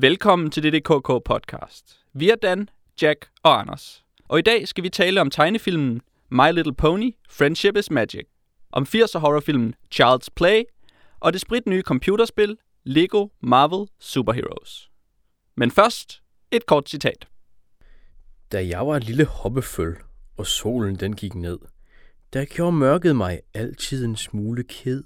Velkommen til DDKK podcast. Vi er Dan, Jack og Anders. Og i dag skal vi tale om tegnefilmen My Little Pony, Friendship is Magic. Om 80'er horrorfilmen Child's Play og det spritnye computerspil Lego Marvel Superheroes. Men først et kort citat. Da jeg var et lille hoppeføl, og solen den gik ned, der gjorde mørket mig altid en smule ked.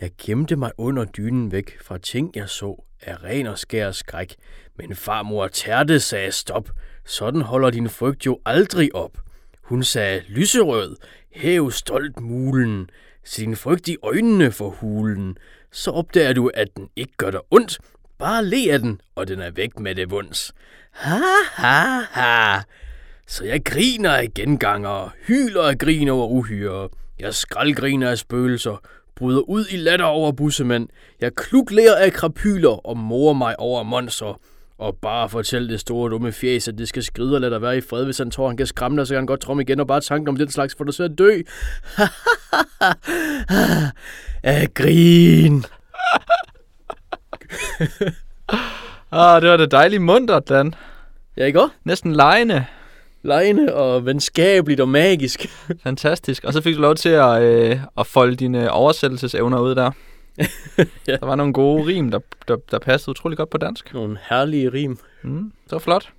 Jeg gemte mig under dynen væk fra ting, jeg så af ren og skær skræk. Men farmor Tærte sagde stop. Sådan holder din frygt jo aldrig op. Hun sagde lyserød, hæv stolt mulen, se din frygt i øjnene for hulen. Så opdager du, at den ikke gør dig ondt. Bare le af den, og den er væk med det vunds. Ha, ha, ha. Så jeg griner af genganger, hyler af grin over uhyre. Jeg skraldgriner af spøgelser, bryder ud i latter over bussemænd. Jeg kluklærer af krapyler og morer mig over monster. Og bare fortæl det store dumme fjes, at det skal skride og lade dig være i fred, hvis han tror, han kan skræmme dig, så kan han godt tromme igen, og bare tanken om den slags får dig til at dø. af grin. Ah, det var det dejlige munter, Dan. Ja, ikke også? Næsten lejende. Lejende og venskabeligt og magisk. Fantastisk. Og så fik du lov til at, øh, at folde dine oversættelsesevner ud der. Ja. Der var nogle gode rim, der, der, der passede utrolig godt på dansk. Nogle herlige rim. Mm, det var flot.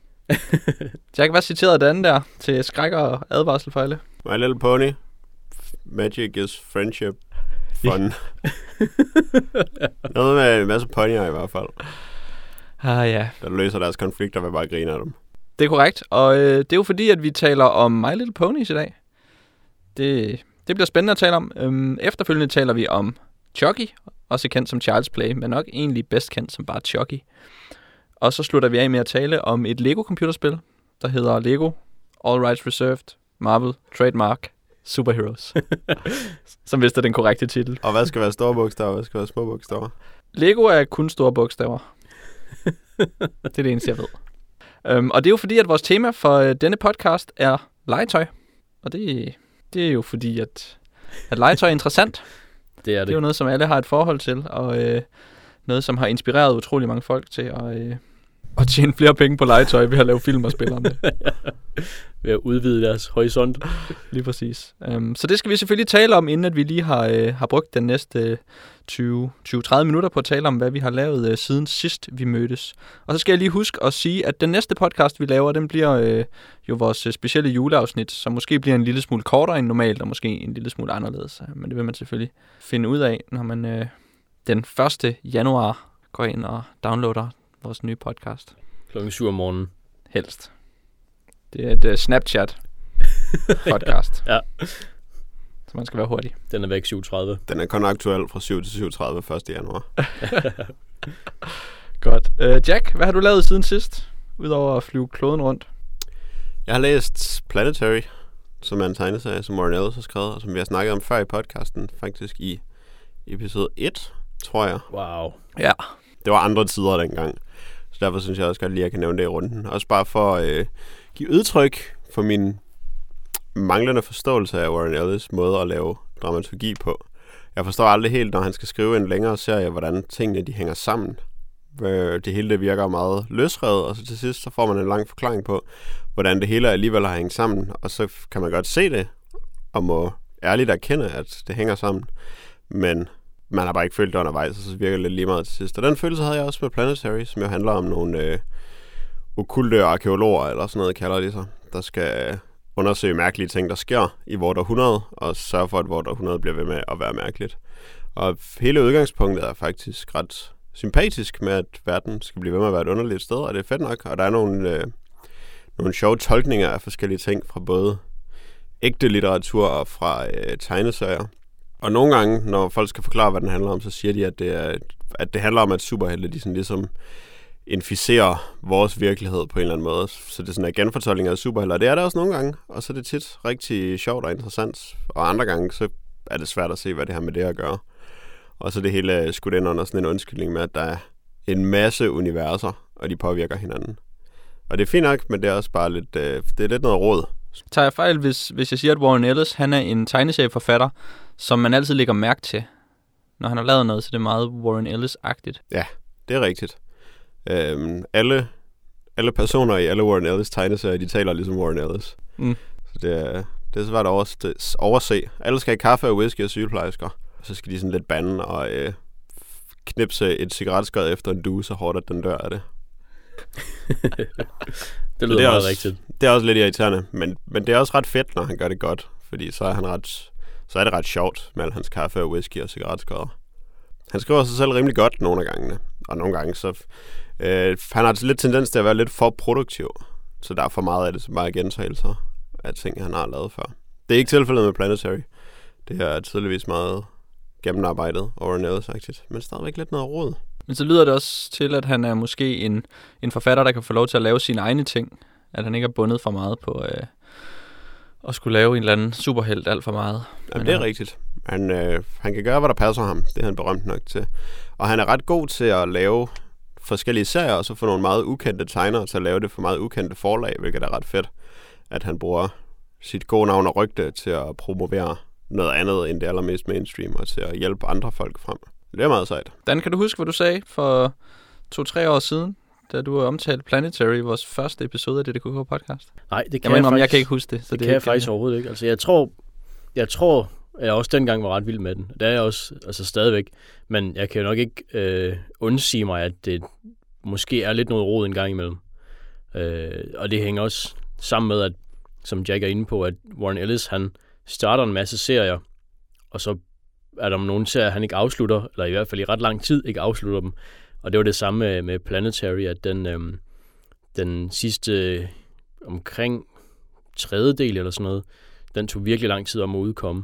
Jack, hvad citerede den der til skræk og advarsel for alle? My Little Pony. Magic is friendship. Fun. Noget med en masse ponyer i hvert fald, Ah ja, der løser deres konflikter ved bare at grine af dem. Det er korrekt. Og øh, det er jo fordi, at vi taler om My Little Ponies i dag. Det, det bliver spændende at tale om. Øhm, efterfølgende taler vi om Chucky, også kendt som Child's Play, men nok egentlig bedst kendt som bare Chucky. Og så slutter vi af med at tale om et Lego-computerspil, der hedder Lego All Rights Reserved Marvel Trademark Superheroes. som vist er den korrekte titel. Og hvad skal være store bogstaver, hvad skal være små bogstaver? Lego er kun store bogstaver. det er det eneste, jeg ved. Um, og det er jo fordi, at vores tema for øh, denne podcast er legetøj. Og det, det er jo fordi, at, at legetøj er interessant. Det er Det er jo noget, som alle har et forhold til, og øh, noget, som har inspireret utrolig mange folk til at, øh, at tjene flere penge på legetøj ved at lave film og spille om det. Ved at udvide deres horisont. Lige præcis. Um, så det skal vi selvfølgelig tale om, inden at vi lige har, øh, har brugt den næste 20-30 minutter på at tale om, hvad vi har lavet øh, siden sidst vi mødtes. Og så skal jeg lige huske at sige, at den næste podcast, vi laver, den bliver øh, jo vores øh, specielle juleafsnit, som måske bliver en lille smule kortere end normalt, og måske en lille smule anderledes. Øh, Men det vil man selvfølgelig finde ud af, når man øh, den 1. januar går ind og downloader vores nye podcast. Klokken 7 om morgenen. Helst. Det er et uh, Snapchat podcast. Ja. Så man skal være hurtig. Den er væk 7.30. Den er kun aktuel fra 7 til 7.30 1. januar. Godt. Uh, Jack, hvad har du lavet siden sidst? Udover at flyve kloden rundt. Jeg har læst Planetary, som er en tegneserie, som Warren Ellis har skrevet, og som vi har snakket om før i podcasten, faktisk i episode 1, tror jeg. Wow. Ja. Det var andre tider dengang. Så derfor synes jeg også godt lige, at jeg kan nævne det i runden. Også bare for at øh, give udtryk for min manglende forståelse af Warren Ellis måde at lave dramaturgi på. Jeg forstår aldrig helt, når han skal skrive en længere serie, hvordan tingene de hænger sammen. Øh, Det hele det virker meget løsrevet, og så til sidst så får man en lang forklaring på, hvordan det hele alligevel har hængt sammen. Og så kan man godt se det, og må ærligt erkende, at det hænger sammen. Men man har bare ikke følt det undervejs, og så virker det lidt lige meget til sidst. Og den følelse havde jeg også med Planetary, som jo handler om nogle øh, okulte arkeologer, eller sådan noget kalder de sig, der skal øh, undersøge mærkelige ting, der sker i vort århundrede, og sørge for, at vort århundrede bliver ved med at være mærkeligt. Og hele udgangspunktet er faktisk ret sympatisk med, at verden skal blive ved med at være et underligt sted, og det er fedt nok. Og der er nogle, øh, nogle sjove tolkninger af forskellige ting fra både ægte litteratur og fra øh, tegneserier. Og nogle gange, når folk skal forklare, hvad den handler om, så siger de, at det, er, at det handler om, at superhelte de sådan ligesom inficerer vores virkelighed på en eller anden måde. Så det er sådan en genfortolkning af superhelte, og det er det også nogle gange. Og så er det tit rigtig sjovt og interessant. Og andre gange, så er det svært at se, hvad det har med det at gøre. Og så er det hele skudt ind under sådan en undskyldning med, at der er en masse universer, og de påvirker hinanden. Og det er fint nok, men det er også bare lidt, øh, det er lidt noget råd. Tager jeg fejl, hvis, hvis jeg siger, at Warren Ellis han er en tegneserieforfatter, som man altid lægger mærke til, når han har lavet noget, så det er meget Warren Ellis-agtigt. Det er rigtigt. Øhm, alle, alle personer i alle Warren Ellis tegneserier, de taler ligesom Warren Ellis. Mm. Så det er, det er svært at overs- det- overse. Alle skal have kaffe og whisky og sygeplejersker. Og så skal de sådan lidt bande og øh, knipse et cigaretskod efter en due, så hårdt, at den dør af det. Det lyder det er meget også- rigtigt. Det er også lidt irriterende, men, men det er også ret fedt, når han gør det godt. Fordi så er, han ret, så er det ret sjovt med al hans kaffe og whisky og cigaretskåder. Han skriver sig selv rimelig godt nogle af gangene. Og nogle gange så... Øh, han har lidt tendens til at være lidt for produktiv. Så der er for meget af det, som bare er gentagelser af ting, han har lavet før. Det er ikke tilfældet med Planetary. Det er tydeligvis meget gennemarbejdet og Ellis-agtigt, men stadigvæk lidt noget rod. Men så lyder det også til, at han er måske en, en forfatter, der kan få lov til at lave sine egne ting. At han ikke er bundet for meget på øh, at skulle lave en eller anden superhelt alt for meget. Jamen, Men det er rigtigt. Han, øh, han kan gøre, hvad der passer ham. Det er han berømt nok til. Og han er ret god til at lave forskellige serier, og så få nogle meget ukendte tegnere til at lave det for meget ukendte forlag, hvilket er ret fedt. At han bruger sit gode navn og rygte til at promovere noget andet end det allermest mainstream, og til at hjælpe andre folk frem. Det er meget sejt. Dan, kan du huske, hvad du sagde for to-tre år siden, da du omtalte Planetary i vores første episode af DDKK podcast? Nej, det Jeg kan jeg, indrømme, faktisk, jeg kan ikke huske det. Så det, det, kan er jeg ikke- faktisk overhovedet ikke. Altså, jeg tror, jeg tror, jeg også dengang var ret vild med den. Det er jeg også altså stadigvæk. Men jeg kan jo nok ikke øh, undsige mig, at det måske er lidt noget rod en gang imellem. Øh, og det hænger også sammen med, at som Jack er inde på, at Warren Ellis, han starter en masse serier, og så er der nogle serier, han ikke afslutter, eller i hvert fald i ret lang tid ikke afslutter dem. Og det var det samme med, med Planetary, at den, øhm, den sidste øh, omkring tredjedel eller sådan noget, den tog virkelig lang tid om at udkomme.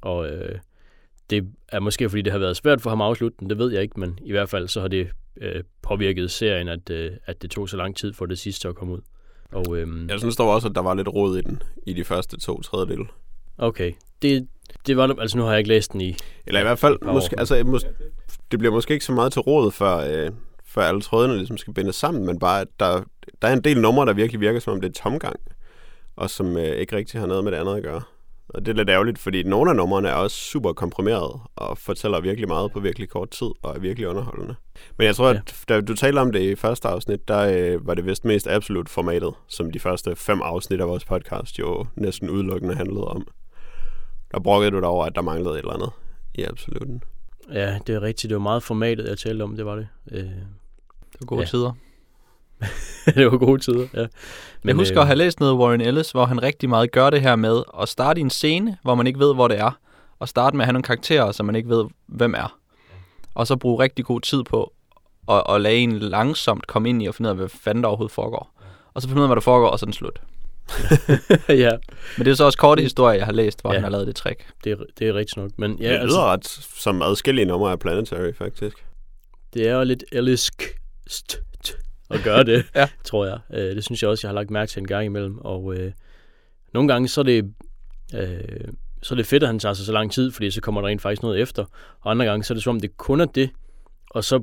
Og øh, det er måske fordi, det har været svært for ham at afslutte den, det ved jeg ikke, men i hvert fald så har det øh, påvirket serien, at, øh, at det tog så lang tid for det sidste at komme ud. Og øhm, Jeg synes dog også, at der var lidt råd i den, i de første to tredjedele okay, det, det var altså nu har jeg ikke læst den i. Eller i hvert fald, måske, altså, mås- det bliver måske ikke så meget til råd, før, øh, før alle trådene ligesom skal bindes sammen, men bare, at der, der er en del numre, der virkelig virker, som om det er tomgang, og som øh, ikke rigtig har noget med det andet at gøre. Og det er lidt ærgerligt, fordi nogle af numrene er også super komprimeret, og fortæller virkelig meget på virkelig kort tid, og er virkelig underholdende. Men jeg tror, Ja. at da du talte om det i første afsnit, der øh, var det vist mest absolut formatet, som de første fem afsnit af vores podcast jo næsten udelukkende handlede om. Der brokkede du dig over, at der manglede et eller andet i absoluten. Ja, det er rigtigt. Det var meget formatet, jeg talte om, det var det. Øh, Det var gode Ja. tider. det var gode tider, ja. Men, jeg husker øh, at have læst noget Warren Ellis, hvor han rigtig meget gør det her med at starte i en scene, hvor man ikke ved, hvor det er, og starte med at have nogle karakterer, som man ikke ved, hvem er. Og så bruge rigtig god tid på at, at lade en langsomt komme ind i og finde ud af, hvad fanden der overhovedet foregår. Og så finde ud af, hvad der foregår, og så er den slut. ja, Men det er så også korte historier, jeg har læst, hvor Ja. han har lavet det trick. det er, det er rigtigt nok. Men ja, det altså, lyder ret som adskillige numre af Planetary, faktisk. det er jo lidt ellisk at gøre det, Ja. tror jeg. Øh, det synes jeg også, jeg har lagt mærke til en gang imellem. Og øh, nogle gange, så er det... Øh, så er det fedt, at han tager sig så lang tid, fordi så kommer der rent faktisk noget efter. Og andre gange, så er det som om, det kun er det. Og så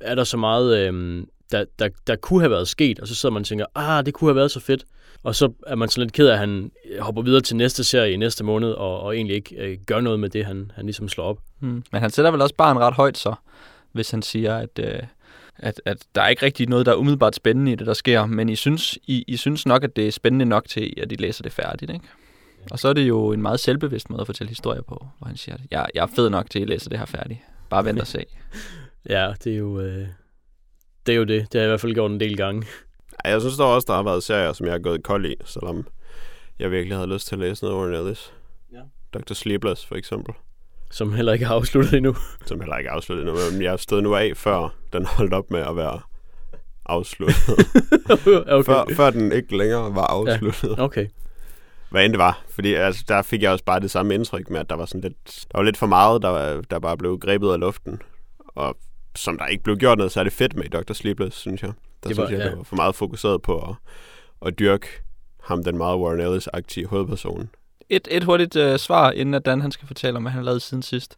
er der så meget, øh, der, der, der kunne have været sket, og så sidder man og tænker, ah, det kunne have været så fedt. Og så er man så lidt ked af, at han hopper videre til næste serie i næste måned, og, og egentlig ikke øh, gør noget med det, han, han ligesom slår op. Hmm. Men han sætter vel også barn ret højt så, hvis han siger, at, øh, at, at der er ikke rigtig noget, der er umiddelbart spændende i det, der sker. Men I synes, I, I synes nok, at det er spændende nok til, at I læser det færdigt, ikke? Og så er det jo en meget selvbevidst måde at fortælle historier på, hvor han siger, jeg, jeg er fed nok til, at I læser det her færdigt. Bare vent og se. Ja, det er jo, øh, det er jo det. Det har jeg i hvert fald gjort en del gange. Jeg synes dog også, der har været serier, som jeg har gået kold i, selvom jeg virkelig havde lyst til at læse noget Warren Ellis. Ja. Dr. Sleepless, for eksempel. Som heller ikke har afsluttet endnu. Som heller ikke er afsluttet endnu, men jeg stod nu af, før den holdt op med at være afsluttet. okay. før, før den ikke længere var afsluttet. Ja. okay. Hvad end det var. Fordi altså, der fik jeg også bare det samme indtryk med, at der var sådan lidt, der var lidt for meget, der, der bare blev grebet af luften. Og som der ikke blev gjort noget særlig fedt med i Dr. Sleepless, synes jeg. Der Det var, synes jeg, ja. det var for meget fokuseret på at, at dyrke ham, den meget Warren Ellis-aktive hovedperson. Et, et hurtigt øh, svar, inden at Dan han skal fortælle om, hvad han har lavet siden sidst.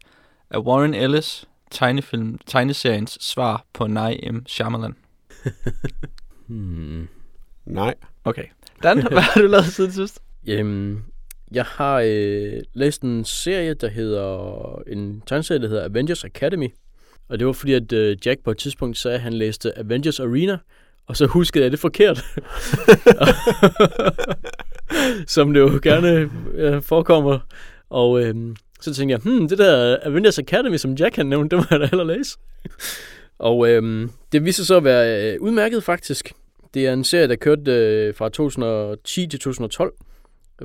Er Warren Ellis tegnefilm, tegneseriens svar på Nej M. Shyamalan? Hmm. Nej. Okay. Dan, hvad har du lavet siden sidst? Jamen, jeg har øh, læst en serie, der hedder... En tegneserie, der hedder Avengers Academy. Og det var fordi, at øh, Jack på et tidspunkt sagde, at han læste Avengers Arena, og så huskede jeg det forkert. Som det jo gerne øh, forekommer. Og øh, så tænkte jeg, hmm, det der Avengers Academy, som Jack han nævnte, det må jeg da hellere læse. og øh, det viste sig så at være øh, udmærket faktisk. Det er en serie, der kørte øh, fra 2010 til 2012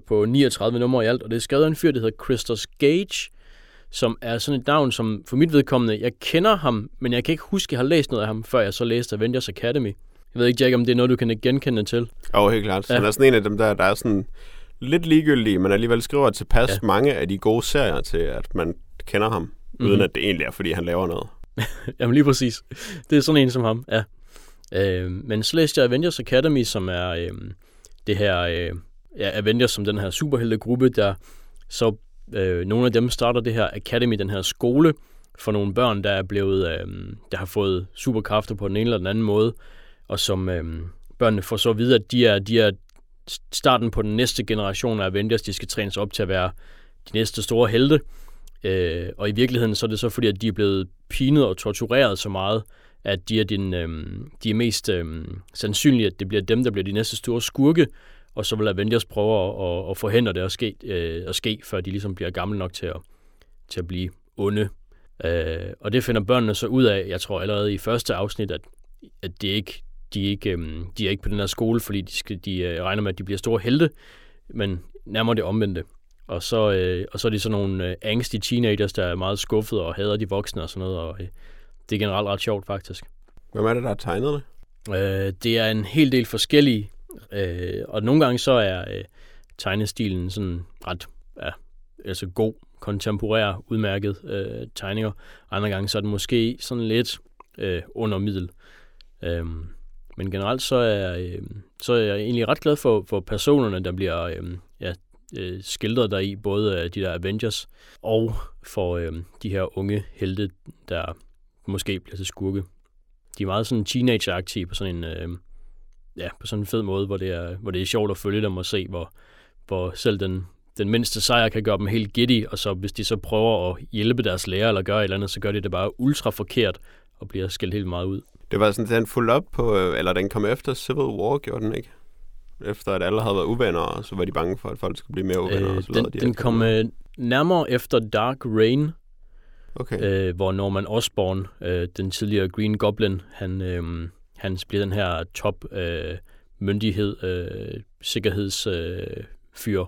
på 39 numre i alt, og det er skrevet af en fyr, der hedder Christos Gage, som er sådan et navn, som for mit vedkommende, jeg kender ham, men jeg kan ikke huske, at jeg har læst noget af ham, før jeg så læste Avengers Academy. Jeg ved ikke, Jack, om det er noget, du kan genkende til. Jo, helt klart. Ja. han er sådan en af dem der, der er sådan lidt ligegyldige, men alligevel skriver tilpas ja. mange af de gode serier til, at man kender ham, mm-hmm. uden at det egentlig er, fordi han laver noget. Jamen lige præcis. Det er sådan en som ham, ja. Øh, men så læste jeg Avengers Academy, som er øh, det her øh, ja, Avengers som den her superheltegruppe, der så øh, nogle af dem starter det her Academy, den her skole, for nogle børn, der er blevet, øh, der har fået superkræfter på den ene eller den anden måde, og som øh, børnene får så videre, at de er, de er starten på den næste generation af Avengers, de skal trænes op til at være de næste store helte. Øh, og i virkeligheden så er det så fordi, at de er blevet pinet og tortureret så meget, at de er, din, øh, de er mest øh, sandsynlige, at det bliver dem, der bliver de næste store skurke, og så vil Avengers prøve at, at, at forhindre det at ske, øh, at ske, før de ligesom bliver gamle nok til at, til at blive onde. Øh, og det finder børnene så ud af, jeg tror allerede i første afsnit, at, at det ikke, de, ikke, øh, de er ikke på den her skole, fordi de, skal, de øh, regner med, at de bliver store helte, men nærmere det omvendte. Og så, øh, og så er de sådan nogle øh, angstige teenagers, der er meget skuffede og hader de voksne og sådan noget, og øh, det er generelt ret sjovt faktisk. Hvem er det, der har tegnet det? Øh, det er en hel del forskellige Øh, og nogle gange så er øh, tegnestilen sådan ret ja, altså god, kontemporær, udmærket øh, tegninger. Andre gange så er den måske sådan lidt øh, under middel. Øh, men generelt så er, øh, så er jeg egentlig ret glad for, for personerne, der bliver øh, ja, øh, skildret der i, både af de der Avengers og for øh, de her unge helte, der måske bliver til skurke. De er meget sådan teenage-aktive på sådan en, øh, ja, på sådan en fed måde, hvor det er, hvor det er sjovt at følge dem og se, hvor, hvor selv den, den mindste sejr kan gøre dem helt giddy, og så hvis de så prøver at hjælpe deres lærer eller gøre et eller andet, så gør de det bare ultra forkert og bliver skældt helt meget ud. Det var sådan, den fulgte op på, øh, eller den kom efter Civil War, gjorde den ikke? Efter at alle havde været uvenner, og så var de bange for, at folk skulle blive mere uvenner. Øh, og så den, de den kom øh, nærmere efter Dark Reign, okay. øh, hvor Norman Osborn, øh, den tidligere Green Goblin, han, øh, han bliver den her top øh, myndighed, øh, sikkerhedsfyr øh,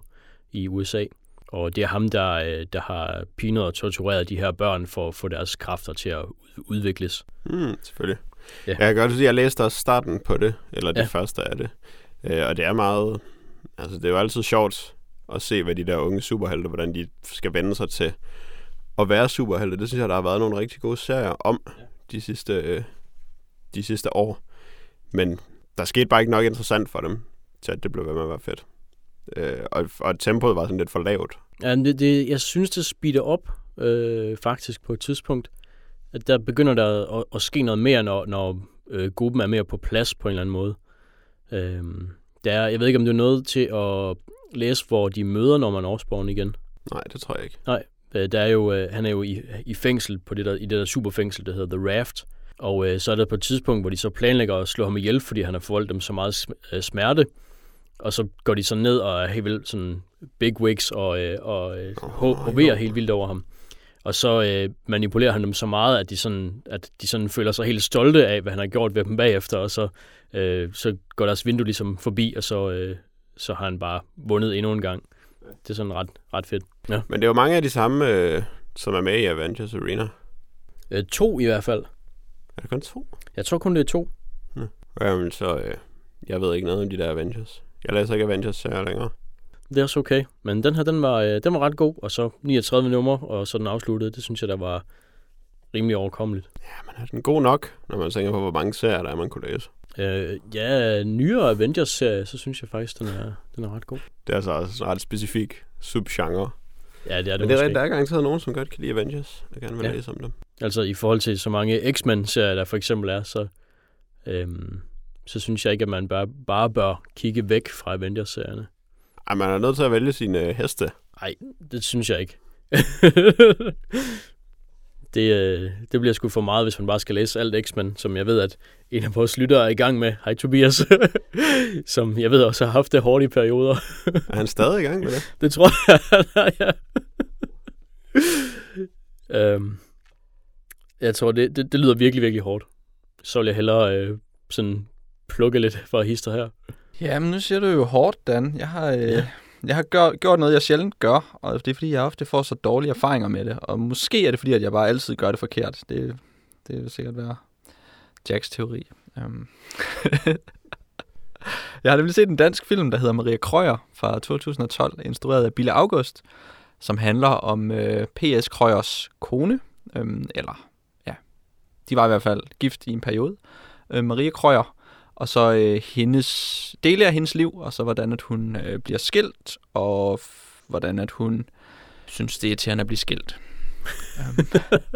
i USA. Og det er ham, der, øh, der har pinet og tortureret de her børn for at få deres kræfter til at udvikles. Mm, selvfølgelig. Ja. Jeg kan godt sige, at jeg læste også starten på det, eller det ja. første af det. Øh, og det er meget... Altså, det er jo altid sjovt at se, hvad de der unge superhelte, hvordan de skal vende sig til at være superhelte. Det synes jeg, der har været nogle rigtig gode serier om de sidste, øh, de sidste år. Men der skete bare ikke nok interessant for dem, til at det blev ved med at være fedt. Øh, og, og tempoet var sådan lidt for lavt. Ja, det, det, jeg synes, det speeder op øh, faktisk på et tidspunkt. At der begynder der at, at ske noget mere, når, når øh, gruppen er mere på plads på en eller anden måde. Øh, der er, jeg ved ikke, om det er noget til at læse, hvor de møder når man Osborn igen. Nej, det tror jeg ikke. Nej, øh, der er jo, øh, han er jo i, i fængsel på det der, i det der superfængsel, der hedder The Raft. Og øh, så er der på et tidspunkt, hvor de så planlægger at slå ham ihjel, fordi han har forvoldt dem så meget øh, smerte. Og så går de så ned og er helt vildt sådan big wigs og, øh, og øh, hoverer helt vildt over ham. Og så øh, manipulerer han dem så meget, at de, sådan, at de sådan føler sig helt stolte af, hvad han har gjort ved dem bagefter. Og så, øh, så går deres vindue ligesom forbi, og så, øh, så har han bare vundet endnu en gang. Det er sådan ret, ret fedt. Ja. Men det er jo mange af de samme, øh, som er med i Avengers Arena. Øh, to i hvert fald. Er det kun to? Jeg tror kun, det er to. Ja. Jamen, så øh, jeg ved ikke noget om de der Avengers. Jeg læser ikke Avengers-serier længere. Det er også okay. Men den her, den var, øh, den var ret god, og så 39 nummer, og så den afsluttede. Det synes jeg, der var rimelig overkommeligt. Ja, men er den god nok, når man tænker på, hvor mange serier der er, man kunne læse? Øh, ja, nyere Avengers-serie, så synes jeg faktisk, den er, den er ret god. Det er altså også en ret specifik subgenre. Ja, det er det Men det er rent, der er garanteret nogen, som godt kan lide Avengers, og gerne vil ja. læse om dem. Altså i forhold til så mange X-Men-serier, der for eksempel er, så, øhm, så synes jeg ikke, at man bare, bare bør kigge væk fra Avengers-serierne. Ej, man er nødt til at vælge sine øh, heste. Nej, det synes jeg ikke. det, øh, det bliver sgu for meget, hvis man bare skal læse alt X-Men, som jeg ved, at en af vores lyttere er i gang med. Hej Tobias. som jeg ved også har haft det hårdt i perioder. Er han stadig i gang med det? Det tror jeg, ja. øhm, jeg tror, det, det, det lyder virkelig, virkelig hårdt. Så vil jeg hellere øh, sådan plukke lidt fra hister her. Ja, men nu siger du jo hårdt, Dan. Jeg har, øh, Ja jeg har gør, gjort noget, jeg sjældent gør, og det er fordi, jeg ofte får så dårlige erfaringer med det. Og måske er det fordi, at jeg bare altid gør det forkert. Det, det vil sikkert være Jacks teori. Um. jeg har nemlig set en dansk film, der hedder Maria Krøyer fra 2012, instrueret af Bille August, som handler om øh, P.S. Krøyers kone, øhm, eller ja, de var i hvert fald gift i en periode. Øh, Maria Krøyer, og så øh, hendes, dele af hendes liv, og så hvordan at hun øh, bliver skilt, og hvordan at hun synes, det er irriterende at blive skilt.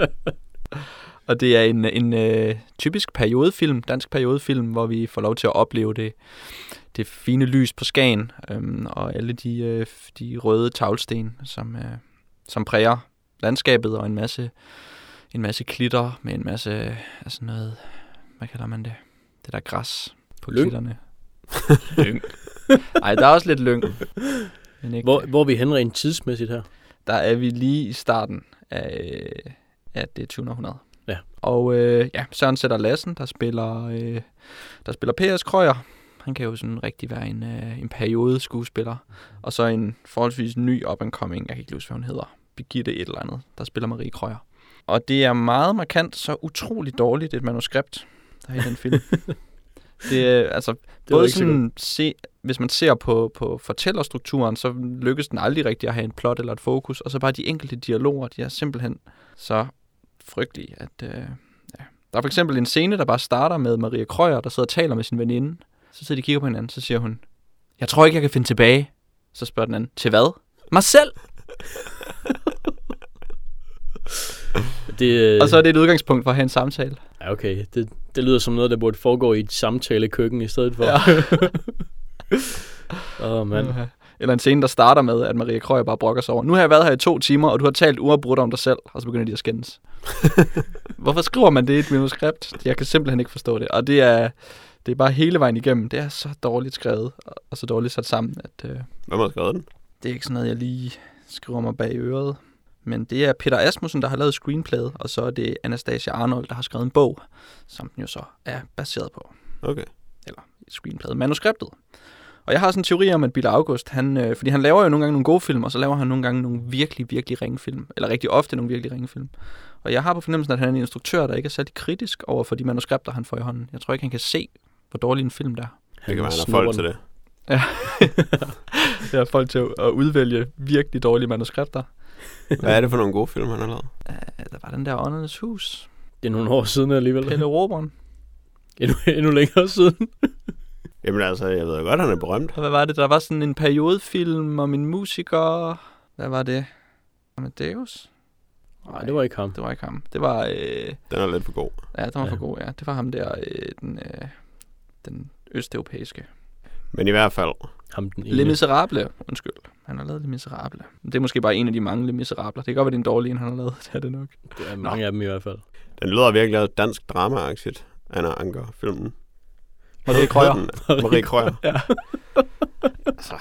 og det er en, en øh, typisk periodefilm, dansk periodefilm, hvor vi får lov til at opleve det, det fine lys på Skagen, øhm, og alle de, øh, de røde tagsten, som, øh, som præger landskabet, og en masse, en masse klitter med en masse sådan noget, hvad kalder man det? Det der græs på Lyng? klitterne. lyng. Ej, der er også lidt lyng. Men ikke, Hvor, hvor er vi hen rent tidsmæssigt her? der er vi lige i starten af, af det 20. århundrede. Ja. Og øh, ja, Søren Sætter Lassen, der spiller, øh, der spiller P.S. Krøyer. Han kan jo sådan rigtig være en, øh, en periode skuespiller. Og så en forholdsvis ny up and coming, jeg kan ikke huske, hvad hun hedder. Birgitte et eller andet, der spiller Marie Krøyer. Og det er meget markant, så utroligt dårligt et manuskript, der er i den film. det er altså var både sådan, se, hvis man ser på, på fortællerstrukturen, så lykkes den aldrig rigtig at have en plot eller et fokus, og så bare de enkelte dialoger, de er simpelthen så frygtelige, at øh, ja. Der er for eksempel en scene, der bare starter med Maria Krøyer, der sidder og taler med sin veninde. Så sidder de og kigger på hinanden, så siger hun, jeg tror ikke, jeg kan finde tilbage. Så spørger den anden, til hvad? Mig selv! Det, øh, Og så er det et udgangspunkt for at have en samtale. Ja, okay. Det, det lyder som noget, der burde foregå i et samtalekøkken i stedet for. Ja. Åh, oh, mand. Eller en scene, der starter med, at Maria Krøyer bare brokker sig over. Nu har jeg været her i to timer, og du har talt uafbrudt om dig selv. Og så begynder de at skændes. Hvorfor skriver man det i et manuskript? Jeg kan simpelthen ikke forstå det. Og det er, det er bare hele vejen igennem. Det er så dårligt skrevet, og- og så dårligt sat sammen, at øh, Hvem har skrevet den? det er ikke sådan noget, jeg lige skriver mig bag øret. Men det er Peter Asmussen, der har lavet screenplayet, og så er det Anastasia Arnold, der har skrevet en bog, som den jo så er baseret på. Okay. eller screenplayet, manuskriptet. Og jeg har sådan en teori om, at Bill August, han, øh, fordi han laver jo nogle gange nogle gode film, og så laver han nogle gange nogle virkelig, virkelig ringe film. Eller rigtig ofte nogle virkelig ringe film. Og jeg har på fornemmelsen, at han er en instruktør, der ikke er særlig kritisk over for de manuskripter, han får i hånden. Jeg tror ikke, han kan se, hvor dårlig en film der er. Det kan være, han folk til det. Jeg har folk til at udvælge virkelig dårlige manuskripter. Hvad er det for nogle gode film, han har lavet? Uh, der var den der Åndernes Hus. Det er nogle år siden alligevel. Pelle Roberen. Endnu, endnu længere siden. Jamen altså, jeg ved godt, han er berømt. Og hvad var det? Der var sådan en periodefilm om en musiker. Hvad var det? Amadeus? Nej, det var ikke ham. Det var ikke ham. Det var... Øh, Den er lidt for god. Ja, den var Ja. for god, ja. Det var ham der, øh, den, øh, den østeuropæiske. Men i hvert fald, Ham den Le ene. Miserable, undskyld. Han har lavet Le Miserable. Det er måske bare en af de mange Le Miserable. Det kan godt være, det er en dårlig en, han har lavet. Det er det nok. Det er mange af dem i hvert fald. den lyder virkelig af dansk drama-aktigt. Anna Anker-filmen. Marie Krøyer. Marie Krøyer. Ja. altså,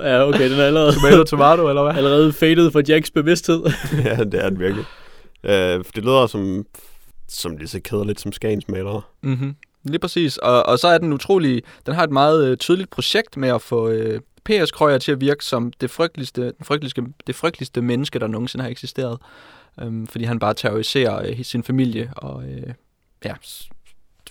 Ja, okay, den er allerede, Tomato, tomato, eller hvad? allerede faded for Jacks bevidsthed. ja, det er den virkelig. Øh, det lyder som, som lige så kedeligt som Skagens malere. Mm-hmm. Lige præcis. Og, og så er den utrolig... Den har et meget øh, tydeligt projekt med at få øh, P.S. Krøyer til at virke som det frygteligste, den frygteligste, det frygteligste menneske, der nogensinde har eksisteret. Øhm, fordi han bare terroriserer øh, sin familie. Og øh, ja,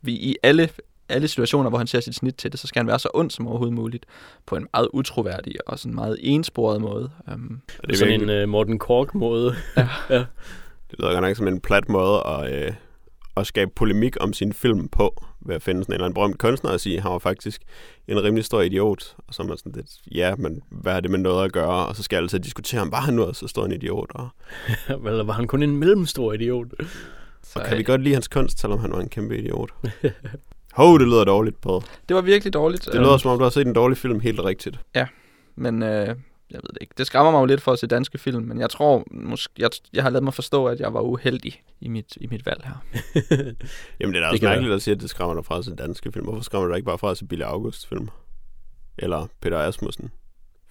vi, i alle, alle situationer, hvor han ser sit snit til det, så skal han være så ond som overhovedet muligt. På en meget utroværdig og sådan meget ensporet måde. Øhm, Det er sådan virkelig, en uh, Morten Kork-måde. det lyder godt nok som en plat måde at, øh, at skabe polemik om sin film på, ved at finde sådan en eller anden berømt kunstner og sige, han var faktisk en rimelig stor idiot. Og så er man sådan lidt, ja, men hvad er det med noget at gøre? Og så skal jeg altid diskutere, om var han nu så stor en idiot? Og, Eller var han kun en mellemstor idiot? så, og kan vi godt lide hans kunst, selvom han var en kæmpe idiot? Hov, det lyder dårligt på. Det var virkelig dårligt. Det lyder som om, du har set en dårlig film helt rigtigt. Men øh, jeg ved det ikke. Det skræmmer mig jo lidt for at se danske film, men jeg tror, måske, jeg, jeg har lavet mig forstå, at jeg var uheldig i mit, i mit valg her. Jamen, det er da Det også mærkeligt at sige, at det skræmmer dig fra at se danske film. Hvorfor skræmmer du dig ikke bare fra at se Billy August film? Eller Peter Asmussen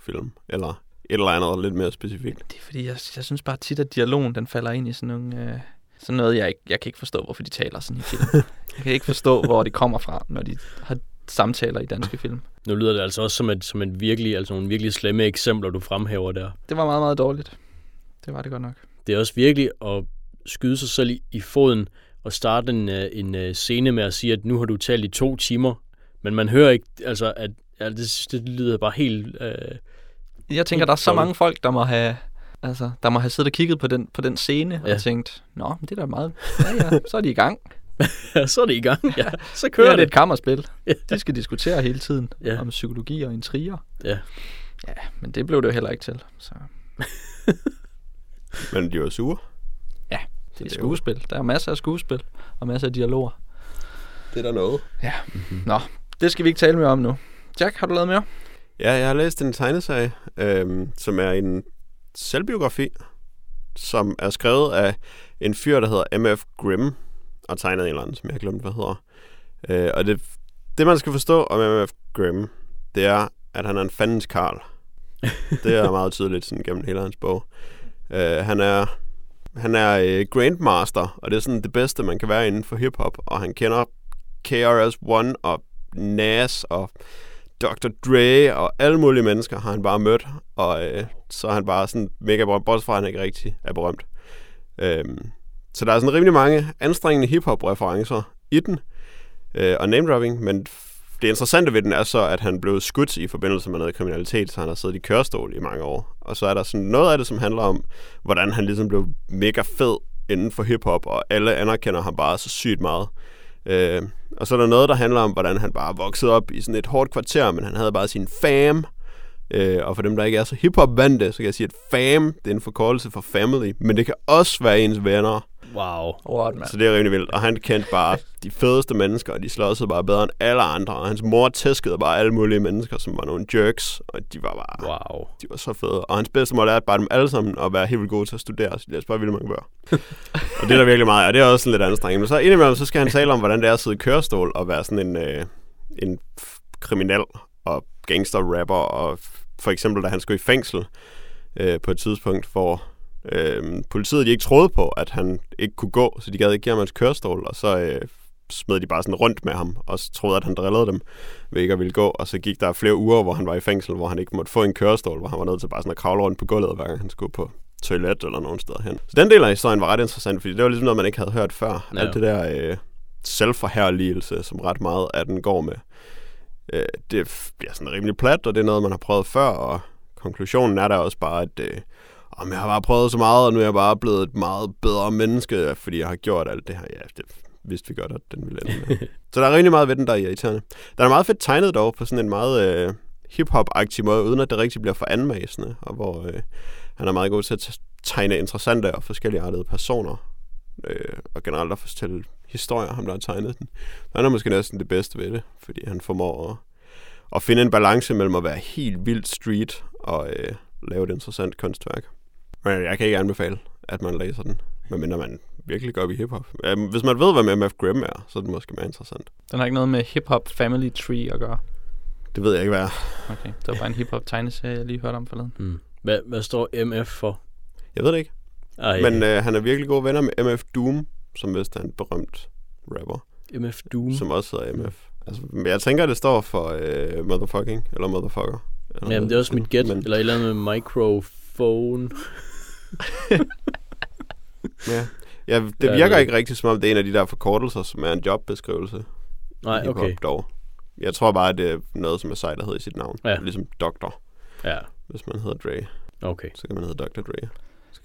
film? Eller et eller andet lidt mere specifikt? Det er fordi, jeg, jeg synes bare tit, at dialogen den falder ind i sådan nogle... Øh, sådan noget, jeg, ikke, jeg kan ikke forstå, hvorfor de taler sådan i film. jeg kan ikke forstå, hvor det kommer fra, når de har samtaler i danske film. Nu lyder det altså også som et, som et virkelig, altså nogle virkelig slemme eksempler, du fremhæver der. Det var meget, meget dårligt. Det var det godt nok. Det er også virkelig at skyde sig selv i, i foden og starte en, øh, en øh, scene med at sige, at nu har du talt i to timer, men man hører ikke, altså, at ja, det, det lyder bare helt... Øh, Jeg tænker, der er så mange folk, der må have... Altså, der må have siddet og kigget på den, på den scene ja. Og tænkt, Nå, det er da meget... Ja, ja, så er de i gang. så er det i gang. Ja, så Kører kører det er det. et kammerspil. Ja. De skal diskutere hele tiden Ja. om psykologi og intriger. Ja. Ja, men det blev det jo heller ikke til. Så Men de var sure. det er det er skuespil. Der er masser af skuespil og masser af dialoger. Det er der noget. Nå, det skal vi ikke tale mere om nu. Jack, har du lavet mere? Ja, jeg har læst en tegneserie, øhm, som er en selvbiografi, som er skrevet af en fyr, der hedder M.F. Grimm, og tegnet en eller anden, som jeg har glemt, hvad hedder. Øh, og det, det, man skal forstå om M.F. Grimm, det er, at han er en fandens karl. Det er meget tydeligt sådan, gennem hele hans bog. Øh, han er, han er øh, Grandmaster, og det er sådan det bedste, man kan være inden for hiphop, og han kender KRS-One og Nas og Dr. Dre og alle mulige mennesker har han bare mødt, og øh, så er han bare sådan mega berømt, bortset fra, at han ikke rigtig er berømt. Øhm, så der er sådan rimelig mange anstrengende hiphop-referencer i den, øh, og name-dropping, men det interessante ved den er så, at han blev skudt i forbindelse med noget kriminalitet, så han har siddet i kørestol i mange år. Og så er der sådan noget af det, som handler om, hvordan han ligesom blev mega fed inden for hiphop, og alle anerkender ham bare så sygt meget. Øh, og så er der noget, der handler om, hvordan han bare voksede op i sådan et hårdt kvarter, men han havde bare sin fam. Øh, og for dem, der ikke er så hiphop vante, så kan jeg sige, at fam, det er en forkortelse for family, men det kan også være ens venner. Wow. What, man? Så det er rimelig vildt. Og han kendte bare de fedeste mennesker, og de slåsede bare bedre end alle andre. Og hans mor tæskede bare alle mulige mennesker, som var nogle jerks, og de var bare... Wow. De var så fede. Og hans bedste mål er bare dem alle sammen at være helt vildt gode til at studere. Så de læser bare vildt mange bøger. og det er der virkelig meget, og det er også sådan lidt anstrengende. Men så indimellem, så skal han tale om, hvordan det er at sidde i kørestol og være sådan en, øh, en kriminel og gangster-rapper. Og for eksempel, da han skulle i fængsel øh, på et tidspunkt, hvor øh, politiet de ikke troede på, at han ikke kunne gå, så de gad ikke give ham hans kørestol, og så øh, smed de bare sådan rundt med ham, og så troede, at han drillede dem ved ikke at ville gå, og så gik der flere uger, hvor han var i fængsel, hvor han ikke måtte få en kørestol, hvor han var nødt til bare sådan at kravle rundt på gulvet, hver gang han skulle på toilet eller nogen steder hen. Så den del af historien var ret interessant, fordi det var ligesom noget, man ikke havde hørt før. Ja. Alt det der øh, selvforherligelse, som ret meget af den går med, øh, det bliver sådan rimelig plat, og det er noget, man har prøvet før, og konklusionen er der også bare, at øh, om jeg har bare prøvet så meget, og nu er jeg bare blevet et meget bedre menneske, fordi jeg har gjort alt det her. Ja, det vidste vi godt, at den ville ende med. så der er rigtig meget ved den, der er irriterende. Den er meget fedt tegnet dog, på sådan en meget øh, hip-hop-agtig måde, uden at det rigtig bliver for anmasende, og hvor øh, han er meget god til at tegne interessante og forskellige artede personer, øh, og generelt at fortælle historier, ham der har tegnet den. Han er måske næsten det bedste ved det, fordi han formår at, at finde en balance mellem at være helt vildt street og øh, lave et interessant kunstværk. Men jeg kan ikke anbefale, at man læser den, medmindre man virkelig går op i hiphop. Um, hvis man ved, hvad MF Grimm er, så er det måske mere interessant. Den har ikke noget med hip-hop family tree at gøre. Det ved jeg ikke, hvad er. Okay, det var bare en hip-hop tegneserie, jeg lige hørte om forleden. Mm. Hvad, hvad står MF for? Jeg ved det ikke. Ej, Men øh, han er virkelig gode venner med MF Doom, som vist er en berømt rapper, MF Doom. som også hedder MF. Altså, men jeg tænker, det står for øh, motherfucking, eller motherfucker. Eller Jamen, det er også mit gæt. Men, Eller et eller andet med microphone. ja. Ja, det virker ikke rigtigt, som om det er en af de der forkortelser, som er en jobbeskrivelse. Nej, okay. Dog. Jeg tror bare, at det er noget, som er sejt, der hedder i sit navn. Ja. Ligesom Doktor. Ja, Hvis man hedder Dre, okay. så kan man hedde Dr. Dre.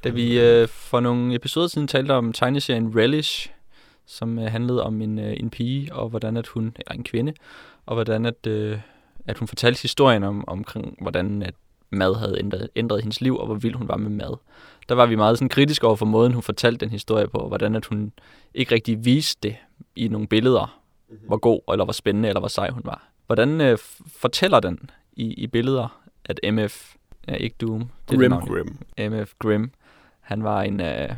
Da vi øh, for nogle episoder siden talte om tegneserien Relish, som øh, handlede om en, øh, en pige, og hvordan at hun, eller en kvinde, og hvordan at, øh, at hun fortalte historien om, omkring, hvordan at mad havde ændret, ændret hendes liv, og hvor vild hun var med mad. Der var vi meget sådan kritiske over for måden, hun fortalte den historie på, og hvordan at hun ikke rigtig viste det i nogle billeder, hvor god, eller hvor spændende, eller hvor sej hun var. Hvordan øh, fortæller den i, i billeder, at MF Ja, ikke Doom. Det er det Grim. Grim. MF Grim. Han var en, uh,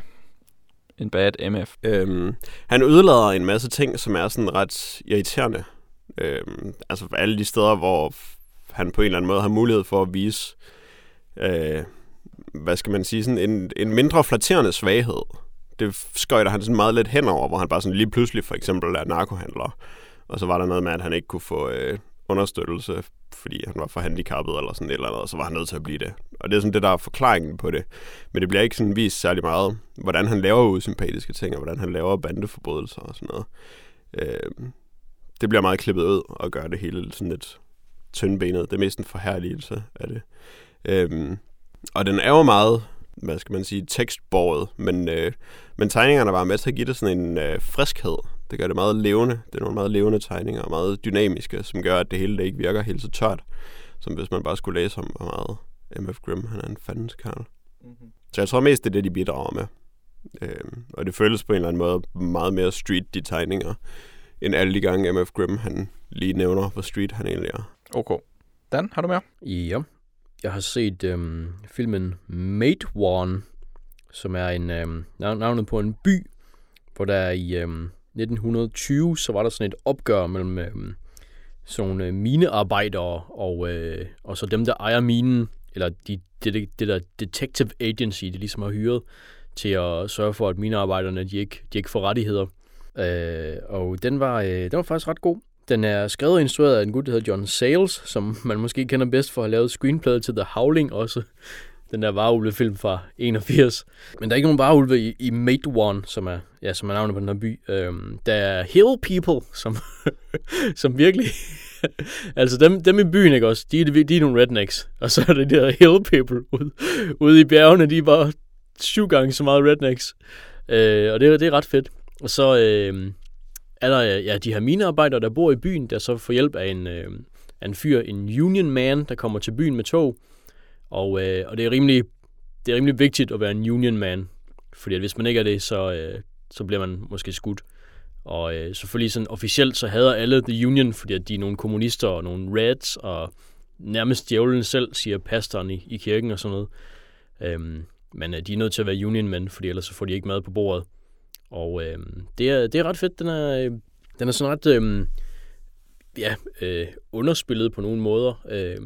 en bad MF. Øhm, han udlader en masse ting, som er sådan ret irriterende. Øhm, altså alle de steder, hvor han på en eller anden måde har mulighed for at vise, øh, hvad skal man sige, sådan en, en mindre flatterende svaghed. Det skøjter han sådan meget lidt henover, hvor han bare sådan lige pludselig for eksempel er narkohandler. Og så var der noget med, at han ikke kunne få øh, understøttelse, fordi han var for handicappet eller sådan et eller andet, og så var han nødt til at blive det. Og det er sådan det, der er forklaringen på det. Men det bliver ikke sådan vist særlig meget, hvordan han laver usympatiske ting, og hvordan han laver bandeforbrydelser og sådan noget. Øh, det bliver meget klippet ud og gør det hele sådan lidt tyndbenet. Det er mest en forherligelse af det. Øh, og den er jo meget, hvad skal man sige, tekstborget, men, øh, men tegningerne var med til at give det sådan en øh, friskhed. Det gør det meget levende. Det er nogle meget levende tegninger, og meget dynamiske, som gør, at det hele det ikke virker helt så tørt, som hvis man bare skulle læse om, hvor meget MF Grimm, han er en fandens karl. Mm-hmm. Så jeg tror mest, det er det, de bidrager med. Øhm, og det føles på en eller anden måde meget mere street, de tegninger, end alle de gange MF Grimm, han lige nævner, hvor street han egentlig er. Okay. Dan, har du mere? Ja. Jeg har set øhm, filmen Matewan, One, som er en øhm, navnet på en by, hvor der i øhm, 1920, så var der sådan et opgør mellem øhm, sådan nogle øh, minearbejdere og, øh, og så dem, der ejer minen, eller de, det, det, det der detective agency, de ligesom har hyret til at sørge for, at minearbejderne de ikke, de ikke får rettigheder. Øh, og den var, øh, den var faktisk ret god. Den er skrevet og instrueret af en gut, der hedder John Sayles, som man måske kender bedst for at have lavet screenplayet til The Howling også. Den der varulvefilm fra 81. Men der er ikke nogen varulve i, i Mate One, som er, ja, som er navnet på den her by. Øhm, der er Hill People, som, som virkelig... altså dem, dem i byen, ikke også? De, de, de er nogle rednecks. Og så er det de der Hill People ude, ude i bjergene, de er bare syv gange så meget rednecks. Øh, og det, det er ret fedt. Og så øh, er der øh, ja, de her minearbejdere, der bor i byen, der så får hjælp af en, øh, af en fyr, en union man, der kommer til byen med tog. Og, øh, og det, er rimelig, det er rimelig vigtigt at være en union man, fordi at hvis man ikke er det, så, øh, så bliver man måske skudt. Og øh, selvfølgelig sådan officielt, så hader alle The Union, fordi at de er nogle kommunister og nogle reds, og nærmest djævlen selv, siger pastoren i, i kirken og sådan noget. Øhm, men øh, de er nødt til at være union men, fordi ellers så får de ikke mad på bordet. Og øh, det, er, det er ret fedt. Den er, øh, den er sådan ret øh, ja, øh, underspillet på nogle måder. Øh,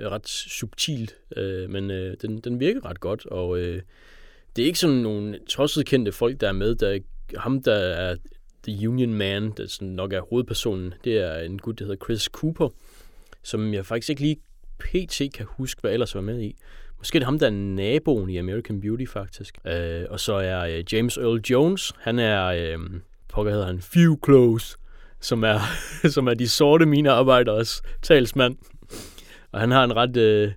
ret subtilt, øh, men øh, den, den virker ret godt. Og øh, det er ikke sådan nogle tosset kendte folk, der er med. Der er ham, der er The Union Man, der sådan nok er hovedpersonen. Det er en gut, der hedder Chris Cooper, som jeg faktisk ikke lige pt. kan huske, hvad ellers var med i. Måske er det ham, der er naboen i American Beauty, faktisk. Øh, og så er øh, James Earl Jones, han er, øh, pokker hedder han, Few Close, som er, som er de sorte minearbejderes talsmand. Og han har en ret, øh,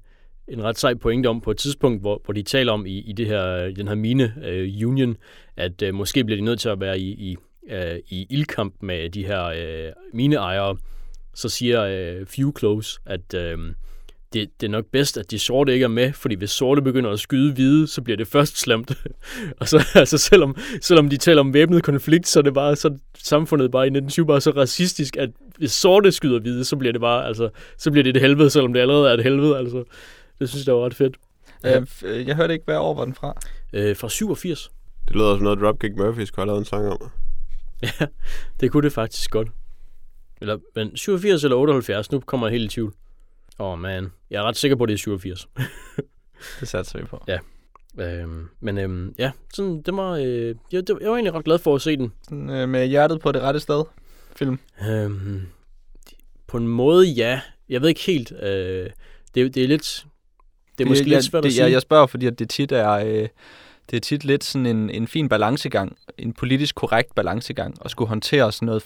en ret sej pointe om på et tidspunkt, hvor, hvor de taler om i, i det her, den her mine øh, union, at øh, måske bliver de nødt til at være i, i, øh, i ildkamp med de her øh, mineejere. Så siger øh, Few Close, at øh, det, det er nok bedst, at de sorte ikke er med, fordi hvis sorte begynder at skyde hvide, så bliver det først slemt. og så, altså selvom, selvom de taler om væbnet konflikt, så er det bare så samfundet bare i 1920 bare så racistisk, at hvis sorte skyder hvide, så bliver det bare, altså, så bliver det et helvede, selvom det allerede er et helvede, altså. Det synes jeg var ret fedt. Ja. Øh, øh, jeg hørte ikke, hvad år var den fra. Øh, fra 87. Det lyder som noget, Dropkick Murphys kunne have lavet en sang om. Ja, det kunne det faktisk godt. Eller, men 87 eller 78, nu kommer jeg helt i tvivl. Åh oh, man, jeg er ret sikker på, at det er 87. Det satser vi på. Ja. Øhm, men øhm, ja, sådan, det var, øh, jeg, det, jeg var egentlig ret glad for at se den. Sådan, øh, med hjertet på det rette sted. Film. Øhm, på en måde, ja. Jeg ved ikke helt. Øh, det, det er lidt... Det er måske jeg, lidt svært det, at sige. Jeg, jeg spørger, fordi at det tit er... Øh, det er tit lidt sådan en, en fin balancegang, en politisk korrekt balancegang, at skulle håndtere sådan noget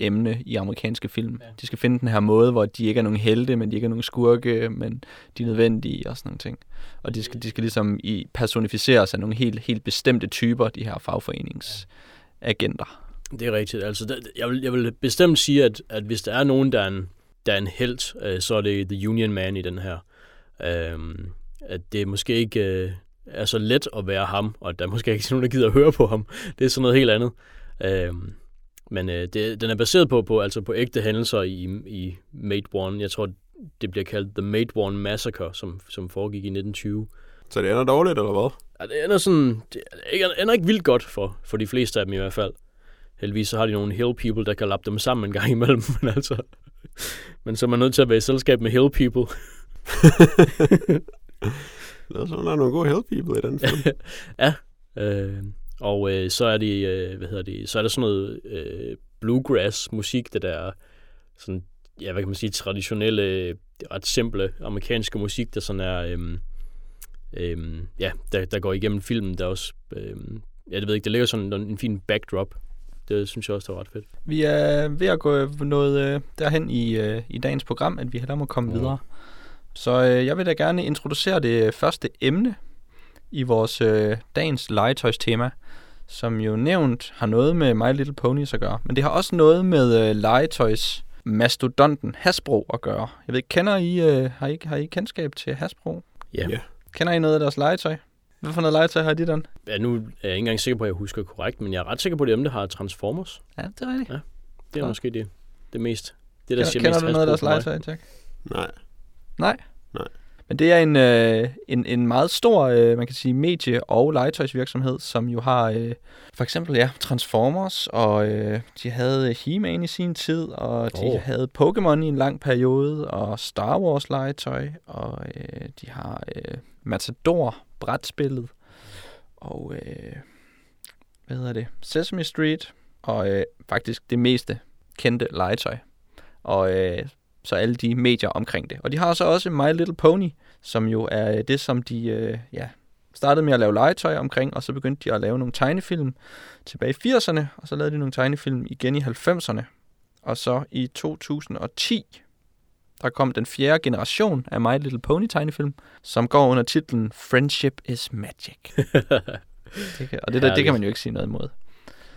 fagforeningsemne i amerikanske film. Ja. De skal finde den her måde, hvor de ikke er nogen helte, men de ikke er nogen skurke, men de er nødvendige og sådan nogle ting. Og de skal, de skal ligesom i personificeres af nogle helt, helt bestemte typer, de her fagforeningsagenter. Det er rigtigt. Altså, der, jeg, vil, jeg vil bestemt sige, at, at hvis der er nogen, der er en, der er en held, øh, så er det The Union Man i den her. Øhm, at det måske ikke øh, er så let at være ham, og at der måske ikke er nogen, der gider at høre på ham. Det er sådan noget helt andet. Øhm, men øh, det, den er baseret på, på, altså på ægte hændelser i, i Mate One. Jeg tror, det bliver kaldt The Maidworn Massacre, som, som foregik i 1920. Så det ender dårligt, eller hvad? Ja, det ender sådan, det ender, ikke vildt godt for, for de fleste af dem i hvert fald. Heldigvis så har de nogle hill people, der kan lappe dem sammen en gang imellem, men altså... Men så er man nødt til at være i selskab med hill people. Det er sådan, der er nogle gode help people i den film. ja, øh, og øh, så er det, øh, hvad hedder det, så er der sådan noget øh, bluegrass musik, det der sådan, ja, hvad kan man sige, traditionelle, ret simple amerikanske musik, der sådan er, øh, øh, ja, der, der går igennem filmen, der også, øh, ja, det ved jeg ikke, der ligger sådan en, en fin backdrop. Det synes jeg også, det var ret fedt. Vi er ved at gå noget øh, derhen i, øh, i dagens program, at vi hellere må komme Mhm. videre. Så øh, jeg vil da gerne introducere det første emne i vores øh, dagens legetøjstema, som jo nævnt har noget med My Little Ponies at gøre. Men det har også noget med øh, legetøjs mastodonten Hasbro at gøre. Jeg ved ikke, kender I, øh, har, I, har I kendskab til Hasbro? Ja. Ja. Kender I noget af deres legetøj? Hvad for noget legetøj har de den? ja, nu er jeg ikke engang sikker på, at jeg husker korrekt, men jeg er ret sikker på, at det emne har Transformers. Ja, det er rigtigt. Det er Ja. måske det, det mest. Det, der Kender, siger kender mest du noget af deres legetøj, Jack? Nej. Nej? Nej. Men det er en, øh, en, en meget stor, øh, man kan sige, medie- og legetøjsvirksomhed, som jo har øh, for eksempel ja, Transformers, og øh, de havde He-Man i sin tid, og de havde Pokémon i en lang periode, og Star Wars legetøj, og øh, de har øh, Matador, brætspillet, og øh, hvad hedder det, Sesame Street, og øh, faktisk det meste kendte legetøj. Og øh, så alle de medier omkring det. Og de har så også My Little Pony, som jo er det, som de øh, ja, startede med at lave legetøj omkring, og så begyndte de at lave nogle tegnefilm tilbage i 80'erne, og så lavede de nogle tegnefilm igen i 90'erne. Og så i 2010, der kom den fjerde generation af My Little Pony tegnefilm, som går under titlen Friendship is Magic. Det kan, og det, der, det kan man jo ikke sige noget imod.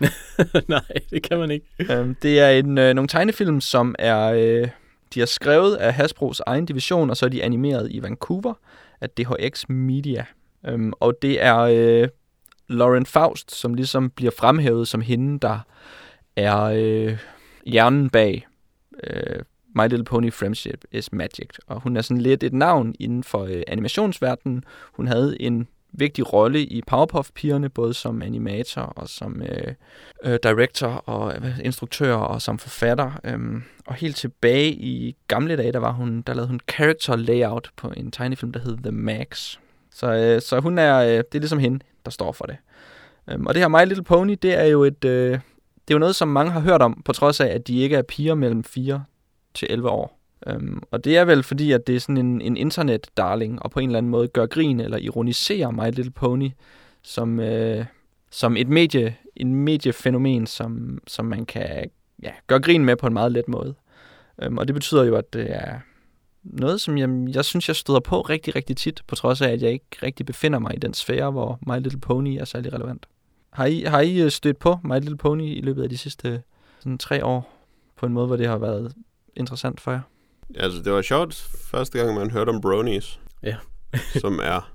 Nej, det kan man ikke. Øhm, det er en, øh, nogle tegnefilm, som er øh, de er skrevet af Hasbros egen division, og så er de animeret i Vancouver af DHX Media. Øhm, og det er øh, Lauren Faust, som ligesom bliver fremhævet som hende, der er øh, hjernen bag øh, My Little Pony Friendship is Magic. Og hun er sådan lidt et navn inden for øh, animationsverdenen. Hun havde en vigtig rolle i Powerpuff-pigerne, både som animator og som øh, øh, director og øh, instruktør og som forfatter. Øhm, og helt tilbage i gamle dage, der var hun, der lavede hun character layout på en tegnefilm, der hed The Max. Så, øh, så hun er, øh, det er ligesom hende, der står for det. Øhm, og det her My Little Pony, det er jo et, øh, det er jo noget, som mange har hørt om, på trods af, at de ikke er piger mellem 4 til 11 år. Øhm, og det er vel fordi, at det er sådan en, en internet-darling, og på en eller anden måde gør grin eller ironiserer My Little Pony som, øh, som et medie, en mediefænomen, som, som man kan ja, gøre grin med på en meget let måde. Øhm, og det betyder jo, at det er noget, som jeg, jeg synes, jeg støder på rigtig, rigtig tit, på trods af, at jeg ikke rigtig befinder mig i den sfære, hvor My Little Pony er særlig relevant. Har I, har I øh, stødt på My Little Pony i løbet af de sidste sådan, tre år, på en måde, hvor det har været interessant for jer? Altså, det var sjovt første gang, man hørte om bronies. Ja. som er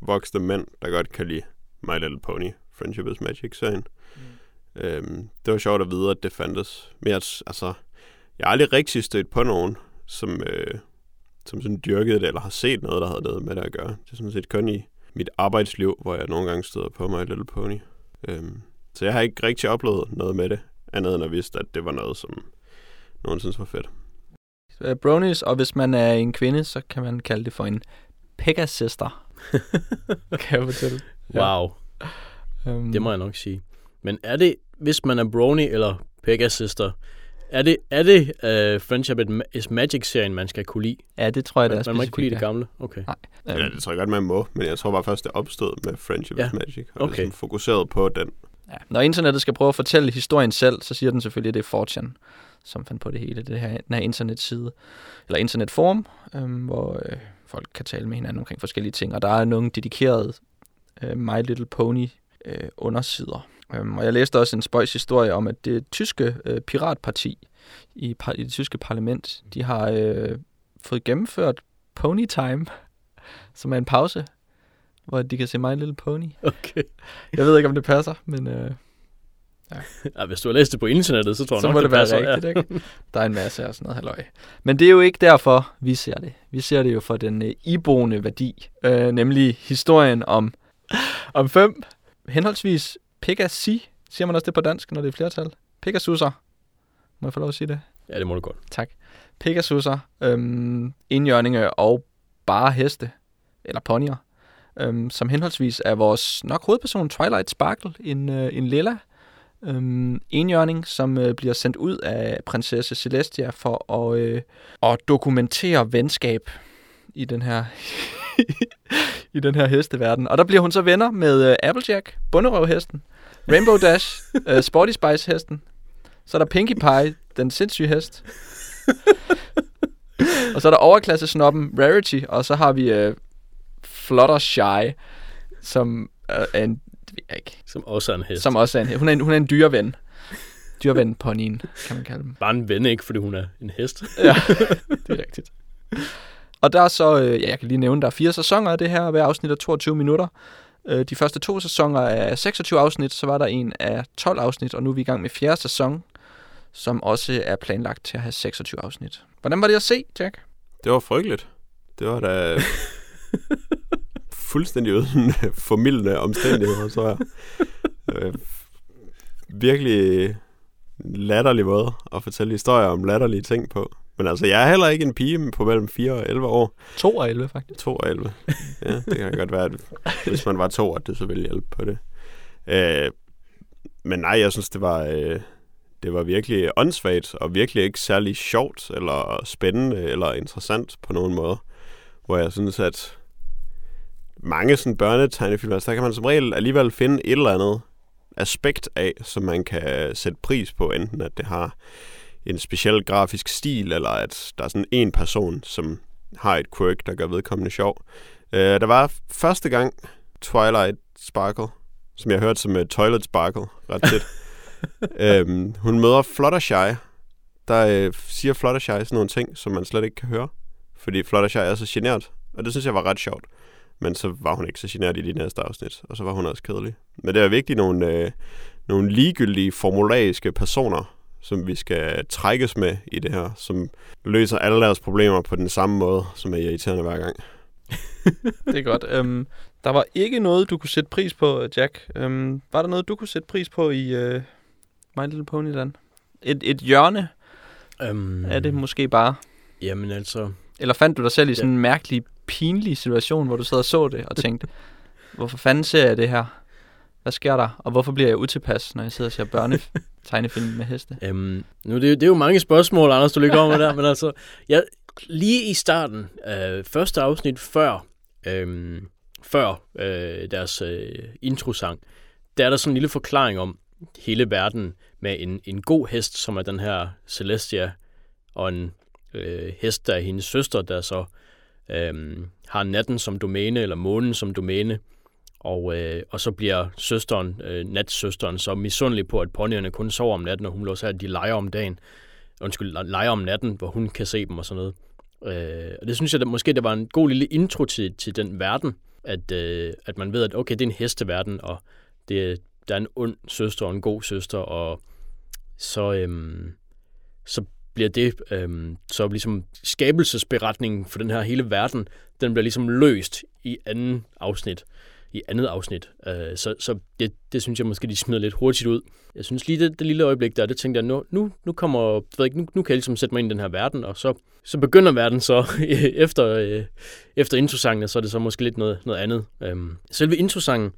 voksne mænd, der godt kan lide My Little Pony, Friendship is Magic-serien. Mm. Øhm, det var sjovt at vide, at det fandtes. Men jeg, altså, jeg har aldrig rigtig stødt på nogen, som, øh, som sådan dyrkede det, eller har set noget, der havde noget med det at gøre. Det er sådan set kun i mit arbejdsliv, hvor jeg nogle gange støder på My Little Pony. Øhm, så jeg har ikke rigtig oplevet noget med det, andet end at vidste, at det var noget, som nogen synes var fedt. Bronies, og hvis man er en kvinde, så kan man kalde det for en Pegasister, kan jeg fortælle. Ja. Wow, Um, det må jeg nok sige. Men er det, hvis man er Brony eller Pegasister, er det, er det uh, Friendship is Magic-serien, man skal kunne lide? Ja, det tror jeg, Man, er man må ikke kunne lide det gamle? Okay. ja. Ja, Øhm, det tror jeg godt, man må, men jeg tror bare først, det opstod med Friendship Ja, is Magic. Og okay. ligesom fokuseret på den. Ja. Når internettet skal prøve at fortælle historien selv, så siger den selvfølgelig, at det er 4chan, som fandt på det hele. Det her, den her internetside, eller internetforum, øhm, hvor øh, folk kan tale med hinanden omkring forskellige ting. Og der er nogle dedikerede øh, My Little Pony øh, undersider. Øhm, og jeg læste også en spøjs historie om, at det tyske øh, piratparti i, par, i det tyske parlament, de har øh, fået gennemført Pony Time, som er en pause, hvor de kan se My Little Pony. Okay. Jeg ved ikke, om det passer, men øh, Ja. ja, hvis du har læst det på internettet, så tror jeg Så nok, må det være passer, rigtigt, ikke? Der er en masse af sådan noget halløj. Men det er jo ikke derfor, vi ser det. Vi ser det jo for den øh, iboende værdi, øh, nemlig historien om, om fem henholdsvis Pegasi, siger man også det på dansk, når det er flertal? Pegasusser. Må jeg få lov at sige det? Ja, det må du godt. Tak. Pegasusser, øhm, indjørninge og bare heste, eller ponyer, øhm, som henholdsvis er vores nok hovedperson Twilight Sparkle, en, øh, en lilla øhm, enjørning, som øh, bliver sendt ud af prinsesse Celestia for at, øh, at dokumentere venskab i den her i den her hesteverden. Og der bliver hun så venner med øh, Applejack, bunderøvhesten, Rainbow Dash, øh, Sporty Spice hesten, så er der Pinkie Pie, den sindssyge hest. og så er der overklassesnoppen Rarity, og så har vi øh, Fluttershy, som er en, ved jeg ikke, Som også er en hest. som også er en, hun er en, hun er en dyreven. Dyreven ponyen, kan man kalde dem. Bare en ven, ikke? Fordi hun er en hest. Ja, det er rigtigt. Og der er så, øh, ja, jeg kan lige nævne, der er fire sæsoner af det her, hver afsnit er 22 minutter. Øh, de første to sæsoner er 26 afsnit, så var der en af 12 afsnit, og nu er vi i gang med fjerde sæson, som også er planlagt til at have 26 afsnit. Hvordan var det at se, Jack? Det var frygteligt. Det var da fuldstændig uden formidlende omstændigheder, så jeg. Øh, virkelig latterlig måde at fortælle historier om latterlige ting på. Men altså, jeg er heller ikke en pige på mellem 4 og 11 år. 2 og 11, faktisk. 2 og 11. Ja, det kan godt være, at hvis man var to, at det så ville hjælpe på det. Øh, men nej, jeg synes, det var, øh, det var virkelig åndssvagt, og virkelig ikke særlig sjovt, eller spændende, eller interessant på nogen måde. Hvor jeg synes, at mange sådan børnetegnefilm, altså der kan man som regel alligevel finde et eller andet aspekt af, som man kan sætte pris på, enten at det har en speciel grafisk stil, eller at der er sådan en person, som har et quirk, der gør vedkommende sjov. Uh, der var første gang Twilight Sparkle, som jeg hørte som uh, Toilet Sparkle ret tit. um, hun møder Fluttershy, der uh, siger Fluttershy sådan nogle ting, som man slet ikke kan høre, fordi Fluttershy er så genert, og det synes jeg var ret sjovt. Men så var hun ikke så genert i de næste afsnit, og så var hun også kedelig. Men det er vigtigt nogle, øh, nogle ligegyldige formulariske personer, som vi skal trækkes med i det her, som løser alle deres problemer på den samme måde, som er irriterende hver gang. Det er godt. Um, der var ikke noget, du kunne sætte pris på, Jack. Um, var der noget, du kunne sætte pris på i uh, My Little Pony Dan? Et, et hjørne Um, er det måske bare? Jamen altså, Eller fandt du dig selv i Ja. sådan en mærkelig, pinlig situation, hvor du sad og så det og tænkte, hvorfor fanden ser jeg det her? Hvad sker der? Og hvorfor bliver jeg utilpas, når jeg sidder og ser børnetegnefilm med heste? Øhm, nu det, er jo- det er jo mange spørgsmål, Anders, du lige kommer med der, men altså, jeg, lige i starten, øh, første afsnit før, øh, før øh, deres øh, introsang, der er der sådan en lille forklaring om hele verden med en, en god hest, som er den her Celestia, og en øh, hest, der er hendes søster, der så øh, har natten som domæne, eller månen som domæne, og, øh, og så bliver søsteren, øh, natsøsteren, så misundelig på, at ponyerne kun sover om natten, og hun vil også have, at de leger om dagen. Undskyld, leger om natten, hvor hun kan se dem og sådan noget. Øh, og det synes jeg at måske, det var en god lille intro til, til den verden, at, øh, at man ved, at okay, det er en hesteverden, og det, der er en ond søster og en god søster, og så, øhm, så bliver det øh, så ligesom skabelsesberetningen for den her hele verden, den bliver ligesom løst i anden afsnit i andet afsnit. Øh, så så det, det synes jeg måske, de smider lidt hurtigt ud. Jeg synes lige, det, det lille øjeblik der, det tænkte jeg, nu, nu, nu kommer, jeg ved ikke, nu, nu kan jeg ligesom sætte mig ind i den her verden, og så, så begynder verden så efter, øh, efter introsangen, så er det så måske lidt noget, noget andet. Øhm, selve introsangen,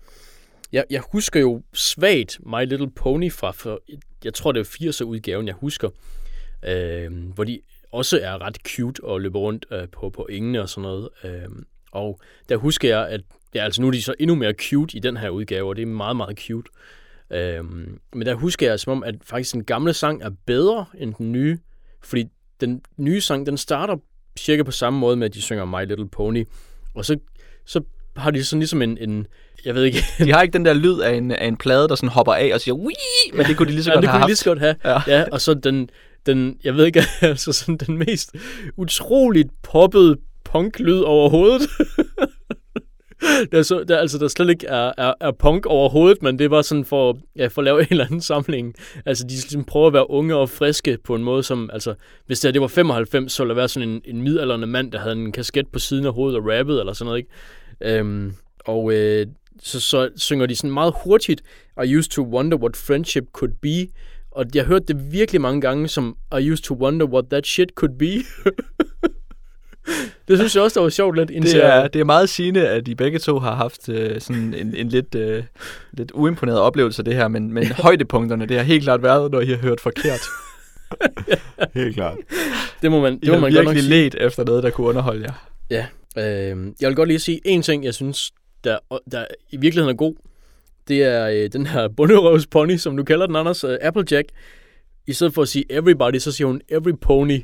jeg, jeg husker jo svagt My Little Pony fra, for, jeg tror det er 80'er udgaven, jeg husker, øh, hvor de også er ret cute og løber rundt øh, på, på engene og sådan noget. Øh, og der husker jeg, at ja, altså nu er de så endnu mere cute i den her udgave, og det er meget, meget cute. Øhm, men der husker jeg som om, at faktisk den gamle sang er bedre end den nye, fordi den nye sang, den starter cirka på samme måde med, at de synger My Little Pony, og så, så har de sådan ligesom en, en jeg ved ikke, De har ikke den der lyd af en, af en plade, der sådan hopper af og siger, Wii! men det kunne de lige så ja, godt det have kunne de haft. lige så godt have. Ja. Ja, og så den, den, jeg ved ikke, altså sådan den mest utroligt poppet punk-lyd overhovedet. der, er så, der, altså, der slet ikke er, er, er punk overhovedet, men det var sådan for, ja, for at lave en eller anden samling. Altså, de ligesom prøver at være unge og friske på en måde, som, altså, hvis det, her, det var 95, så ville der være sådan en, en midalderne mand, der havde en kasket på siden af hovedet og rappede, eller sådan noget, ikke? Øhm, og øh, så, så synger de sådan meget hurtigt, I used to wonder what friendship could be, og jeg hørte det virkelig mange gange som, I used to wonder what that shit could be. det synes jeg også, der var sjovt lidt. Det er, det er meget sigende, at de begge to har haft øh, sådan en, en lidt, øh, lidt uimponeret oplevelse af det her, men, men højdepunkterne, det har helt klart været, når I har hørt forkert. Helt klart. Det må man, det I må har man godt nok virkelig let efter noget, der kunne underholde jer. Ja, øh, jeg vil godt lige sige en ting, jeg synes, der, der i virkeligheden er god. Det er øh, den her bunderøvspony, som du kalder den, Anders, øh, Applejack. I stedet for at sige everybody, så siger hun every pony.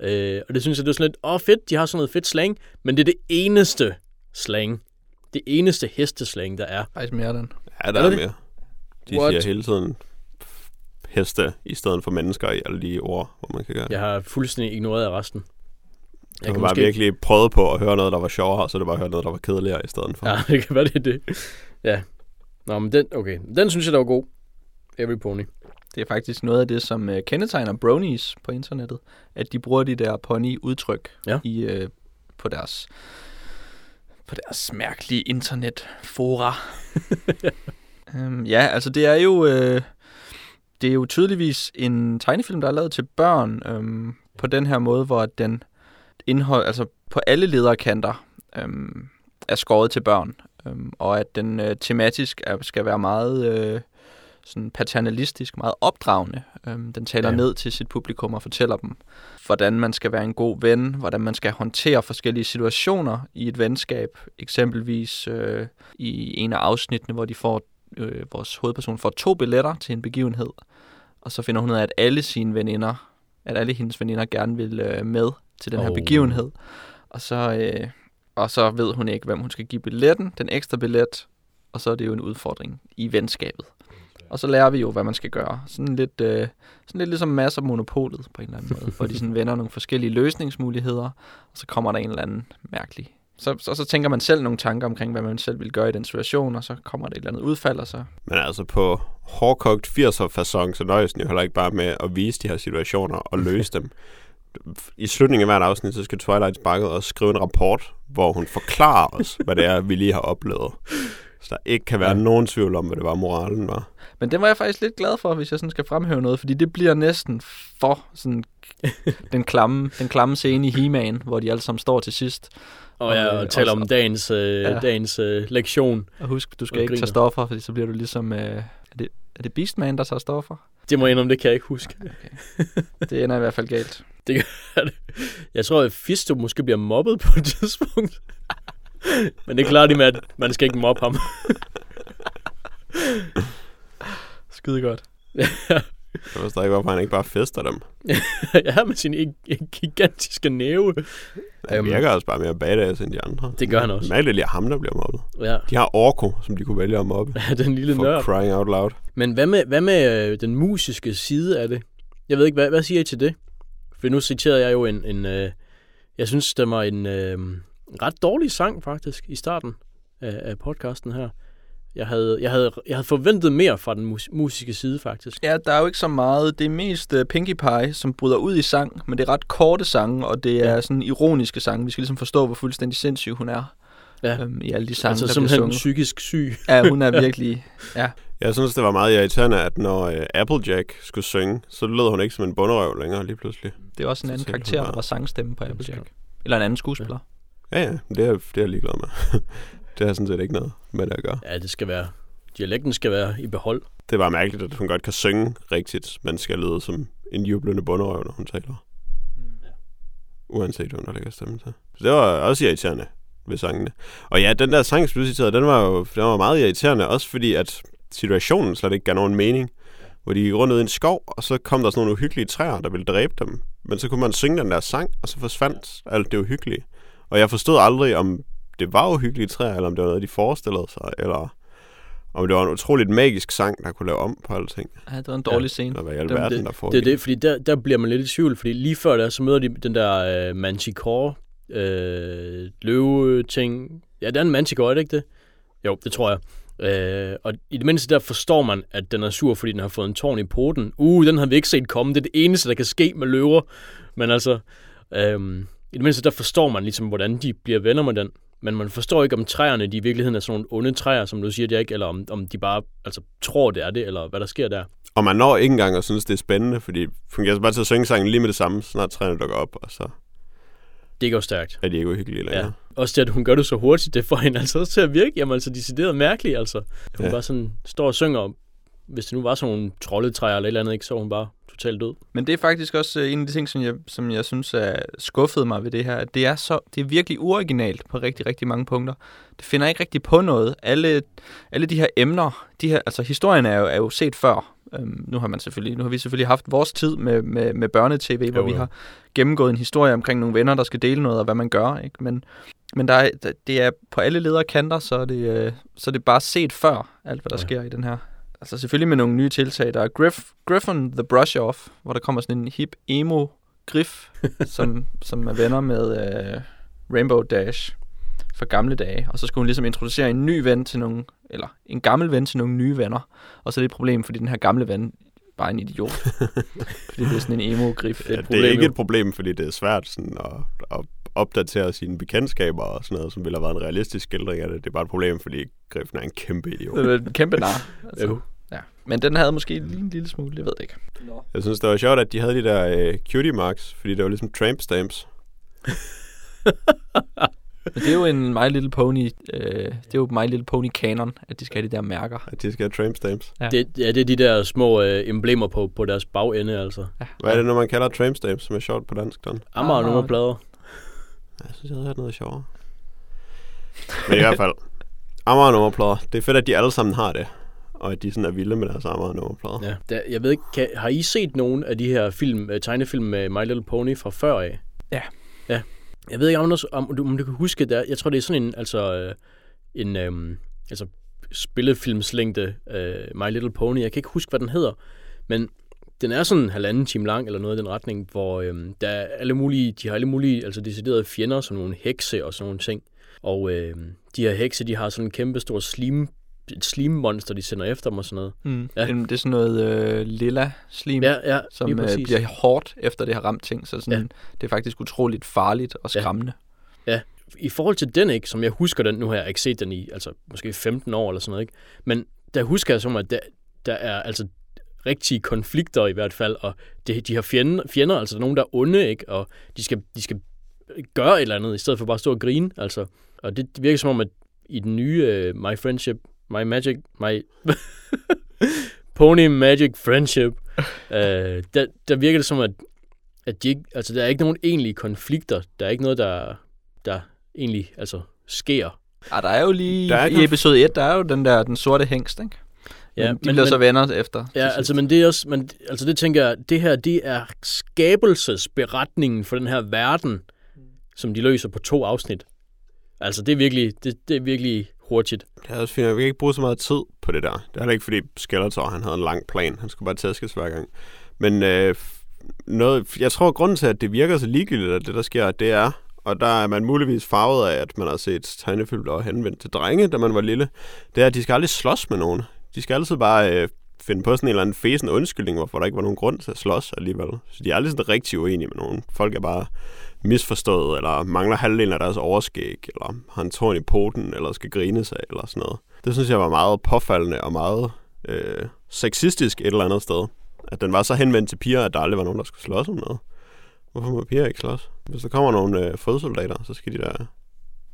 Øh, og det synes jeg, det er sådan lidt, åh fedt, de har sådan noget fedt slang, men det er det eneste slang. Det eneste hesteslang, der er. Faktisk mere den. Ja, der Er er, det? mere. De What? siger hele tiden heste i stedet for mennesker i alle de ord, hvor man kan gøre. Jeg har fuldstændig ignoreret resten. Jeg kan bare virkelig prøvet på at høre noget, der var sjovere, så det bare høre noget, der var kedeligere i stedet for. Ja, det kan være, det det. Ja. Nå, men den, okay. Den synes jeg, der var god. Every pony. Det er faktisk noget af det, som øh, kendetegner bronies på internettet, at de bruger de der pony-udtryk Ja. i, øh, på deres på deres mærkelige internetfora. um, ja, altså det er jo øh, det er jo tydeligvis en tegnefilm, der er lavet til børn øhm, på den her måde, hvor den indhold, altså på alle lederkanter øhm, er skåret til børn, øhm, og at den øh, tematisk er, skal være meget øh, sådan paternalistisk, meget opdragende. Øhm, den taler Ja. ned til sit publikum og fortæller dem, hvordan man skal være en god ven, hvordan man skal håndtere forskellige situationer i et venskab. Eksempelvis øh, i en af afsnittene, hvor de får øh, vores hovedperson får to billetter til en begivenhed, og så finder hun ud af, at alle sine veninder, at alle hendes veninder gerne vil øh, med til den her Oh. begivenhed. Og så, øh, og så ved hun ikke, hvem hun skal give billetten, den ekstra billet, og så er det jo en udfordring i venskabet. Og så lærer vi jo, hvad man skal gøre. Sådan lidt, øh, sådan lidt ligesom masser af monopolet på en eller anden måde, hvor de sådan vender nogle forskellige løsningsmuligheder, og så kommer der en eller anden mærkelig. Så, så, så tænker man selv nogle tanker omkring, hvad man selv vil gøre i den situation, og så kommer der et eller andet udfald, og så Men altså på hårdkogt 80'er fasong, så nøjes den jo heller ikke bare med at vise de her situationer og løse dem. I slutningen af hvert afsnit, så skal Twilight Sparkle også skrive en rapport, hvor hun forklarer os, hvad det er, vi lige har oplevet. Så der ikke kan være Ja. nogen tvivl om, hvad det var, moralen var. Men det var jeg faktisk lidt glad for, hvis jeg sådan skal fremhæve noget, fordi det bliver næsten for sådan den klamme, den klamme scene i He-Man, hvor de alle sammen står til sidst. Og jeg Og, og, øh, taler om dagens, øh, Ja. dagens øh, lektion. Og husk, du skal Og ikke griner. tage stoffer, fordi så bliver du ligesom... Øh, er, det, er det Beastman, der tager stoffer? Det må jeg indrømme, det kan jeg ikke huske. Det ender i hvert fald galt. Jeg tror, at Fisto måske bliver mobbet på et tidspunkt. Men det klarer de med, at man skal ikke mobbe ham. Skide godt. Jeg forstår ikke, hvorfor han ikke bare fester dem. ja, med sin ig- gigantiske næve. Han Øhm. virker også bare mere badass end de andre. Det gør han også. Mærkeligt lige ham, der bliver mobbet. Ja, De har Orko, som de kunne vælge at mobbe. den lille For nørd. crying out loud. Men hvad med, hvad med øh, den musiske side af det? Jeg ved ikke, hvad, hvad siger I til det? For nu citerede jeg jo en, en øh, jeg synes, det var en øh, ret dårlig sang faktisk i starten af, af podcasten her. Jeg havde, jeg, havde, jeg havde forventet mere fra den mus- musiske side faktisk. Ja, der er jo ikke så meget. Det er mest uh, Pinkie Pie, som bryder ud i sang, men det er ret korte sange, og det er Ja. sådan ironiske sange. Vi skal ligesom forstå, hvor fuldstændig sindssyg hun er Ja. øhm, i alle de sange, altså der bliver simpelthen sunget. psykisk syg. Ja, hun er virkelig... Ja, Jeg synes, det var meget irriterende, at når øh, Applejack skulle synge, så lød hun ikke som en bunderøv længere lige pludselig. det er også en Så anden karakter, der var sangstemme på Applejack. Eller en anden skuespiller. Ja, ja, det er, det er jeg ligeglad med. det har sådan set ikke noget med det at gøre. Ja, det skal være, dialekten skal være i behold. Det var mærkeligt, at hun godt kan synge rigtigt, men skal lyde som en jublende bunderøv, når hun taler. Uanset hvem der lægger stemmen til. Så det var også irriterende ved sangene. Og ja, den der sang, som du citerede, den var jo den var meget irriterende, også fordi at situationen slet ikke gav nogen mening. Hvor de gik rundt i en skov, og så kom der sådan nogle uhyggelige træer, der ville dræbe dem. Men så kunne man synge den der sang, og så forsvandt alt det uhyggelige. Og jeg forstod aldrig, om det var uhyggelige træer, eller om det var noget, de forestillede sig, eller om det var en utroligt magisk sang, der kunne lave om på alting. Ja, det var en dårlig Ja. scene. Eller hvad i Det- alverden, det- der Det foregik. er det, fordi der, der bliver man lidt i tvivl, fordi lige før der, så møder de den der øh, Manticore øh, løve-ting, Ja, det er en manticore, er det ikke det? Jo, det tror jeg. Øh, og i det mindste der forstår man, at den er sur, fordi den har fået en tårn i poten. Uh, den har vi ikke set komme. Det er det eneste, der kan ske med løver. Men altså, øh, i det mindste der forstår man ligesom, hvordan de bliver venner med den. Men man forstår ikke, om træerne de i virkeligheden er sådan nogle onde træer, som du siger, det er ikke, eller om, om de bare altså, tror, det er det, eller hvad der sker der. Og man når ikke engang at synes, det er spændende, fordi fungerer så bare til at synge sangen lige med det samme, snart træerne dukker op, og så det går stærkt. er de ikke uhyggelige længere. Ja. Også det, at hun gør det så hurtigt, det får hende altså også til at virke. Jamen altså, decideret mærkeligt, altså. Hun Ja. bare sådan står og synger om, hvis det nu var sådan nogle troldetræer eller et eller andet, ikke, så hun bare totalt død. Men det er faktisk også øh, en af de ting, som jeg, som jeg synes er skuffet mig ved det her. at Det er, så, det er virkelig uoriginalt på rigtig, rigtig mange punkter. Det finder ikke rigtig på noget. Alle, alle de her emner, de her, altså historien er jo, er jo set før. Øhm, nu har man selvfølgelig, nu har vi selvfølgelig haft vores tid med, med, med børnetv, hvor Jo, vi jo. har gennemgået en historie omkring nogle venner, der skal dele noget, og hvad man gør. Ikke? Men, men der er, det er på alle ledere kanter, så er det, øh, så er det bare set før, alt hvad der Ja. sker i den her. Altså selvfølgelig med nogle nye tiltag. Der er Griff, Griffon the Brush Off, hvor der kommer sådan en hip emo griff, som, som er venner med øh, Rainbow Dash fra gamle dage. Og så skulle hun ligesom introducere en ny ven til nogle, eller en gammel ven til nogle nye venner. Og så er det et problem, fordi den her gamle ven bare en idiot. fordi det er sådan en emo griff. Ja, et det er ikke jo. et problem, fordi det er svært sådan at, at opdatere sine bekendtskaber og sådan noget, som ville have været en realistisk skildring af det. Det er bare et problem, fordi Griffen er en kæmpe idiot. Det er en kæmpe nar. Altså, Jo. ja. Men den havde måske lige en lille smule, det ved jeg ikke. Jeg synes, det var sjovt, at de havde de der øh, cutie marks, fordi det var ligesom tramp stamps. Men det er jo en My Little Pony, øh, det er jo My Little Pony kanon, at de skal have de der mærker. At de skal have tramp stamps. Ja. Det, ja, det er de der små øh, emblemer på, på deres bagende, altså. Hvad er det, når man kalder tramp stamps, som er sjovt på dansk? Don? Amager nummerplader. Jeg synes, jeg havde hørt noget sjovere. Men i hvert fald, Amager nummerplader. Det er fedt, at de alle sammen har det. Og at de sådan er vilde med deres Amager nummerplader. Ja. Der, jeg ved ikke, kan, har I set nogen af de her film, øh, tegnefilm med My Little Pony fra før af? Ja. Ja. Jeg ved ikke, om, om, du, om du kan huske, der, jeg tror, det er sådan en, altså, øh, en øhm, altså, spillefilmslængde, øh, My Little Pony. Jeg kan ikke huske, hvad den hedder, men den er sådan en halvanden time lang, eller noget i den retning, hvor øhm, der er alle mulige, de har alle mulige, altså deciderede fjender, som nogle hekse og sådan nogle ting. Og øh, de her hekse, de har sådan en kæmpe stor slim, et slimmonster, de sender efter dem og sådan noget. Mm. Ja. Ja. Det er sådan noget øh, lilla slim, Ja, ja, som øh, bliver hårdt efter det har ramt ting. Så sådan, ja. det er faktisk utroligt farligt og Ja. skræmmende. i forhold til den, ikke, som jeg husker den, nu har jeg ikke set den i, altså måske 15 år eller sådan noget, ikke? men der husker jeg som, at der, der er altså rigtige konflikter i hvert fald, og det, de har fjender, fjender, altså nogen, der er onde, ikke? og de skal, de skal gøre et eller andet, i stedet for bare at stå og grine, altså. Og det, virker som om, at i den nye uh, My Friendship, My Magic, My Pony Magic Friendship, uh, der, der virker det som, at, at de ikke, altså, der er ikke nogen egentlige konflikter, der er ikke noget, der, der egentlig altså, sker. Ah, der er jo lige, Der er i episode 1, der er jo den der, den sorte hængst, ikke? Ja, men de bliver så venner efter. Ja, altså, men det er også, men, altså det tænker jeg, det her, det er skabelsesberetningen for den her verden, som de løser på to afsnit. Altså, det er virkelig, det, det er virkelig hurtigt. Det er også fint, at vi kan ikke bruge så meget tid på det der. Det er heller ikke, fordi Skeletor han havde en lang plan. Han skulle bare tæskes hver gang. Men øh, noget, jeg tror, at grunden til, at det virker så ligegyldigt, at det der sker, det er, og der er man muligvis farvet af, at man har set tegnefilm, der var henvendt til drenge, da man var lille, det er, at de skal aldrig slås med nogen. De skal altid bare øh, finde på sådan en eller anden fesen undskyldning, hvorfor der ikke var nogen grund til at slås alligevel. Så de er aldrig sådan rigtig uenige med nogen. Folk er bare misforstået, eller mangler halvdelen af deres overskæg, eller har en tårn i poten, eller skal grine sig, eller sådan noget. Det synes jeg var meget påfaldende og meget øh, sexistisk et eller andet sted. At den var så henvendt til piger, at der aldrig var nogen, der skulle slås om noget. Hvorfor må piger ikke slås? Hvis der kommer nogle øh, fodsoldater, så skal de der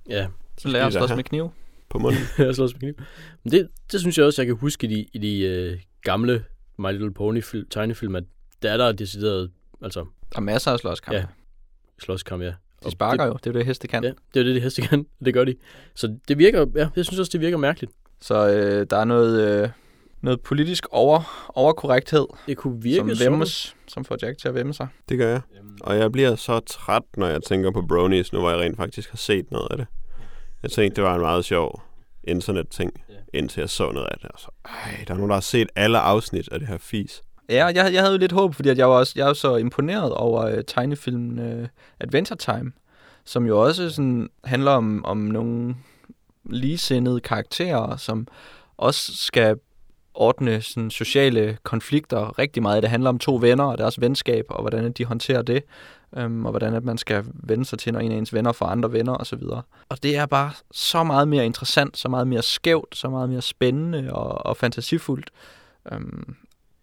Ja, så lærer de da slås med kniv. På munden. jeg slås med kniv. Men det, det synes jeg også, jeg kan huske i de, i de øh, gamle My Little Pony fil- tegnefilm, at der er der decideret, altså, Der er masser af slåskampe. Ja. Slåskamp, ja. De sparker jo, det er jo det, heste kan. Ja, det er det, de heste kan. Det gør de. Så det virker, ja, jeg synes også, det virker mærkeligt. Så øh, der er noget, øh, noget politisk over, overkorrekthed, Det kunne virke som sådan. vemmes, som får Jack til at vemme sig. Det gør jeg. Og jeg bliver så træt, når jeg tænker på bronies, nu hvor jeg rent faktisk har set noget af det. Jeg tænkte, det var en meget sjov internet-ting, Ja. indtil jeg så noget af det. Og så, ej, der er nogen, der har set alle afsnit af det her fis. Ja, jeg, jeg havde jo lidt håb, fordi at jeg var også jeg var så imponeret over øh, tegnefilmen øh, Adventure Time, som jo også sådan handler om, om nogle ligesindede karakterer, som også skal ordne sådan, sociale konflikter rigtig meget. Det handler om to venner og deres venskab, og hvordan de håndterer det, øhm, og hvordan at man skal vende sig til, når en af ens venner får andre venner osv. Og, og det er bare så meget mere interessant, så meget mere skævt, så meget mere spændende og, og fantasifuldt. Øhm,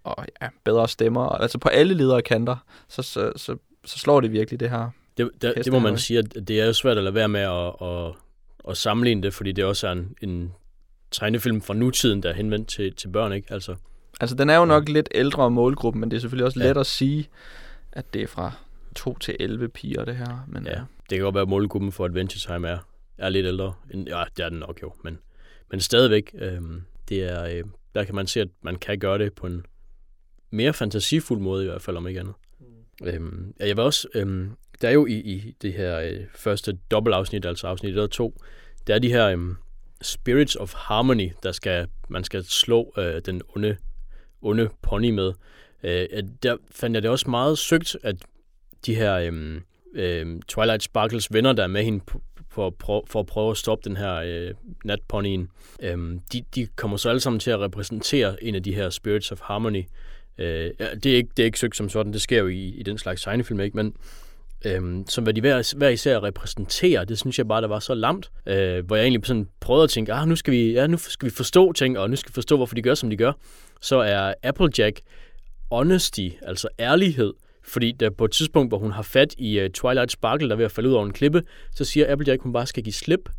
og ja, bedre stemmer. Altså på alle ledere kanter, så, så, så, så slår det virkelig det her. Det, det, det må man sige, at det er jo svært at lade være med at, at, at sammenligne det, fordi det også er en, en tegnefilm fra nutiden, der er henvendt til, til børn, ikke? Altså, altså den er jo nok ja. lidt ældre målgruppe, men det er selvfølgelig også ja. let at sige, at det er fra 2 til 11 piger, det her. Men, ja, det kan godt være, at målgruppen for Adventure Time er, er lidt ældre. Ja, det er den nok jo, men, men stadigvæk, øh, det er, øh, der kan man se, at man kan gøre det på en mere fantasifuld måde, i hvert fald om ikke andet. Mm. Øhm, jeg vil også, øhm, der er jo i, i det her øh, første dobbeltafsnit, altså afsnit 1 og 2, der er de her øhm, Spirits of Harmony, der skal, man skal slå øh, den onde, onde pony med. Øh, der fandt jeg det også meget søgt, at de her øhm, øhm, Twilight Sparkles venner, der er med hende for, for, for at prøve at stoppe den her øh, natponyen, øhm, de, de kommer så alle sammen til at repræsentere en af de her Spirits of Harmony. Øh, det, er ikke, det er ikke søgt som sådan, det sker jo i, i den slags tegnefilm, ikke? men øhm, som hvad de hver, hver især repræsenterer, det synes jeg bare, der var så lamt, øh, hvor jeg egentlig sådan prøvede at tænke, ah, nu skal, vi, ja, nu skal vi forstå ting, og nu skal vi forstå, hvorfor de gør, som de gør. Så er Applejack honesty, altså ærlighed, fordi der på et tidspunkt, hvor hun har fat i uh, Twilight Sparkle, der er ved at falde ud over en klippe, så siger Applejack, at hun bare skal give slip.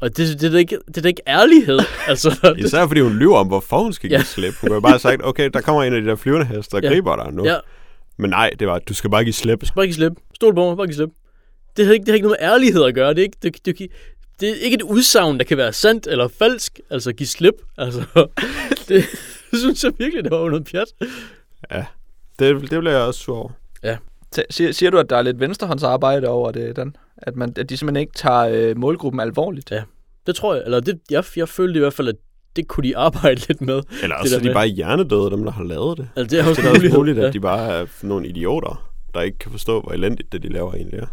Og det, det, det, er, ikke, det er da ikke ærlighed. altså, Især fordi hun lyver om, hvorfor hun skal give slip. Hun har bare sagt, okay, der kommer en af de der flyvende heste, der ja. griber dig nu. Ja. Men nej, det var, du skal bare give slip. Du skal bare give slip. Stol på mig, bare give slip. Det har ikke, det har ikke noget med ærlighed at gøre. Det er ikke, det, det, det er ikke et udsagn, der kan være sandt eller falsk. Altså, give slip. Altså, det, det synes jeg virkelig, det var noget pjat. Ja, det, det blev jeg også sur over. Ja. Siger, siger du, at der er lidt venstrehåndsarbejde over det, den? At, man, at de simpelthen ikke tager øh, målgruppen alvorligt? Ja, det tror jeg. Eller det, jeg, jeg følte i hvert fald, at det kunne de arbejde lidt med. Eller også er de bare hjernedøde, dem der har lavet det. Altså, det er også, det er også muligt, at ja. de bare er nogle idioter, der ikke kan forstå, hvor elendigt det, de laver egentlig er.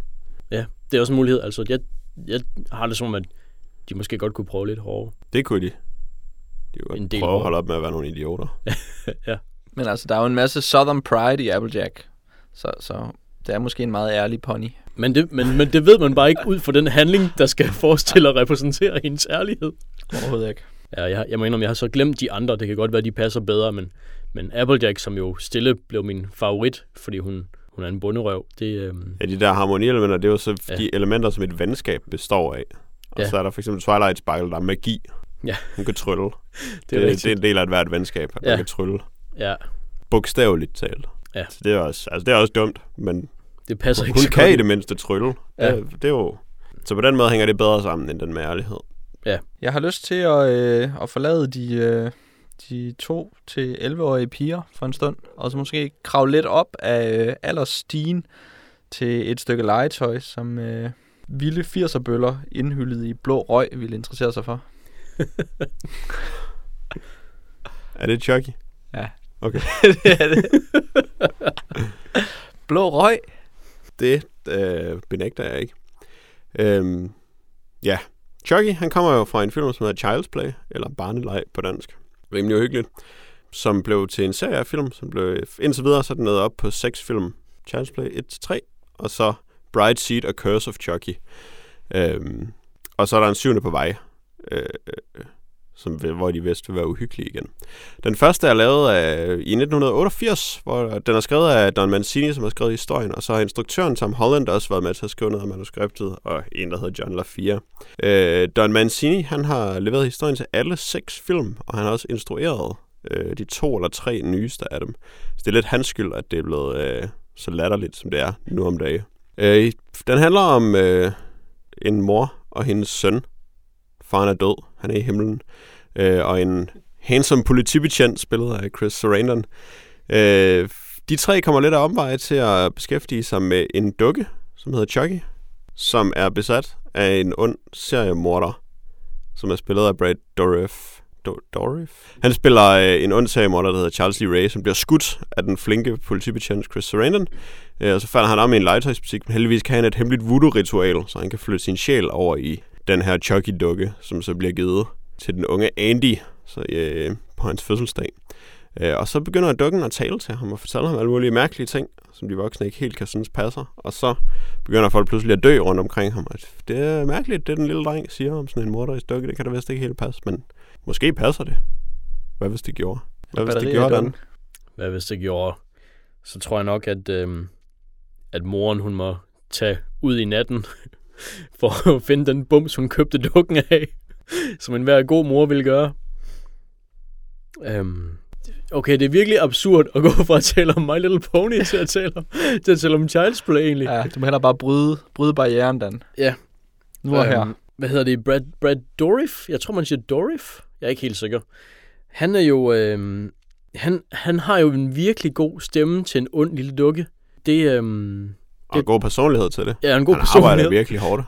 Ja, det er også en mulighed. Altså, jeg, jeg har det som, at de måske godt kunne prøve lidt hårdere. Det kunne de. De kunne godt prøve at holde op med at være nogle idioter. ja. Men altså, der er jo en masse Southern Pride i Applejack. Så, så det er måske en meget ærlig pony. Men det, men, men det ved man bare ikke ud fra den handling, der skal forestille at repræsentere hendes ærlighed. Overhovedet ikke. Ja, jeg, jeg mener, jeg har så glemt de andre. Det kan godt være, de passer bedre, men, men Applejack, som jo stille blev min favorit, fordi hun, hun er en bunderøv. Det, øhm... Ja, de der harmonielementer, det er jo så ja. de elementer, som et venskab består af. Og ja. så er der for eksempel Twilight Sparkle, der er magi. Ja. Hun kan trylle. det, er det, det er en del af et hvert venskab, at ja. man kan trylle. Ja. Bogstaveligt talt. Ja. Så det er også, altså det er også dumt, men det passer hun, ikke hun kan i det mindste trylle. Ja. Det, det er jo... Så på den måde hænger det bedre sammen end den med ærlighed. Ja. Jeg har lyst til at, øh, at forlade de, øh, de to til 11-årige piger for en stund, og så måske kravle lidt op af øh, aldersstigen til et stykke legetøj, som øh, vilde 80'er-bøller indhyllet i blå røg ville interessere sig for. er det Chucky? Ja. Okay. det er det. blå røg? Det øh, benægter jeg ikke. Øhm, ja, Chucky, han kommer jo fra en film, som hedder Child's Play, eller Barneleg på dansk. Rimelig uhyggeligt. Som blev til en serie af film, som blev indtil videre så den op på seks film. Child's Play 1-3, og så Bright Seed og Curse of Chucky. Øhm, og så er der en syvende på vej. Øh, som, hvor de vist vil være uhyggelige igen. Den første er lavet af, i 1988, hvor den er skrevet af Don Mancini, som har skrevet historien, og så har instruktøren Tom Holland også været med til at skrive noget af manuskriptet, og en, der hedder John LaFia. Øh, Don Mancini, han har leveret historien til alle seks film, og han har også instrueret øh, de to eller tre nyeste af dem. Så det er lidt hans skyld, at det er blevet øh, så latterligt, som det er nu om dagen. Øh, den handler om øh, en mor og hendes søn, faren er død, han er i himlen, øh, og en handsome politibetjent, spillet af Chris Sarandon. Øh, de tre kommer lidt af omveje til at beskæftige sig med en dukke, som hedder Chucky, som er besat af en ond seriemorder, som er spillet af Brad Dourif. Dourif? Han spiller øh, en ond seriemorder, der hedder Charles Lee Ray, som bliver skudt af den flinke politibetjent Chris Sarandon. Øh, og så falder han om i en legetøjsbutik, men heldigvis kan han et hemmeligt voodoo-ritual, så han kan flytte sin sjæl over i den her Chucky-dukke, som så bliver givet til den unge Andy så, øh, på hans fødselsdag. Øh, og så begynder dukken at tale til ham og fortælle ham alle mulige mærkelige ting, som de voksne ikke helt kan synes passer. Og så begynder folk pludselig at dø rundt omkring ham. Og det er mærkeligt, det den lille dreng siger om sådan en morderisk dukke. Det kan da vist ikke helt passe, men måske passer det. Hvad hvis det gjorde? Hvad hvis det gjorde den? Hvad hvis det gjorde? Så tror jeg nok, at, øhm, at moren hun må tage ud i natten for at finde den bums, hun købte dukken af. Som en hver god mor ville gøre. Øhm, okay, det er virkelig absurd at gå fra at tale om My Little Pony til at tale om, til at tale om Child's Play egentlig. Ja, du må hellere bare bryde, bryde barrieren, Dan. Ja. Nu og her. Øhm, Hvad hedder det? Brad, Brad Dourif? Jeg tror, man siger Dourif. Jeg er ikke helt sikker. Han er jo... Øhm, han, han har jo en virkelig god stemme til en ond lille dukke. Det øhm, Og god personlighed til det. er en god Han arbejder personlighed. virkelig hårdt.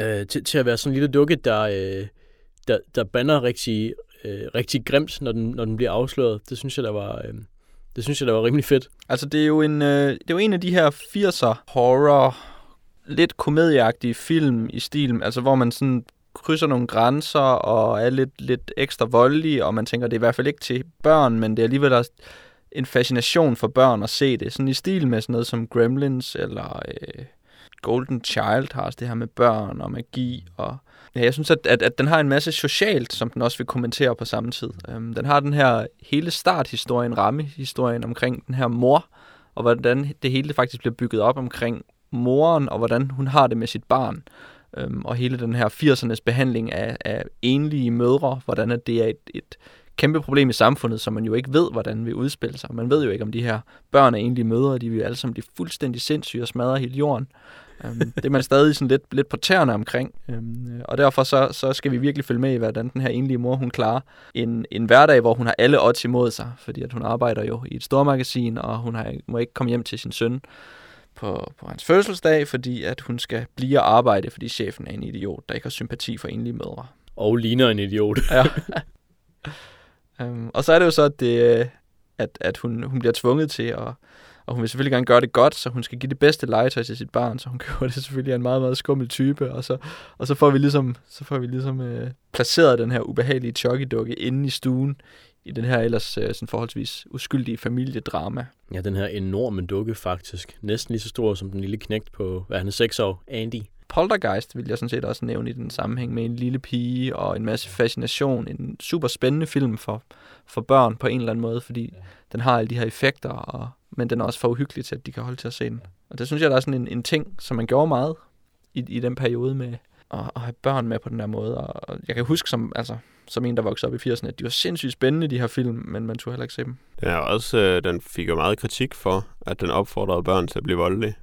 Øh, til, til at være sådan en lille dukke, der, øh, der, der banner rigtig, øh, rigtig grimt, når den, når den bliver afsløret. Det synes jeg, der var, øh, det synes jeg, der var rimelig fedt. Altså, det er jo en, øh, det er jo en af de her 80'er horror, lidt komedieagtige film i stilen, altså hvor man sådan krydser nogle grænser og er lidt, lidt ekstra voldelig, og man tænker, det er i hvert fald ikke til børn, men det er alligevel også en fascination for børn at se det. Sådan i stil med sådan noget som Gremlins eller øh, Golden Child har også det her med børn og magi. Og ja, jeg synes, at, at, at den har en masse socialt, som den også vil kommentere på samme tid. Øhm, den har den her hele starthistorien, rammehistorien omkring den her mor, og hvordan det hele faktisk bliver bygget op omkring moren, og hvordan hun har det med sit barn. Øhm, og hele den her 80'ernes behandling af, af enlige mødre, hvordan at det er et, et kæmpe problem i samfundet, som man jo ikke ved, hvordan vil udspille sig. Man ved jo ikke, om de her børn er enlige mødre, de vil alle sammen blive fuldstændig sindssyge og smadre hele jorden. Um, det er man stadig sådan lidt, lidt på tæerne omkring. Um, og derfor så, så skal vi virkelig følge med i, hvordan den her enlige mor, hun klarer en, en hverdag, hvor hun har alle odds imod sig, fordi at hun arbejder jo i et stormagasin, og hun har, må ikke komme hjem til sin søn på, på hans fødselsdag, fordi at hun skal blive og arbejde, fordi chefen er en idiot, der ikke har sympati for enlige mødre. Og ligner en idiot. Ja. um, og så er det jo så, at, det, øh, at, at hun, hun bliver tvunget til at og hun vil selvfølgelig gerne gøre det godt, så hun skal give det bedste legetøj til sit barn, så hun køber det selvfølgelig af en meget, meget skummel type, og så, og så får vi ligesom, så får vi ligesom øh, placeret den her ubehagelige chokkidukke inde i stuen, i den her ellers øh, sådan forholdsvis uskyldige familiedrama. Ja, den her enorme dukke faktisk. Næsten lige så stor som den lille knægt på, hvad han er, 6 år, Andy. Poltergeist vil jeg sådan set også nævne i den sammenhæng med en lille pige og en masse fascination. En super spændende film for, for børn på en eller anden måde, fordi ja. den har alle de her effekter, og, men den er også for uhyggelig til, at de kan holde til at se den. Og det synes jeg, der er sådan en, en ting, som man gjorde meget i, i den periode med at, at have børn med på den der måde. Og, jeg kan huske som, altså, som en, der voksede op i 80'erne, at de var sindssygt spændende, de her film, men man turde heller ikke se dem. Den, er også, øh, den fik jo meget kritik for, at den opfordrede børn til at blive voldelige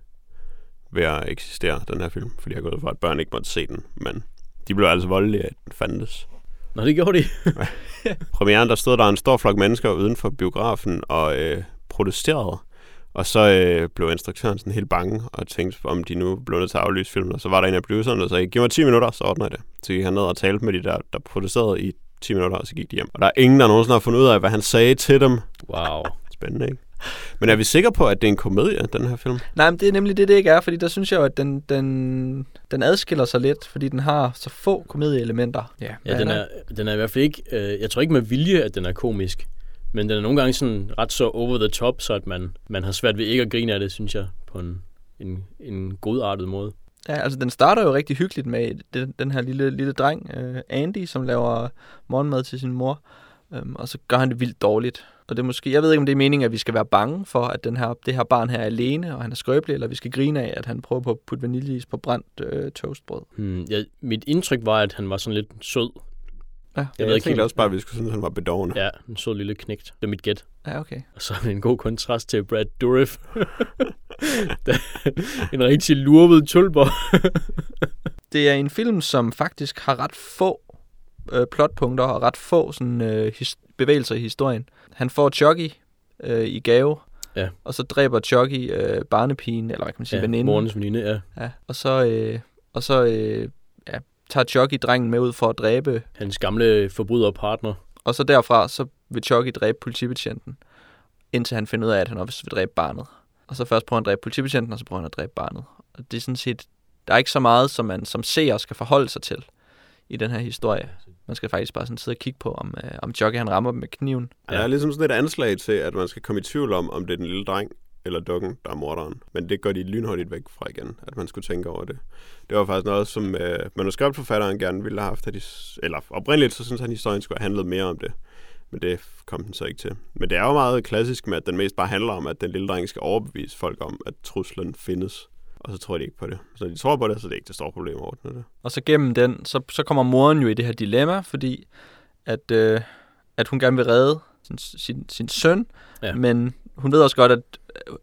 ved at eksistere, den her film. Fordi jeg går ud fra, at børn ikke måtte se den, men de blev altså voldelige, at den fandtes. Nå, det gjorde de. Premieren, der stod der en stor flok mennesker uden for biografen og øh, protesterede. Og så øh, blev instruktøren sådan helt bange og tænkte, om de nu blev nødt til at aflyse filmen. Og så var der en af producerne, der sagde, giv mig 10 minutter, så ordner jeg det. Så gik han ned og talte med de der, der protesterede i 10 minutter, og så gik de hjem. Og der er ingen, der nogensinde har fundet ud af, hvad han sagde til dem. Wow. Spændende, ikke? Men er vi sikre på, at det er en komedie, den her film? Nej, men det er nemlig det, det ikke er, fordi der synes jeg jo, at den, den, den adskiller sig lidt, fordi den har så få komedieelementer. Ja, Ja, den er, den er i hvert fald ikke, øh, jeg tror ikke med vilje, at den er komisk. Men den er nogle gange sådan ret så over the top, så at man, man har svært ved ikke at grine af det, synes jeg, på en, en, en godartet måde. Ja, altså den starter jo rigtig hyggeligt med den, den her lille, lille dreng, øh, Andy, som laver morgenmad til sin mor, øhm, og så gør han det vildt dårligt. Og det er måske, jeg ved ikke, om det er meningen, at vi skal være bange for, at den her, det her barn her er alene, og han er skrøbelig, eller vi skal grine af, at han prøver på at putte vaniljeis på brændt øh, toastbrød. Hmm, ja, mit indtryk var, at han var sådan lidt sød. Ja, Jeg Jeg, ved jeg ikke tænkte helt. også bare, at vi skulle synes, at han var bedårende. Ja, en sød lille knægt. Det er mit gæt. ja okay. Og så er det en god kontrast til Brad Dourif. En rigtig lurvet tulper. Det er en film, som faktisk har ret få øh, plotpunkter og ret få sådan, øh, his- bevægelser i historien. Han får Chucky øh, i gave, Ja. og så dræber Chucky øh, barnepigen, eller hvad kan man sige, ja, veninden. morgens veninde, ja. Ja, og så, øh, og så øh, ja, tager Chucky drengen med ud for at dræbe, Hans gamle forbryderpartner. og så derfra, så vil Chucky dræbe politibetjenten, indtil han finder ud af, at han også vil dræbe barnet. Og så først prøver han at dræbe politibetjenten, og så prøver han at dræbe barnet. Og det er sådan set der er ikke så meget, som man som seer skal forholde sig til i den her historie. Man skal faktisk bare sådan sidde og kigge på, om, øh, om Chucky han rammer dem med kniven. Ja. Der er ligesom sådan et anslag til, at man skal komme i tvivl om, om det er den lille dreng eller dukken, der er morderen. Men det går de lynhurtigt væk fra igen, at man skulle tænke over det. Det var faktisk noget, som øh, manuskriptforfatteren gerne ville have haft. At de, eller oprindeligt, så synes han, at historien skulle have handlet mere om det. Men det kom den så ikke til. Men det er jo meget klassisk med, at den mest bare handler om, at den lille dreng skal overbevise folk om, at truslen findes. Og så tror de ikke på det. Så de tror på det, så det er ikke det store problem at ordne det. Og så gennem den, så, så kommer moren jo i det her dilemma, fordi at, øh, at hun gerne vil redde sin, sin, sin søn, ja. men hun ved også godt, at,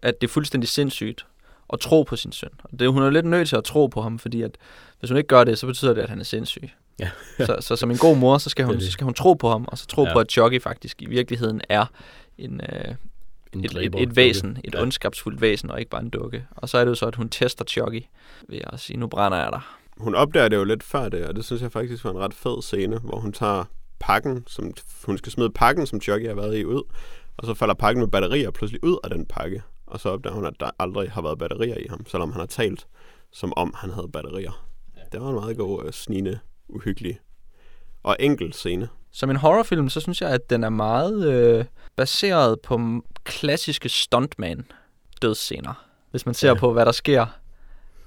at det er fuldstændig sindssygt at tro på sin søn. Og det, hun er lidt nødt til at tro på ham, fordi at, hvis hun ikke gør det, så betyder det, at han er sindssyg. Ja. så, så som en god mor, så skal, hun, så skal hun tro på ham, og så tro ja. på, at Chucky faktisk i virkeligheden er en, øh, en et, et, et væsen, et ja. ondskabsfuldt væsen, og ikke bare en dukke. Og så er det jo så, at hun tester Chucky ved at sige, nu brænder jeg dig. Hun opdager det jo lidt før det, og det synes jeg faktisk var en ret fed scene, hvor hun tager pakken, som hun skal smide pakken, som Chucky har været i, ud, og så falder pakken med batterier pludselig ud af den pakke, og så opdager hun, at der aldrig har været batterier i ham, selvom han har talt, som om han havde batterier. Ja. Det var en meget god, uh, snigende, uhyggelig og enkel scene. Som en horrorfilm, så synes jeg, at den er meget øh, baseret på klassiske stuntman dødsscener. Hvis man ser ja. på, hvad der sker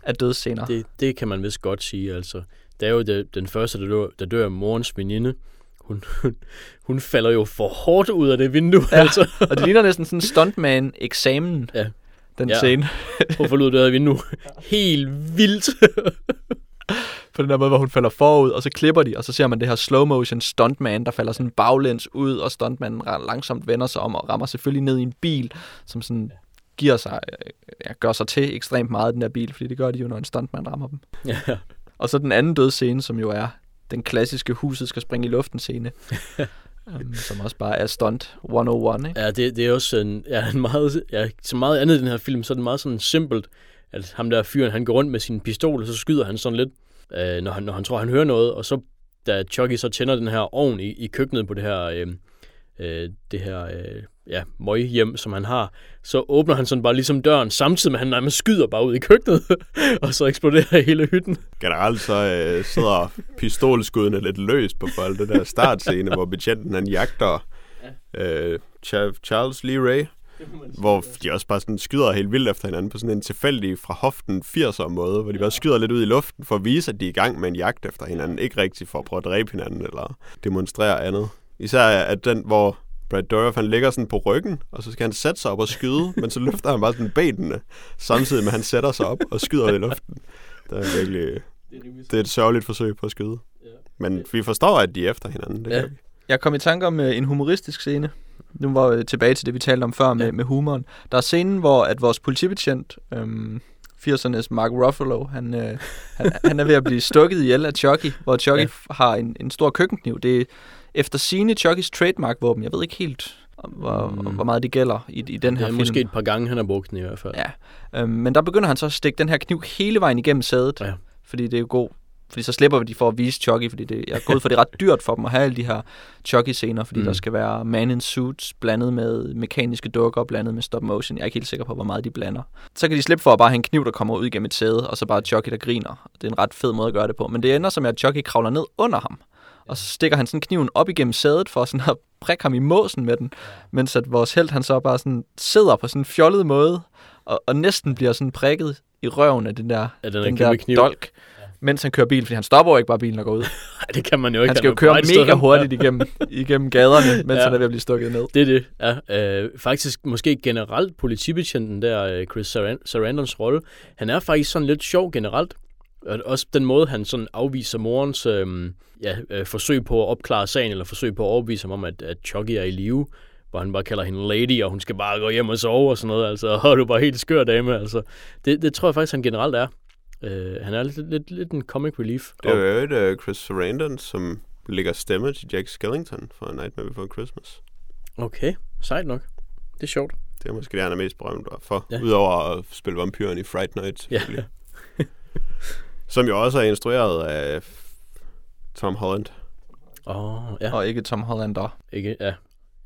af dødsscener. Det, det kan man vist godt sige, altså. Det er jo det, den første, der dør, der dør morens veninde. Hun, hun, hun falder jo for hårdt ud af det vindue, ja, altså. og det ligner næsten sådan en stuntman-eksamen, ja. den ja. scene. hun falder ud af det vindue. Helt vildt på den der måde, hvor hun falder forud, og så klipper de, og så ser man det her slow motion stuntman, der falder sådan baglæns ud, og stuntmanen langsomt vender sig om og rammer selvfølgelig ned i en bil, som sådan giver sig, ja, gør sig til ekstremt meget den der bil, fordi det gør de jo, når en stuntman rammer dem. Ja. Og så den anden død scene, som jo er den klassiske huset skal springe i luften scene. um, som også bare er stunt 101, ikke? Ja, det, det er også en, ja, en meget, ja, så meget andet i den her film, så er det meget sådan simpelt, at ham der fyren, han går rundt med sin pistol, og så skyder han sådan lidt øh, når, han, når han tror, han hører noget, og så da Chucky så tænder den her ovn i, i køkkenet på det her, øh, øh, det her øh, ja, møghjem, som han har, så åbner han sådan bare ligesom døren, samtidig med at han nærmest skyder bare ud i køkkenet, og så eksploderer hele hytten. Generelt så øh, sidder pistolskuddene lidt løst på folk, det der startscene, hvor betjenten han jagter øh, Charles Lee Ray, hvor de også bare sådan skyder helt vildt efter hinanden på sådan en tilfældig fra hoften 80'er måde, hvor de bare skyder lidt ud i luften for at vise, at de er i gang med en jagt efter hinanden. Ikke rigtigt for at prøve at dræbe hinanden eller demonstrere andet. Især at den, hvor Brad Dourif, han ligger sådan på ryggen, og så skal han sætte sig op og skyde, men så løfter han bare sådan benene, samtidig med at han sætter sig op og skyder i luften. Det er virkelig... Det er et sørgeligt forsøg på at skyde. Men vi forstår, at de er efter hinanden. Det ja. Jeg kom i tanke om uh, en humoristisk scene, nu var vi tilbage til det, vi talte om før med, ja. med humoren. Der er scenen, hvor at vores politibetjent, øhm, 80'ernes Mark Ruffalo, han, øh, han, han er ved at blive stukket ihjel af Chucky, hvor Chucky ja. har en, en stor køkkenkniv. Det er efter sine Chuckys trademark-våben. Jeg ved ikke helt, hvor, mm. hvor meget det gælder i, i den her film. Det er måske et par gange, han har brugt den i hvert fald. Ja, øhm, men der begynder han så at stikke den her kniv hele vejen igennem sædet, ja. fordi det er jo god fordi så slipper de for at vise Chucky, fordi det, jeg er gået for, det er ret dyrt for dem at have alle de her Chucky-scener, fordi mm. der skal være man in suits blandet med mekaniske dukker, blandet med stop motion. Jeg er ikke helt sikker på, hvor meget de blander. Så kan de slippe for at bare have en kniv, der kommer ud igennem et sæde, og så bare Chucky, der griner. Det er en ret fed måde at gøre det på. Men det ender som, at Chucky kravler ned under ham. Og så stikker han sådan kniven op igennem sædet for sådan at prikke ham i måsen med den. Mens at vores held, han så bare sådan sidder på sådan en fjollet måde, og, og næsten bliver sådan prikket i røven af den der, ja, den, den der kniv. dolk mens han kører bil, fordi han stopper jo ikke bare bilen og går ud. Nej, det kan man jo ikke. Han skal jo køre mega hurtigt igennem, igennem gaderne, mens ja. han er ved at blive stukket ned. Det er det, ja. Øh, faktisk måske generelt politibetjenten der, øh, Chris Sarandons rolle, han er faktisk sådan lidt sjov generelt. Også den måde, han sådan afviser morens øh, ja, øh, forsøg på at opklare sagen, eller forsøg på at overbevise ham om, at, at Chucky er i live hvor han bare kalder hende lady, og hun skal bare gå hjem og sove og sådan noget. Altså, og du er bare helt skør dame. Altså, det, det tror jeg faktisk, han generelt er. Uh, han er lidt, lidt, lidt en comic relief. Det er jo et uh, Chris Sarandon, som lægger stemme til Jack Skellington for A Nightmare Before Christmas. Okay, sejt nok. Det er sjovt. Det er måske det, han er mest berømt for, ja. udover at spille vampyren i Fright Night, Ja. som jo også er instrueret af Tom Holland. Åh, oh, ja. Og ikke Tom Hollander. Ikke, ja,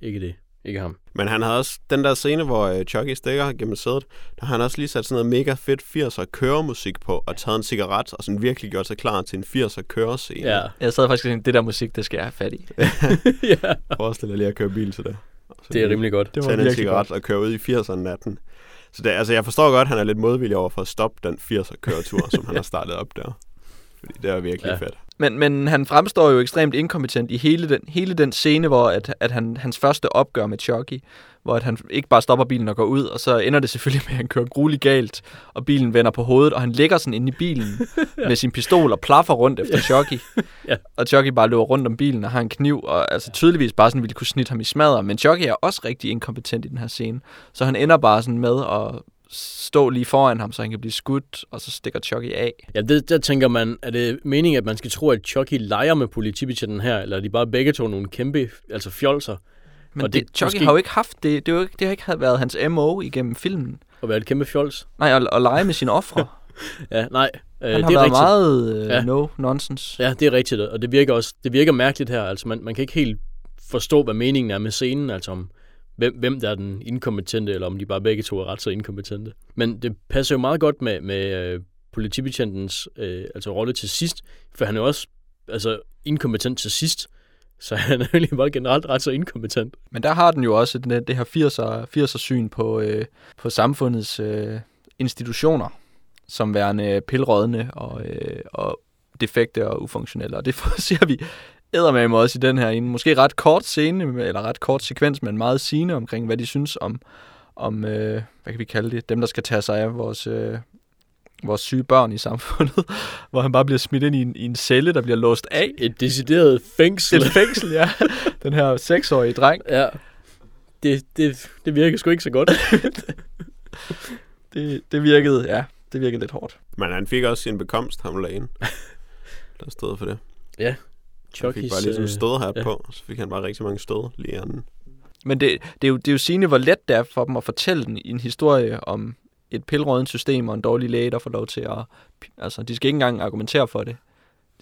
ikke det. Ikke ham. Men han havde også den der scene, hvor uh, Chucky stikker gennem sædet, der har han også lige sat sådan noget mega fedt 80'er køremusik på, og taget en cigaret, og sådan virkelig gjort sig klar til en 80'er kørescene. Ja. Jeg sad faktisk og tænkte, det der musik, det skal jeg have fat i. ja. Forestil dig lige at køre bil til det. Så Det er rimelig godt. Det var en virkelig cigaret og køre ud i 80'erne natten. Så det, altså, jeg forstår godt, at han er lidt modvillig over for at stoppe den 80'er køretur, som han har startet op der. Fordi det er virkelig Ja. ja. fedt. Men, men han fremstår jo ekstremt inkompetent i hele den, hele den scene, hvor at, at han, hans første opgør med Chucky, hvor at han ikke bare stopper bilen og går ud, og så ender det selvfølgelig med, at han kører grueligt galt, og bilen vender på hovedet, og han ligger sådan inde i bilen med sin pistol og plaffer rundt efter Chucky. Ja. Og Chucky bare løber rundt om bilen og har en kniv, og altså tydeligvis bare sådan ville kunne snitte ham i smadret. Men Chucky er også rigtig inkompetent i den her scene, så han ender bare sådan med at stå lige foran ham, så han kan blive skudt, og så stikker Chucky af. Ja, det, der tænker man, er det meningen, at man skal tro, at Chucky leger med politibetjenten her, eller er de bare begge to nogle kæmpe, altså fjolser, Men Og det, det- Chucky måske- har jo ikke haft det. Det, er jo ikke, det har ikke været hans MO igennem filmen. og være et kæmpe fjols? Nej, at, at lege med sine ofre. Ja, nej, øh, Han det har er været rigtigt. meget uh, Ja. no nonsense. Ja, det er rigtigt, og det virker også, det virker mærkeligt her, altså man, man kan ikke helt forstå, hvad meningen er med scenen, altså om hvem, hvem der er den inkompetente, eller om de bare begge to er ret så inkompetente. Men det passer jo meget godt med, med øh, politibetjentens øh, altså rolle til sidst, for han er jo også altså, inkompetent til sidst, så han er egentlig bare generelt ret så inkompetent. Men der har den jo også det, det her 80'er, 80'er syn på, øh, på samfundets øh, institutioner, som værende pilrådne og, øh, og defekte og ufunktionelle. Og det ser vi eddermame også i den her en måske ret kort scene, eller ret kort sekvens, men meget sigende omkring, hvad de synes om, om øh, hvad kan vi kalde det, dem, der skal tage sig af vores, øh, vores syge børn i samfundet, hvor han bare bliver smidt ind i en, i en celle, der bliver låst af. Et decideret fængsel. Et fængsel, ja. Den her seksårige dreng. Ja. Det, det, det virker sgu ikke så godt. Det, det virkede, ja, det virkede lidt hårdt. Men han fik også sin bekomst, ham lægen. Der stod for det. Han fik Chucky's, bare lige sådan en øh, stødhat ja. på, så fik han bare rigtig mange stød lige anden. Men det, det, er jo, det er jo sigende, hvor let det er for dem at fortælle den, en historie om et pilrådent system og en dårlig læge, der får lov til at... Altså, de skal ikke engang argumentere for det.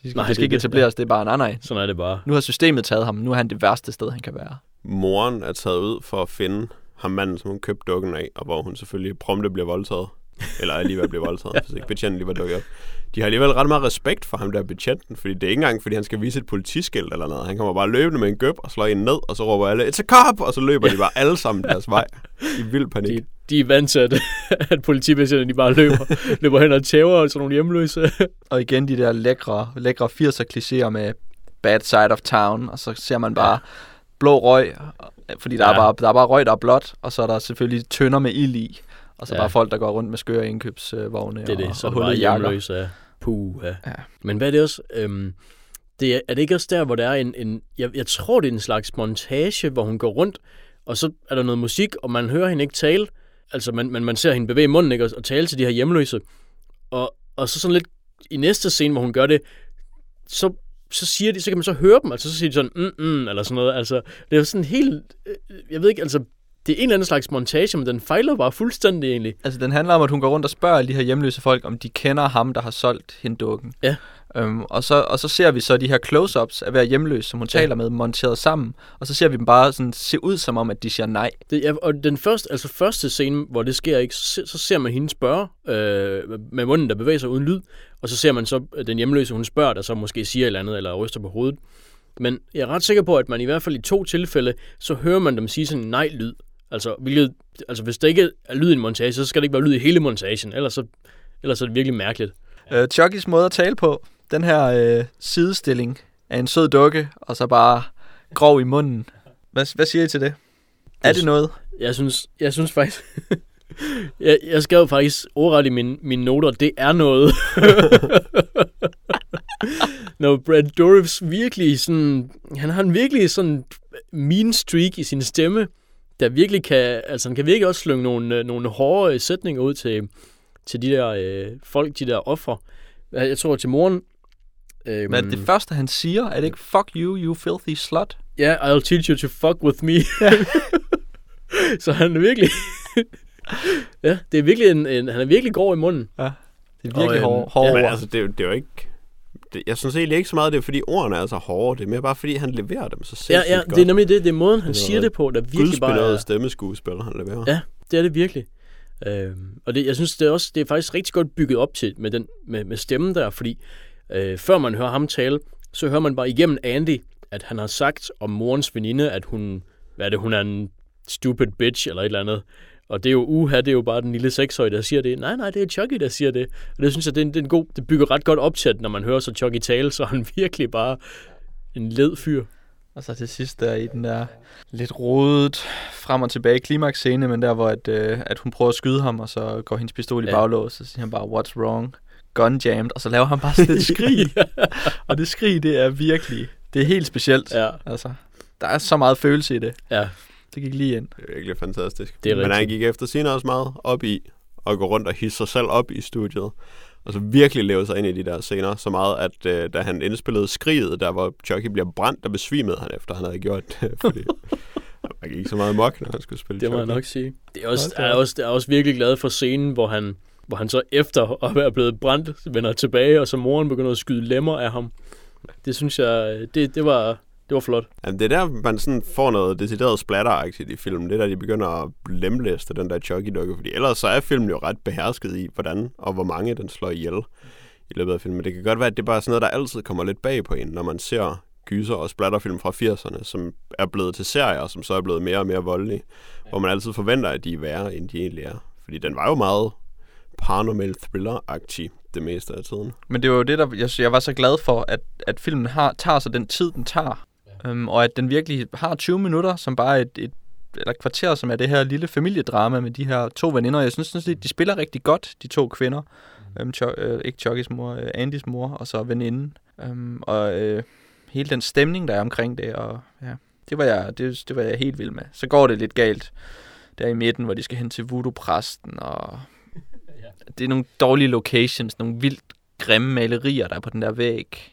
De skal, Nej, det skal det- ikke det- etableres, det er bare, nej, nej. Sådan er det bare. Nu har systemet taget ham, nu er han det værste sted, han kan være. Moren er taget ud for at finde ham manden, som hun købte dukken af, og hvor hun selvfølgelig prompte bliver voldtaget. Eller er lige ved at blive voldtaget, hvis ikke betjenten lige var dukket op. De har alligevel ret meget respekt for ham der betjenten, fordi det er ikke engang, fordi han skal vise et politiskilt eller noget. Han kommer bare løbende med en gøb og slår en ned, og så råber alle, it's a cop! Og så løber de bare alle sammen deres vej i vild panik. De, de er vant til, at, at politibetjentene de bare løber, løber hen og tæver sådan nogle hjemløse. Og igen de der lækre, lækre 80'er klichéer med bad side of town, og så ser man bare ja. blå røg, fordi der, Ja. er bare, der er bare røg, der er blåt, og så er der selvfølgelig tønder med ild i, og så Ja. ja. bare folk, der går rundt med skøre indkøbsvogne Det er det, og, så og bare hullede jakker. hjemløse af puh. Ja. Ja. Men hvad er det også? Øhm, det er, er det ikke også der, hvor der er en, en jeg, jeg tror, det er en slags montage, hvor hun går rundt, og så er der noget musik, og man hører hende ikke tale. Altså, man, man, man ser hende bevæge munden ikke, og, og tale til de her hjemløse. Og, og så sådan lidt i næste scene, hvor hun gør det, så, så siger de, så kan man så høre dem, altså så siger de sådan, mm, mm, eller sådan noget. Altså, det er sådan helt, øh, jeg ved ikke, altså, det er en eller anden slags montage, men den fejler bare fuldstændig egentlig. Altså, den handler om, at hun går rundt og spørger alle de her hjemløse folk, om de kender ham, der har solgt hende dukken. Ja. Øhm, og, så, og så ser vi så de her close-ups af hver hjemløs, som hun Ja. taler med, monteret sammen. Og så ser vi dem bare sådan se ud som om, at de siger nej. Det, ja, og den første, altså første scene, hvor det sker ikke, så, så ser man hende spørge øh, med munden, der bevæger sig uden lyd, og så ser man så øh, den hjemløse, hun spørger, der så måske siger et eller andet, eller ryster på hovedet. Men jeg er ret sikker på, at man i hvert fald i to tilfælde, så hører man dem sige sådan en nej-lyd. Altså, hvilket, altså hvis der ikke er lyd i en montage, så skal det ikke være lyd i hele montagen, ellers så, ellers er det virkelig mærkeligt. Øh, Chuckys måde at tale på, den her øh, sidestilling af en sød dukke, og så bare grov i munden. Hvad, hvad siger I til det? Er det noget? Jeg synes, jeg synes faktisk... jeg, jeg skrev faktisk ordret i mine, mine noter, det er noget. Når Brad Dourifs virkelig sådan... Han har en virkelig sådan mean streak i sin stemme, der virkelig kan... Altså, han kan virkelig også slynge nogle, øh, nogle hårde øh, sætninger ud til, til de der øh, folk, de der ofre. Jeg tror til moren... Øh, Men det første, han siger, er det ikke, fuck you, you filthy slut? Ja, yeah, I'll teach you to fuck with me. så han er virkelig... ja, det er virkelig en, en, han er virkelig grov i munden. Det er virkelig Og, øhm, hård, hård ja, Men altså, det er, det er jo ikke... det, jeg synes egentlig ikke så meget, det er fordi ordene er så hårde. Det er mere bare fordi, han leverer dem så sindssygt Ja, ja, godt. det er nemlig det. Det er måden, han Det er siger det på, der virkelig bare er... stemmeskuespil, han leverer. Ja, det er det virkelig. Øhm, og det, jeg synes, det er, også, det er faktisk rigtig godt bygget op til med, den, med, med stemmen der, fordi øh, før man hører ham tale, så hører man bare igennem Andy, at han har sagt om morens veninde, at hun, hvad er det, hun er en stupid bitch eller et eller andet. Og det er jo uha, det er jo bare den lille seksårige, der siger det. Nej, nej, det er Chucky, der siger det. Og det synes jeg, det er en, det er en god, det bygger ret godt op til, at når man hører så Chucky tale, så er han virkelig bare en led fyr. Og så til sidst der i den der lidt rodet frem og tilbage klimaks-scene, men der hvor at, øh, at hun prøver at skyde ham, og så går hendes pistol i Ja. baglås, så siger han bare, what's wrong? Gun jammed, og så laver han bare sådan et skrig. og det skrig, det er virkelig, det er helt specielt. Ja, Altså, der er så meget følelse i det. ja, Det gik lige ind. Det er virkelig fantastisk. Det er Men han gik efter sin også meget op i at gå rundt og hisse sig selv op i studiet. Og så virkelig leve sig ind i de der scener. Så meget, at øh, da han indspillede skriget, der hvor Chucky bliver brændt, der besvimede han efter, han havde gjort det. Fordi han gik så meget mok, når han skulle spille det må jeg Chucky. nok sige. Det er også, jeg, er også, jeg er også virkelig glad for scenen, hvor han, hvor han så efter at være blevet brændt, vender tilbage, og så moren begynder at skyde lemmer af ham. Det synes jeg, det, det, var, det var flot. Jamen, det er der, man sådan får noget decideret splatteragtigt i filmen. Det er der, de begynder at lemlæste den der Chucky-dukke. Fordi ellers så er filmen jo ret behersket i, hvordan og hvor mange den slår ihjel i løbet af filmen. Det kan godt være, at det er bare sådan noget, der altid kommer lidt bag på en, når man ser gyser og splatterfilm fra 80'erne, som er blevet til serier, som så er blevet mere og mere voldelige. Hvor man altid forventer, at de er værre, end de egentlig er. Fordi den var jo meget paranormal thriller-agtig det meste af tiden. Men det var jo det, der jeg, jeg var så glad for, at, at filmen har, tager sig den tid, den tager. Øhm, og at den virkelig har 20 minutter, som bare et, et eller et kvarter, som er det her lille familiedrama med de her to veninder. Jeg synes, synes de spiller rigtig godt, de to kvinder. Øhm, Cho, øh, ikke Chuckys mor, øh, Andys mor, og så veninden. Øhm, og øh, hele den stemning, der er omkring det, og ja, det var, jeg, det, det var jeg helt vild med. Så går det lidt galt der i midten, hvor de skal hen til voodoo-præsten, og det er nogle dårlige locations, nogle vildt grimme malerier, der er på den der væg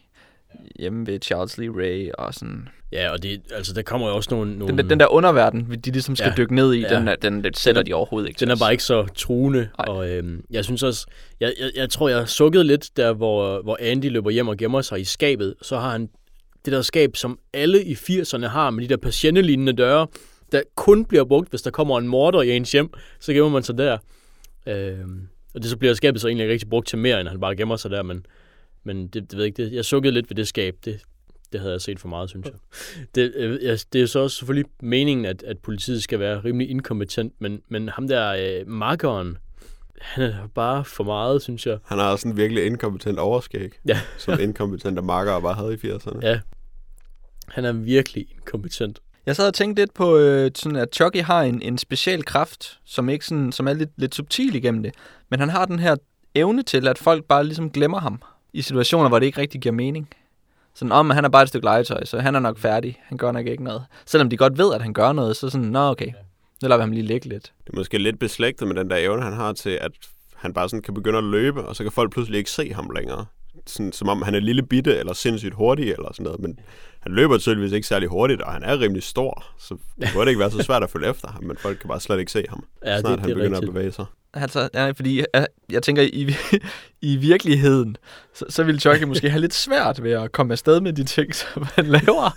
hjemme ved Charles Lee Ray, og sådan. Ja, og det, altså, der kommer jo også nogle... nogle Den, der, den der underverden, de ligesom skal Ja. dykke ned i, Ja. den, den, den sætter de overhovedet ikke Den er bare ikke så truende, Nej. og øhm, jeg synes også, jeg, jeg, jeg tror, jeg sukkede lidt der, hvor, hvor Andy løber hjem og gemmer sig i skabet. Så har han det der skab, som alle i 80'erne har med de der patientelignende døre, der kun bliver brugt, hvis der kommer en morder i ens hjem, så gemmer man sig der. Øhm, og det så bliver skabet så egentlig ikke rigtig brugt til mere, end han bare gemmer sig der, men, men det, det ved jeg ikke, det, jeg sukkede lidt ved det skab, det, det havde jeg set for meget, synes jeg. Det, øh, jeg- det er så også selvfølgelig meningen, at, at politiet skal være rimelig inkompetent, men, men ham der øh, makkeren, han er bare for meget, synes jeg. Han har sådan en virkelig inkompetent overskæg, Ja. som inkompetente marker bare havde i 80'erne. Ja. Han er virkelig inkompetent. Jeg sad og tænkte lidt på, øh, sådan at Chucky har en, en speciel kraft, som ikke sådan, som er lidt, lidt subtil igennem det. Men han har den her evne til, at folk bare ligesom glemmer ham i situationer, hvor det ikke rigtig giver mening. Sådan, om han er bare et stykke legetøj, så han er nok færdig. Han gør nok ikke noget. Selvom de godt ved, at han gør noget, så sådan, nå okay, nu lader vi ham lige ligge lidt. Det er måske lidt beslægtet med den der evne, han har til, at han bare sådan kan begynde at løbe, og så kan folk pludselig ikke se ham længere. Sådan, som om han er lille bitte, eller sindssygt hurtig, eller sådan noget. Men han løber tydeligvis ikke særlig hurtigt, og han er rimelig stor. Så det burde ikke være så svært at følge efter ham, men folk kan bare slet ikke se ham, Ja, snart det, han det er begynder rigtigt. at bevæge sig. Altså, ja, fordi jeg, jeg tænker, i, i virkeligheden, så, så ville Chucky måske have lidt svært ved at komme afsted med de ting, som han laver.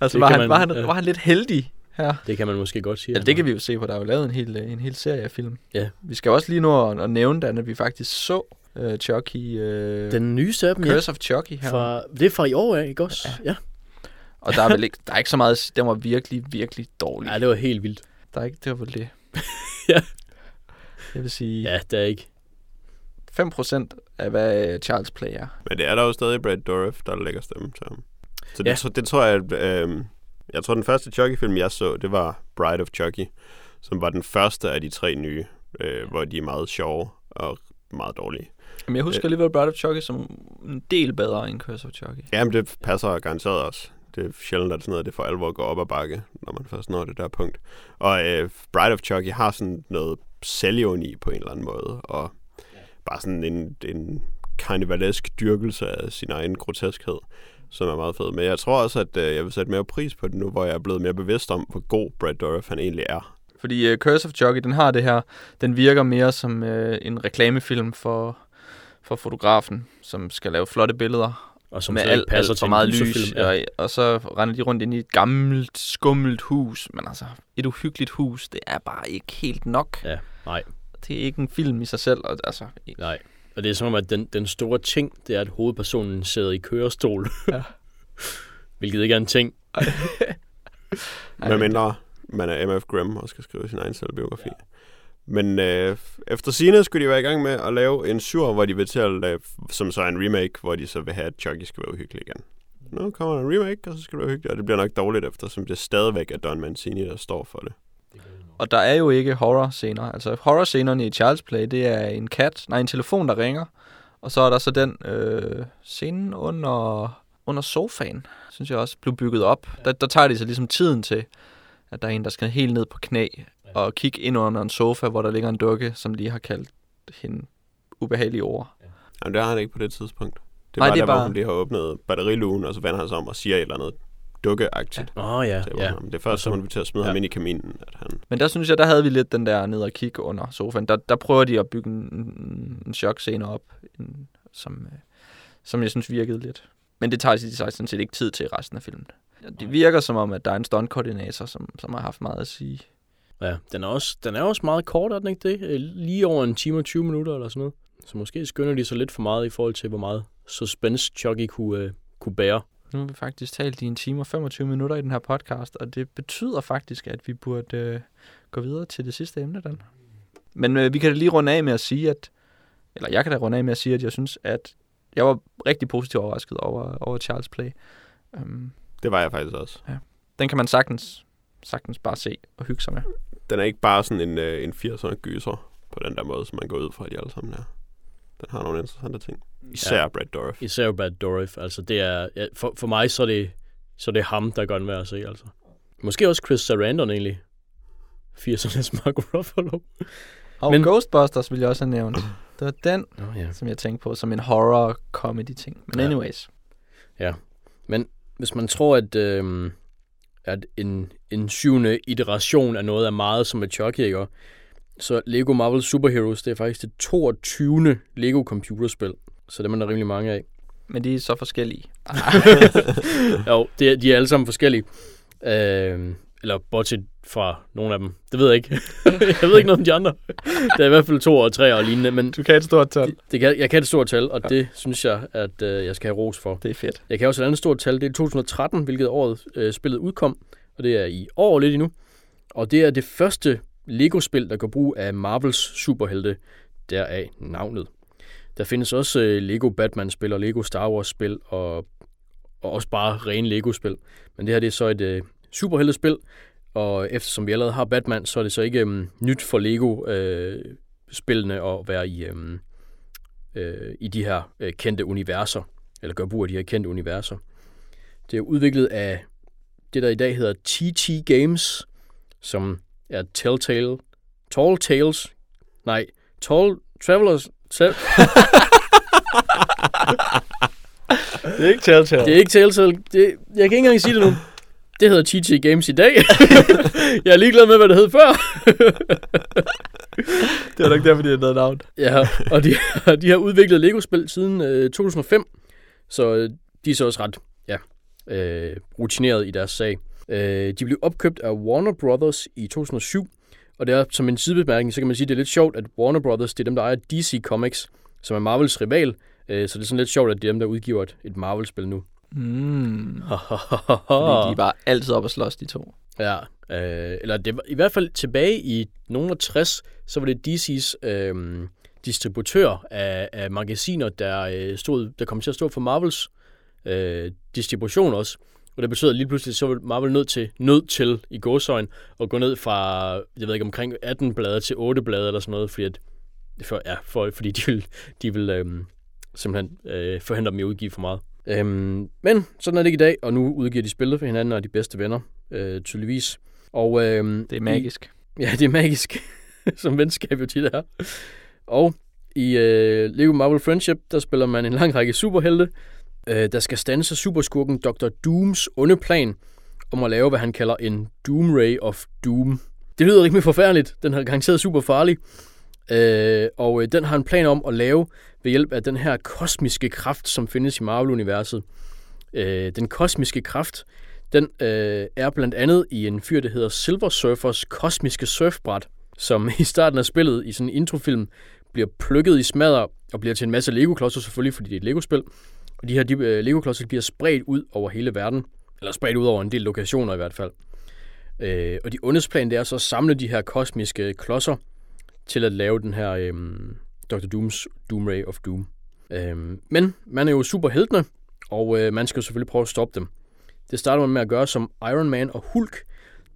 altså, Det var han, man- var, han, ja. var han lidt heldig her? Det kan man måske godt sige. Ja, det kan vi jo se på. Der er jo lavet en hel, en hel serie af film. Ja. Vi skal også lige nå at, at nævne den, at vi faktisk så uh, Chucky, uh, Den nyeste af dem, ja. Curse of Chucky her. Fra, det er fra i år af, ikke også? Ja. ja. Og der er vel ikke, der er ikke så meget, den var virkelig, virkelig dårlig. Ja, det var helt vildt. Der er ikke, det var vel det. Ja. Jeg vil sige Ja, det er ikke. 5% af, hvad øh, Charles Play er. Men det er der jo stadig Brad Dourif, der lægger stemme til ham. Så det, Ja. ja. det tror jeg, at, øh, jeg tror den første Chucky-film, jeg så, det var Bride of Chucky, som var den første af de tre nye, øh, hvor de er meget sjove og meget dårlige. Men jeg husker alligevel Bride of Chucky som en del bedre end Curse of Chucky. Jamen, det passer garanteret også. Det er sjældent, at sådan noget, det for alvor går op ad bakke, når man først når det der punkt. Og øh, Bride of Chucky har sådan noget selvironi på en eller anden måde, og bare sådan en, en karnevalesk dyrkelse af sin egen groteskhed, som er meget fed. Men jeg tror også, at øh, jeg vil sætte mere pris på det nu, hvor jeg er blevet mere bevidst om, hvor god Brad Dourif han egentlig er. Fordi uh, Curse of Chucky, den har det her, den virker mere som uh, en reklamefilm for, for fotografen, som skal lave flotte billeder og som med alt, passer alt for meget lys. Ja. Og, og så render de rundt ind i et gammelt, skummelt hus. Men altså, et uhyggeligt hus, det er bare ikke helt nok. Ja, nej. Det er ikke en film i sig selv. Og, altså, Nej. Og det er som om, at den, den store ting, det er, at hovedpersonen sidder i kørestol. Ja. Hvilket ikke er en ting. Hvad mindre man er MF Grimm og skal skrive sin egen selvbiografi. Ja. Men øh, efter sine skulle de være i gang med at lave en sur, hvor de vil til at lave, som så er en remake, hvor de så vil have, at Chucky skal være uhyggelig igen. Nu kommer der en remake, og så skal det være hyggeligt, og det bliver nok dårligt efter, som det stadigvæk er Don Mancini, der står for det. Og der er jo ikke horror-scener. Altså horror-scenerne i Child's Play, det er en kat, nej, en telefon, der ringer. Og så er der så den øh, scene under, under sofaen, synes jeg også, blev bygget op. Der, der tager de så ligesom tiden til, at der er en, der skal helt ned på knæ og kigge ind under en sofa, hvor der ligger en dukke, som lige har kaldt hende ubehagelige ord. Jamen, det har han ikke på det tidspunkt. Det Nej, var det er der, hvor bare- hun lige har åbnet batterilugen, og så vender han sig om og siger et eller andet dukkeagtigt. Åh oh, ja, ja. ham. Det er først, så hun vil til at smide ja. ham ind i kaminen, at han... Men der synes jeg, der havde vi lidt den der ned og kigge under sofaen. Der, der prøver de at bygge en, en chokscene op, en, som, øh, som jeg synes virkede lidt. Men det tager de sig sådan set ikke tid til resten af filmen. Det virker som om, at der er en stuntkoordinator, som, som har haft meget at sige. Ja, den er, også, den er også meget kort, er den ikke det? Øh, Lige over en time og 20 minutter eller sådan noget. Så måske skynder de sig lidt for meget i forhold til, hvor meget suspense Chucky kunne, øh, kunne bære. Nu har vi faktisk talt i en time og 25 minutter i den her podcast, og det betyder faktisk, at vi burde øh, gå videre til det sidste emne, Dan. Men øh, vi kan da lige runde af med at sige, at, eller jeg kan da runde af med at sige, at jeg synes, at jeg var rigtig positivt overrasket over, over Charles Play. Um, Det var jeg faktisk også. den kan man sagtens, sagtens bare se og hygge sig med. Den er ikke bare sådan en, øh, en 80'er gyser på den der måde, som man går ud fra, at de alle sammen er. Den har nogle interessante ting. Især Ja. ja. Brad Dourif. Især Brad Dourif. Altså, det er, ja, for, for mig så er, det, så er det ham, der gør den værd at se, altså. Måske også Chris Sarandon, egentlig. 80'ernes Mark Ruffalo. Og Men- Men, Ghostbusters vil jeg også have nævnt. Det var den, Nå, ja. som jeg tænkte på, som en horror-comedy-ting. Men Ja. anyways. Hvis man tror, at, øh, at en, en syvende iteration af noget er meget som et Chucky, ikke? så Lego Marvel Superheroes, det er faktisk det 22. Lego computerspil. Så dem er der rimelig mange af. Men de er så forskellige. Jo, det er, de er alle sammen forskellige. Øh, eller bortset fra nogle af dem. Det ved jeg ikke. jeg ved ikke noget om de andre. Der er i hvert fald to og tre og lignende, men Du kan et stort tal. det, det kan, jeg kan et stort tal, og ja. det synes jeg, at øh, jeg skal have ros for. Det er fedt. Jeg kan også et andet stort tal. Det er 2013, hvilket året øh, spillet udkom. Og det er i år lidt endnu. Og det er det første Lego-spil, der går brug af Marvels superhelte. Deraf navnet. Der findes også øh, Lego Batman-spil og Lego Star Wars-spil og, og også bare rene Lego-spil. Men det her det er så et øh, superheltespil, og eftersom vi allerede har Batman, så er det så ikke øh, nyt for Lego-spillene at være i, øh, øh, i de her øh, kendte universer, eller gøre brug af de her kendte universer. Det er udviklet af det, der i dag hedder TT Games, som er Telltale, Tall Tales, nej, Tall Travelers, Tra- Det er ikke Telltale. det er ikke Telltale, det, jeg kan ikke engang sige det nu. Det hedder TT Games i dag. jeg er ligeglad med, hvad det hed før. det var nok derfor, de har noget navn. Ja, og de, de har udviklet Lego-spil siden øh, 2005, så øh, de er så også ret ja, øh, rutineret i deres sag. Øh, de blev opkøbt af Warner Brothers i 2007, og det er som en sidebemærkning, så kan man sige, at det er lidt sjovt, at Warner Brothers, det er dem, der ejer DC Comics, som er Marvels rival, øh, så det er sådan lidt sjovt, at det er dem, der udgiver et, et Marvel-spil nu. Mm. Fordi de er bare altid op og slås, de to. Ja, øh, eller det var i hvert fald tilbage i nogle af 60, så var det DC's øh, distributør af, af magasiner, der, øh, stod, der kom til at stå for Marvels øh, distribution også. Og det betød, at lige pludselig så var Marvel nødt til, nødt til i gåsøjen at gå ned fra, jeg ved ikke, omkring 18 blade til 8 blade eller sådan noget, fordi, at, for, ja, for, fordi de vil, de vil øh, simpelthen øh, forhindre dem i at udgive for meget. Øhm, men sådan er det ikke i dag, og nu udgiver de spillet for hinanden og er de bedste venner, øh, tydeligvis. Og, øhm, Det er magisk. I, ja, det er magisk, som venskab jo tit er. Og i øh, Lego Marvel Friendship, der spiller man en lang række superhelte, øh, der skal stanse superskurken Dr. Dooms onde plan om at lave, hvad han kalder en Doom Ray of Doom. Det lyder rimelig forfærdeligt. Den er garanteret super farlig. Øh, og øh, den har en plan om at lave, ved hjælp af den her kosmiske kraft, som findes i Marvel-universet. Øh, den kosmiske kraft, den øh, er blandt andet i en fyr, der hedder Silver Surfers kosmiske surfbræt, som i starten af spillet i sådan en introfilm bliver plukket i smadder og bliver til en masse Lego-klodser selvfølgelig, fordi det er et Lego-spil. Og de her de, uh, Lego-klodser bliver spredt ud over hele verden, eller spredt ud over en del lokationer i hvert fald. Øh, og de ondes plan, det er så at samle de her kosmiske klodser til at lave den her øhm, Dr. Dooms Doom Ray of Doom. Øhm, men man er jo superheltene, og øh, man skal jo selvfølgelig prøve at stoppe dem. Det starter man med at gøre som Iron Man og Hulk,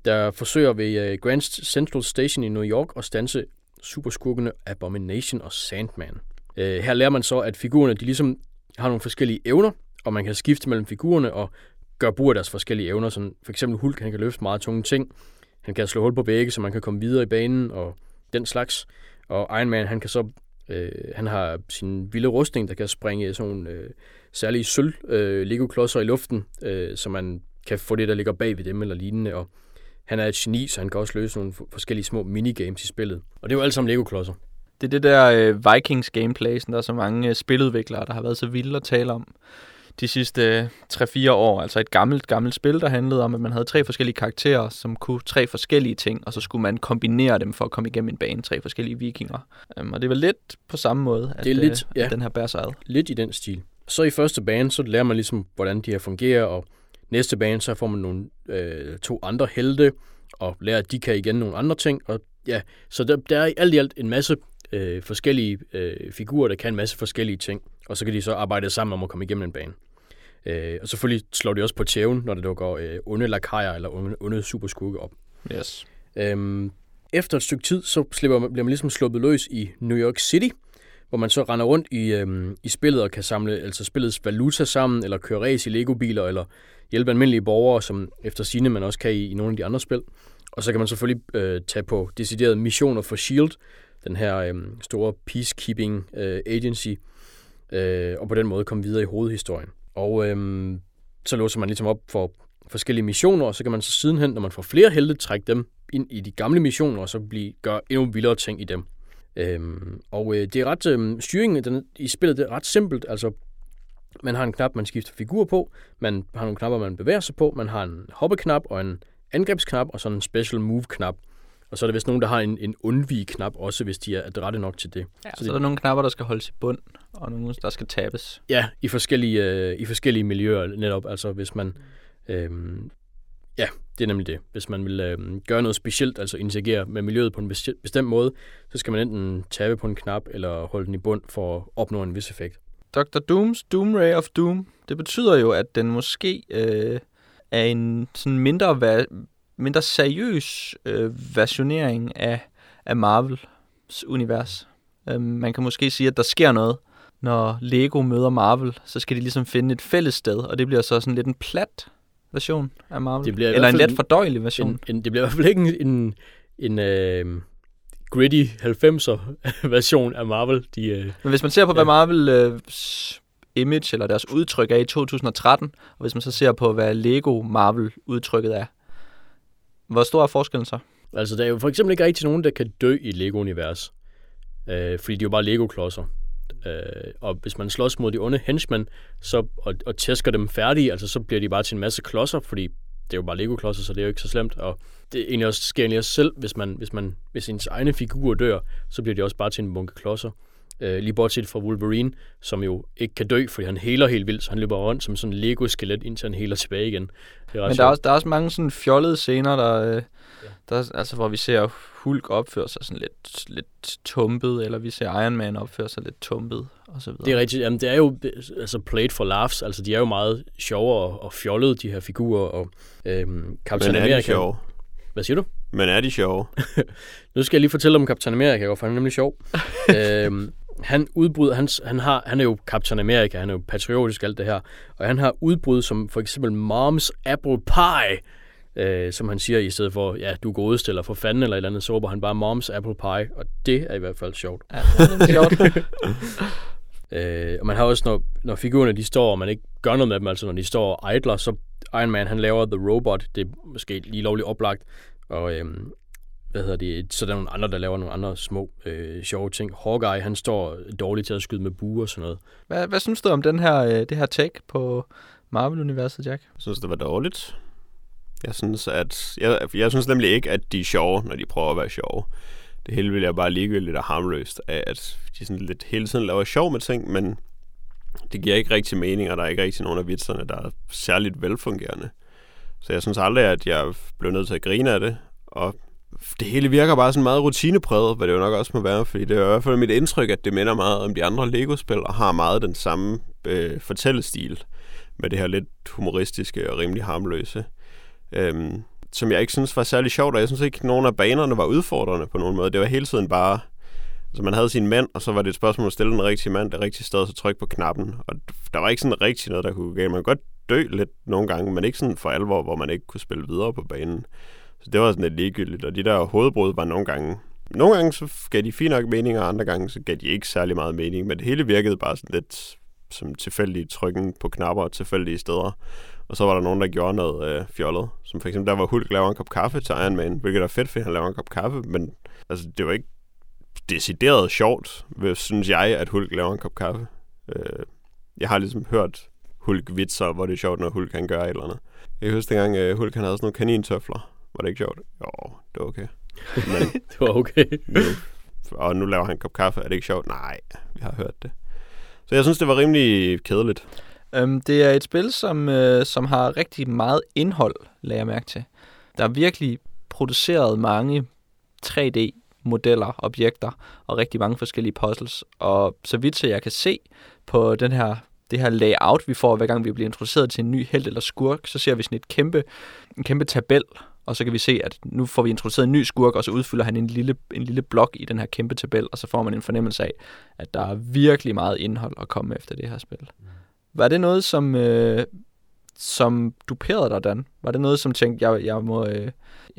der forsøger ved øh, Grand Central Station i New York at stanse superskurkene Abomination og Sandman. Øh, her lærer man så, at figurerne de ligesom har nogle forskellige evner, og man kan skifte mellem figurerne og gøre brug af deres forskellige evner. Sådan for eksempel Hulk, han kan løfte meget tunge ting. Han kan slå hul på vægge, så man kan komme videre i banen og den slags. Og Iron Man, han kan så øh, han har sin vilde rustning, der kan springe sådan nogle øh, særlige sølv øh, Lego-klodser i luften, øh, så man kan få det, der ligger bag ved dem eller lignende. Og han er et geni, så han kan også løse nogle forskellige små minigames i spillet. Og det er jo alt sammen Lego-klodser. Det er det der øh, Vikings gameplay, som der er så mange øh, spiludviklere, der har været så vilde at tale om de sidste 3-4 år. Altså et gammelt, gammelt spil, der handlede om, at man havde tre forskellige karakterer, som kunne tre forskellige ting, og så skulle man kombinere dem for at komme igennem en bane. Tre forskellige vikinger. Um, og det var lidt på samme måde, at, det er lidt, øh, at den her bærer sig ad. Lidt i den stil. Så i første bane, så lærer man ligesom, hvordan de her fungerer, og næste bane, så får man nogle øh, to andre helte, og lærer, at de kan igen nogle andre ting. Og ja, så der, der er alt i alt en masse øh, forskellige øh, figurer, der kan en masse forskellige ting. Og så kan de så arbejde sammen om at komme igennem en bane. Øh, og selvfølgelig slår de også på tæven, når der dukker øh, onde lakajer eller onde, onde superskurke op. Yes. Øhm, efter et stykke tid, så slipper man, bliver man ligesom sluppet løs i New York City, hvor man så render rundt i, øhm, i spillet og kan samle altså spillets valuta sammen, eller køre race i Lego-biler, eller hjælpe almindelige borgere, som efter sine man også kan i, i nogle af de andre spil. Og så kan man selvfølgelig øh, tage på deciderede missioner for S.H.I.E.L.D., den her øh, store peacekeeping øh, agency, øh, og på den måde komme videre i hovedhistorien. Og øhm, så låser man ligesom op for forskellige missioner, og så kan man så sidenhen, når man får flere helte, trække dem ind i de gamle missioner, og så blive, gøre endnu vildere ting i dem. Øhm, og øh, det er ret, øh, styringen den, i spillet det er ret simpelt, altså man har en knap, man skifter figur på, man har nogle knapper, man bevæger sig på, man har en hoppeknap og en angrebsknap, og sådan en special move-knap. Og så er der vist nogen, der har en, en undvige-knap også, hvis de er adrette nok til det. Ja, så, så det... er der nogle knapper, der skal holdes i bund, og nogle, der skal tabes. Ja, i forskellige, øh, i forskellige miljøer netop. Altså hvis man... Øh, ja, det er nemlig det. Hvis man vil øh, gøre noget specielt, altså interagere med miljøet på en bestemt måde, så skal man enten tabe på en knap, eller holde den i bund for at opnå en vis effekt. Dr. Dooms Doom Ray of Doom, det betyder jo, at den måske øh, er en sådan mindre va- mindre seriøs øh, versionering af, af Marvels univers. Øh, man kan måske sige, at der sker noget, når Lego møder Marvel, så skal de ligesom finde et fælles sted, og det bliver så sådan lidt en plat version af Marvel. Det bliver Eller en let fordøjelig version. En, en, det bliver i hvert fald ikke en, en, en øh, gritty 90'er version af Marvel. De, øh, Men hvis man ser på, ja. hvad Marvel øh, image eller deres udtryk er i 2013, og hvis man så ser på, hvad Lego Marvel udtrykket er, hvor stor er forskellen så? Altså, der er jo for eksempel ikke rigtig nogen, der kan dø i Lego-univers. Øh, fordi de er jo bare Lego-klodser. Øh, og hvis man slås mod de onde henchmen så, og, og tæsker dem færdige, altså, så bliver de bare til en masse klodser, fordi det er jo bare Lego-klodser, så det er jo ikke så slemt. Og det er egentlig også, sker egentlig også selv, hvis, man, hvis, man, hvis ens egne figurer dør, så bliver de også bare til en bunke klodser. Øh, lige bortset fra Wolverine, som jo ikke kan dø, fordi han heler helt vildt, så han løber rundt som sådan en Lego-skelet, indtil han heler tilbage igen. Det er Men der er, også, der er også mange sådan fjollede scener, der, øh, ja. der, altså, hvor vi ser Hulk opføre sig sådan lidt, lidt tumpet, eller vi ser Iron Man opføre sig lidt tumpet, og så videre. Det er rigtigt. Jamen, det er jo altså played for laughs. Altså, de er jo meget sjove og, og fjollede, de her figurer. Og, øhm, Captain Men er America, de sjove? Hvad siger du? Men er de sjove? nu skal jeg lige fortælle om Captain America, for han er nemlig sjov. øhm, han udbryder, han, han, har, han er jo Captain America, han er jo patriotisk alt det her, og han har udbrud som for eksempel Mom's Apple Pie, øh, som han siger i stedet for, ja, du er godest eller for fanden eller et eller andet, så råber han bare Mom's Apple Pie, og det er i hvert fald sjovt. Ja, det er sjovt. øh, og man har også, når, når figurerne de står, og man ikke gør noget med dem, altså når de står og idler, så Iron Man han laver The Robot, det er måske lige lovligt oplagt, og øh, hvad hedder det, så der er nogle andre, der laver nogle andre små øh, sjove ting. Hawkeye, han står dårligt til at skyde med buer og sådan noget. Hvad, hvad synes du om den her, øh, det her take på Marvel-universet, Jack? Jeg synes, det var dårligt. Jeg synes, at, jeg, jeg synes nemlig ikke, at de er sjove, når de prøver at være sjove. Det hele vil jeg bare ligegyldigt og harmløst af, at de sådan lidt hele tiden laver sjov med ting, men det giver ikke rigtig mening, og der er ikke rigtig nogen af vitserne, der er særligt velfungerende. Så jeg synes aldrig, at jeg blev nødt til at grine af det, og det hele virker bare sådan meget rutinepræget, hvad det jo nok også må være, fordi det er i hvert fald mit indtryk, at det minder meget om de andre Lego-spil, og har meget den samme øh, fortællestil, med det her lidt humoristiske og rimelig harmløse, øhm, som jeg ikke synes var særlig sjovt, og jeg synes ikke, at nogen af banerne var udfordrende på nogen måde. Det var hele tiden bare, altså man havde sin mand, og så var det et spørgsmål at stille den rigtige mand det rigtige sted, så trykke på knappen, og der var ikke sådan rigtig noget, der kunne gå Man kunne godt dø lidt nogle gange, men ikke sådan for alvor, hvor man ikke kunne spille videre på banen. Så det var sådan lidt ligegyldigt, og de der hovedbrud var nogle gange nogle gange så gav de fint nok mening, og andre gange så gav de ikke særlig meget mening, men det hele virkede bare sådan lidt som tilfældige trykken på knapper og tilfældige steder. Og så var der nogen, der gjorde noget øh, fjollet. Som for eksempel, der var Hulk laver en kop kaffe til Iron Man, hvilket er fedt, fordi han laver en kop kaffe, men altså, det var ikke decideret sjovt, synes jeg, at Hulk laver en kop kaffe. Øh, jeg har ligesom hørt Hulk-vitser, hvor det er sjovt, når Hulk kan gøre et eller andet. Jeg husker dengang, øh, Hulk han havde sådan nogle kanintøfler. Var det ikke sjovt? Jo, det var okay. Men, det var okay. nu, og nu laver han en kop kaffe. Er det ikke sjovt? Nej, vi har hørt det. Så jeg synes, det var rimelig kedeligt. Um, det er et spil, som, uh, som har rigtig meget indhold, lader jeg mærke til. Der er virkelig produceret mange 3D-modeller, objekter og rigtig mange forskellige puzzles. Og så vidt så jeg kan se på den her det her layout, vi får, hver gang vi bliver introduceret til en ny held eller skurk, så ser vi sådan et kæmpe, en kæmpe tabel, og så kan vi se, at nu får vi introduceret en ny skurk, og så udfylder han en lille, en lille blok i den her kæmpe tabel, og så får man en fornemmelse af, at der er virkelig meget indhold at komme efter det her spil. Mm. Var det noget, som, øh, som duperede dig, Dan? Var det noget, som tænkte, jeg, jeg, må, øh,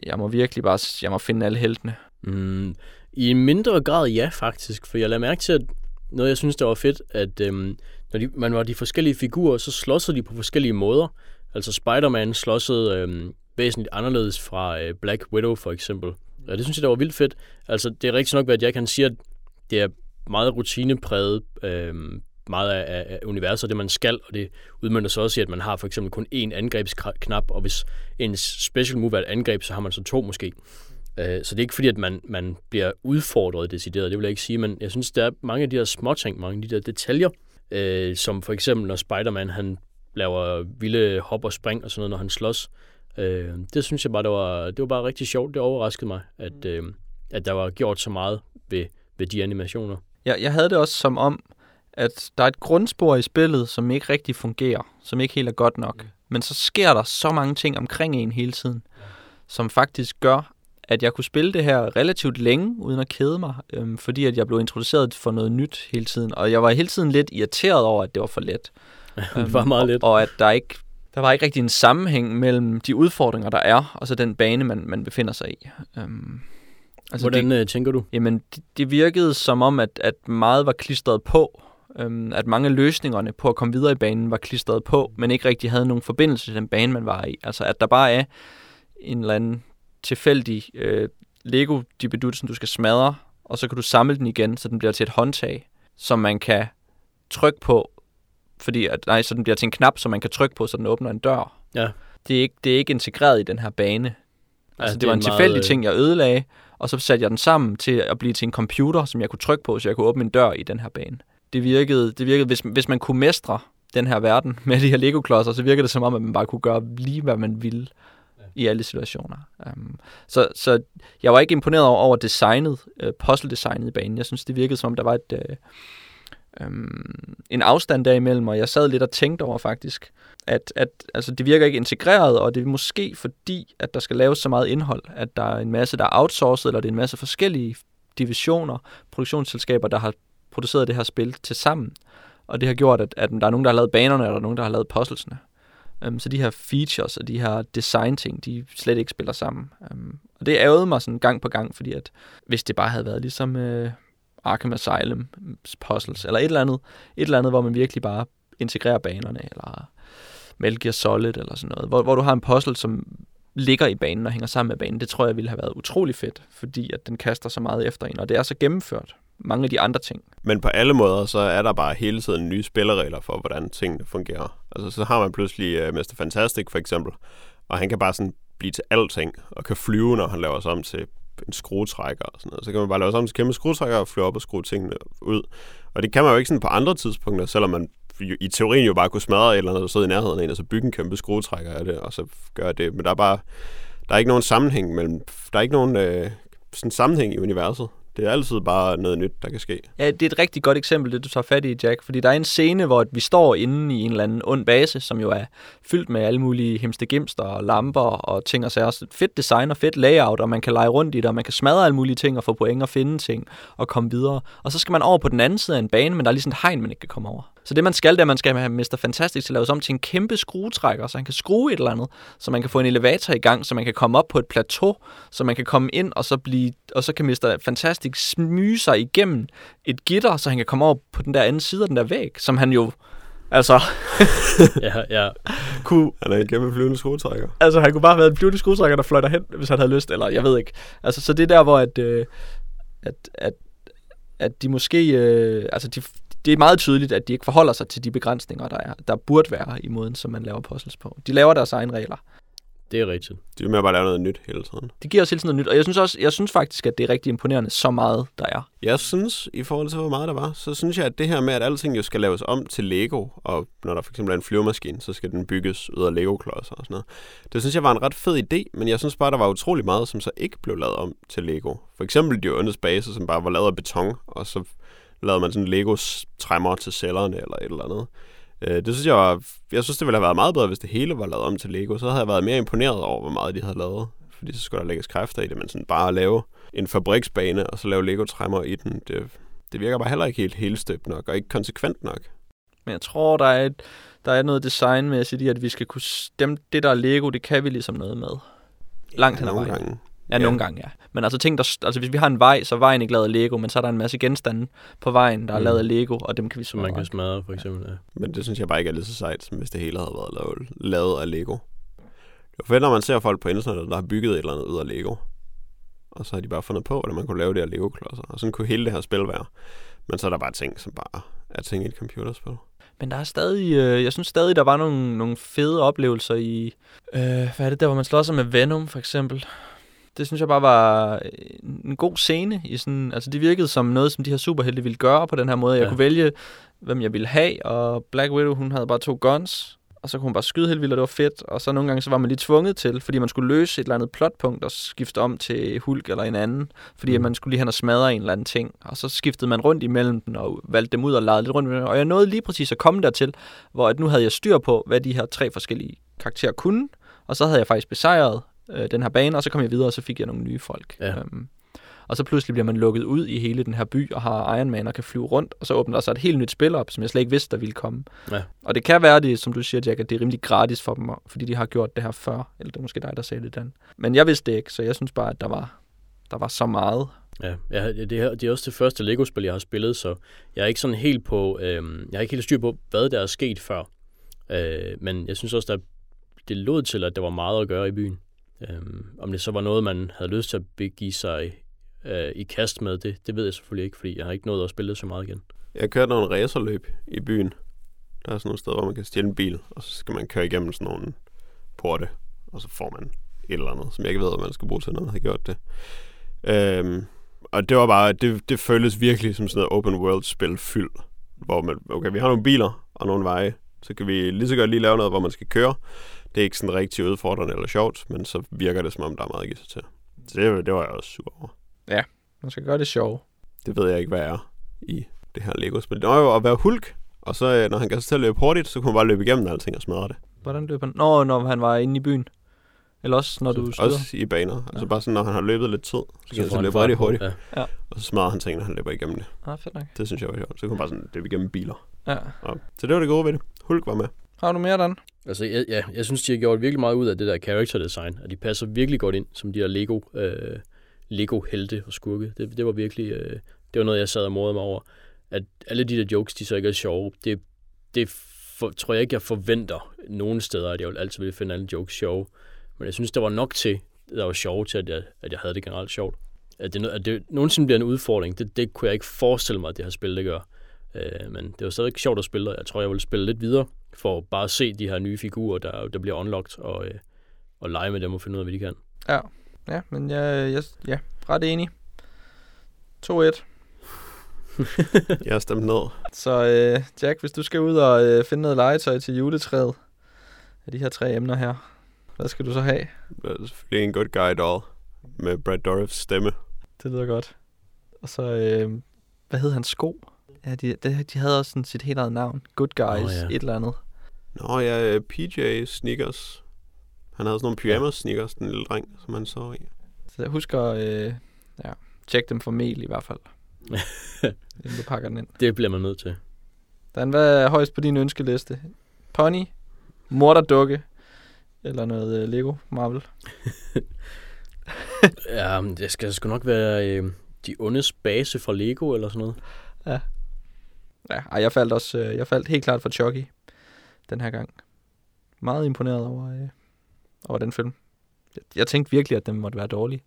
jeg må virkelig bare jeg må finde alle heltene? Mm, I mindre grad ja, faktisk, for jeg lader mærke til, at noget, jeg synes, der var fedt, at øhm, når de, man var de forskellige figurer, så slåsede de på forskellige måder. Altså Spider-Man slåsede øhm, væsentligt anderledes fra øh, Black Widow for eksempel. Og det synes jeg, der var vildt fedt. Altså, det er rigtig nok, at jeg kan sige, at det er meget rutinepræget, øh, meget af, af universet, det man skal, og det udmyndter så også i, at man har for eksempel kun én angrebsknap, og hvis ens special move er et angreb, så har man så to måske. Øh, så det er ikke fordi, at man, man bliver udfordret decideret, det vil jeg ikke sige, men jeg synes, der er mange af de her småting, mange af de der detaljer, øh, som for eksempel, når Spider-Man han laver vilde hop og spring og sådan noget, når han slås, Øh, det synes jeg bare, det var, det var bare rigtig sjovt. Det overraskede mig, at, øh, at der var gjort så meget ved, ved de animationer. Ja, jeg havde det også som om, at der er et grundspor i spillet, som ikke rigtig fungerer, som ikke helt er godt nok. Mm. Men så sker der så mange ting omkring en hele tiden, som faktisk gør, at jeg kunne spille det her relativt længe, uden at kede mig, øhm, fordi at jeg blev introduceret for noget nyt hele tiden. Og jeg var hele tiden lidt irriteret over, at det var for let. det var meget let. Og, og at der ikke der var ikke rigtig en sammenhæng mellem de udfordringer, der er, og så den bane, man, man befinder sig i. Um, altså Hvordan det, øh, tænker du? Jamen, det, det virkede som om, at, at meget var klistret på. Um, at mange af løsningerne på at komme videre i banen var klistret på, men ikke rigtig havde nogen forbindelse til den bane, man var i. Altså, at der bare er en eller anden tilfældig øh, lego som du skal smadre, og så kan du samle den igen, så den bliver til et håndtag, som man kan trykke på, fordi at, nej, så den bliver til en knap, som man kan trykke på, så den åbner en dør. Ja. Det er ikke, det er ikke integreret i den her bane. Altså, det, det var en, tilfældig meget... ting, jeg ødelagde, og så satte jeg den sammen til at blive til en computer, som jeg kunne trykke på, så jeg kunne åbne en dør i den her bane. Det virkede, det virkede hvis, hvis man kunne mestre den her verden med de her Lego-klodser, så virkede det som om, at man bare kunne gøre lige, hvad man ville i alle situationer. Um, så, så jeg var ikke imponeret over, over designet, uh, puzzle-designet i banen. Jeg synes, det virkede som om, der var et, uh, øhm, en afstand derimellem, og jeg sad lidt og tænkte over faktisk, at, at altså, det virker ikke integreret, og det er måske fordi, at der skal laves så meget indhold, at der er en masse, der er outsourcet, eller det er en masse forskellige divisioner, produktionsselskaber, der har produceret det her spil til sammen. Og det har gjort, at, at der er nogen, der har lavet banerne, eller nogen, der har lavet puzzlesene. Um, så de her features og de her design-ting, de slet ikke spiller sammen. Um, og det ærgede mig sådan gang på gang, fordi at hvis det bare havde været ligesom... Øh, Arkham Asylum puzzles, eller et eller andet, et eller andet, hvor man virkelig bare integrerer banerne, eller Metal Gear Solid, eller sådan noget, hvor, hvor du har en puzzle, som ligger i banen og hænger sammen med banen. Det tror jeg ville have været utrolig fedt, fordi at den kaster så meget efter en, og det er så gennemført. Mange af de andre ting. Men på alle måder, så er der bare hele tiden nye spilleregler for, hvordan tingene fungerer. Altså, så har man pludselig øh, uh, Mr. Fantastic, for eksempel, og han kan bare sådan blive til alting, og kan flyve, når han laver sig om til en skruetrækker og sådan noget. Så kan man bare lave sig en til kæmpe skruetrækker og flyve op og skrue tingene ud. Og det kan man jo ikke sådan på andre tidspunkter, selvom man i teorien jo bare kunne smadre et eller andet, der sidder i nærheden af en, og så bygge en kæmpe skruetrækker af det, og så gøre det. Men der er bare, der er ikke nogen sammenhæng mellem, der er ikke nogen øh, sådan sammenhæng i universet. Det er altid bare noget nyt, der kan ske. Ja, det er et rigtig godt eksempel, det du tager fat i, Jack. Fordi der er en scene, hvor vi står inde i en eller anden ond base, som jo er fyldt med alle mulige hemstegimster og lamper og ting og sager. Fedt design og fedt layout, og man kan lege rundt i det, og man kan smadre alle mulige ting og få point og finde ting og komme videre. Og så skal man over på den anden side af en bane, men der er lige sådan et hegn, man ikke kan komme over. Så det man skal, det er, at man skal have Mr. Fantastic til at lave om til en kæmpe skruetrækker, så han kan skrue et eller andet, så man kan få en elevator i gang, så man kan komme op på et plateau, så man kan komme ind, og så, blive, og så kan Mr. Fantastic smyge sig igennem et gitter, så han kan komme over på den der anden side af den der væg, som han jo Altså, ja, ja. kunne, Han er en kæmpe flyvende skruetrækker. altså, han kunne bare have været en flyvende skruetrækker, der fløj derhen, hvis han havde lyst, eller jeg ved ikke. Altså, så det er der, hvor at, øh, at, at, at de måske, øh, altså de, det er meget tydeligt, at de ikke forholder sig til de begrænsninger, der, er, der burde være i måden, som man laver puzzles på. De laver deres egne regler. Det er rigtigt. De er med at bare lave noget nyt hele tiden. Det giver os hele tiden noget nyt, og jeg synes også, jeg synes faktisk, at det er rigtig imponerende, så meget der er. Jeg synes, i forhold til hvor meget der var, så synes jeg, at det her med, at alting jo skal laves om til Lego, og når der for eksempel er en flyvemaskine, så skal den bygges ud af Lego-klodser og sådan noget. Det synes jeg var en ret fed idé, men jeg synes bare, der var utrolig meget, som så ikke blev lavet om til Lego. For eksempel de ondes baser, som bare var lavet af beton, og så lavede man sådan Legos træmmer til cellerne eller et eller andet. Øh, Det synes jeg var, jeg synes, det ville have været meget bedre, hvis det hele var lavet om til Lego. Så havde jeg været mere imponeret over, hvor meget de havde lavet. Fordi så skulle der lægges kræfter i det, men sådan bare at lave en fabriksbane, og så lave Lego-træmmer i den, det, det virker bare heller ikke helt helstøbt nok, og ikke konsekvent nok. Men jeg tror, der er, et, der er noget designmæssigt i, at vi skal kunne... Dem, det, der er Lego, det kan vi ligesom noget med. Langt hen ad vejen. Ja, Ja. nogle gange, ja. Men altså ting, der, altså hvis vi har en vej, så er vejen ikke lavet af Lego, men så er der en masse genstande på vejen, der er Mm. lavet af Lego, og dem kan vi så man kan smadre, for eksempel. Ja. Men det synes jeg bare ikke er lige så sejt, som hvis det hele havde været lavet, lavet af Lego. Det var fedt, når man ser folk på internettet, der har bygget et eller andet ud af Lego. Og så har de bare fundet på, hvordan man kunne lave det af Lego-klodser. Og sådan kunne hele det her spil være. Men så er der bare ting, som bare er ting i et computerspil. Men der er stadig, øh, jeg synes stadig, der var nogle, nogle fede oplevelser i, øh, hvad er det der, hvor man slår sig med Venom, for eksempel. Det synes jeg bare var øh, en god scene. I sådan, altså det virkede som noget, som de her superhelte ville gøre på den her måde. Jeg Ja. kunne vælge, hvem jeg ville have, og Black Widow, hun havde bare to guns, og så kunne hun bare skyde helt vildt, og det var fedt. Og så nogle gange, så var man lige tvunget til, fordi man skulle løse et eller andet plotpunkt og skifte om til Hulk eller en anden, fordi mm. Man skulle lige hen og smadre en eller anden ting. Og så skiftede man rundt imellem den og valgte dem ud og legede lidt rundt med dem. Og jeg nåede lige præcis at komme dertil, hvor at nu havde jeg styr på, hvad de her tre forskellige karakterer kunne, og så havde jeg faktisk besejret øh, den her bane, og så kom jeg videre, og så fik jeg nogle nye folk. Ja. Øhm, og så pludselig bliver man lukket ud i hele den her by, og har Iron Man og kan flyve rundt, og så åbner der sig et helt nyt spil op, som jeg slet ikke vidste, der ville komme. Ja. Og det kan være det, som du siger, Jack, at det er rimelig gratis for dem, fordi de har gjort det her før. Eller det er måske dig, der sagde det, Dan. Men jeg vidste det ikke, så jeg synes bare, at der var, der var så meget. Ja, ja det, er, det er også det første Lego-spil, jeg har spillet, så jeg er ikke sådan helt på, øhm, jeg har ikke helt styr på, hvad der er sket før. Øh, men jeg synes også, der det lød til, at der var meget at gøre i byen. Øhm, om det så var noget, man havde lyst til at begive sig øh, i kast med, det, det ved jeg selvfølgelig ikke, fordi jeg har ikke nået at spille det så meget igen. Jeg kørte nogle racerløb i byen. Der er sådan nogle steder, hvor man kan stjæle en bil, og så skal man køre igennem sådan nogle porte, og så får man et eller andet, som jeg ikke ved, om man skal bruge til, når man har gjort det. Øhm, og det var bare, det, det føltes virkelig som sådan noget open world spil fyld, hvor man, okay, vi har nogle biler og nogle veje, så kan vi lige så godt lige lave noget, hvor man skal køre. Det er ikke sådan rigtig udfordrende eller sjovt, men så virker det, som om der er meget at give sig til. Så det, det var jeg også sur over. Man skal gøre det sjovt. Det ved jeg ikke, hvad er i det her Lego-spil. Det var jo at være Hulk, og så øh, når han gav sig til at løbe hurtigt, så kunne han bare løbe igennem alting og smadre det. Hvordan løb han? Nå, når han var inde i byen. Eller også, når du skyder. Også i baner. Altså bare sådan, når han har løbet lidt tid, så kan han så løbe rigtig hurtigt, Ja. og så smadrer han ting, når han løber igennem det. Ah, fedt nok. Det synes jeg var sjovt. Så kunne han bare sådan løbe igennem biler. Ja. Og, så det var det gode ved det. Hulk var med. Har du mere, Dan? Altså, jeg, ja, jeg synes, de har gjort virkelig meget ud af det der character design, og de passer virkelig godt ind som de der Lego, øh, Lego-helte og skurke. Det, det var virkelig, øh, det var noget, jeg sad og morede mig over. At alle de der jokes, de så ikke er sjove, det, det for, tror jeg ikke, jeg forventer nogen steder, at jeg vil altid vil finde alle jokes sjove. Men jeg synes, det var nok til, der var sjovt til, at jeg, at jeg havde det generelt sjovt. At det, at det nogensinde bliver en udfordring, det, det kunne jeg ikke forestille mig, at det her spil, det gør. Øh, men det var stadig sjovt at spille, og jeg tror, jeg vil spille lidt videre, for bare at se de her nye figurer, der, der bliver unlocked, og, øh, og lege med dem og finde ud af, hvad de kan. Ja, ja men jeg, jeg ja, ret enig. 2-1. Jeg har stemt ned. Så øh, Jack, hvis du skal ud og øh, finde noget legetøj til juletræet af de her tre emner her, hvad skal du så have? Det er selvfølgelig en good guy doll med Brad Dourifs stemme. Det lyder godt. Og så, øh, hvad hed hans sko? Ja, de, de, de havde også sådan sit helt eget navn. Good Guys, Nå, ja. et eller andet. Nå ja, øh, PJ Sneakers. Han havde sådan nogle pyjamas sneakers, den lille dreng, som han så i. Så jeg husker, øh, ja, tjek dem for mel i hvert fald. inden du pakker den ind. Det bliver man nødt til. Dan, hvad er højst på din ønskeliste? Pony, morderdukke, eller noget øh, Lego Marvel? Ja, det skal sgu nok være øh, de ondes base fra Lego eller sådan noget. Ja, ej, jeg faldt også, øh, jeg faldt helt klart for Chucky den her gang. Meget imponeret over, øh, over den film. Jeg, jeg tænkte virkelig, at den måtte være dårlig.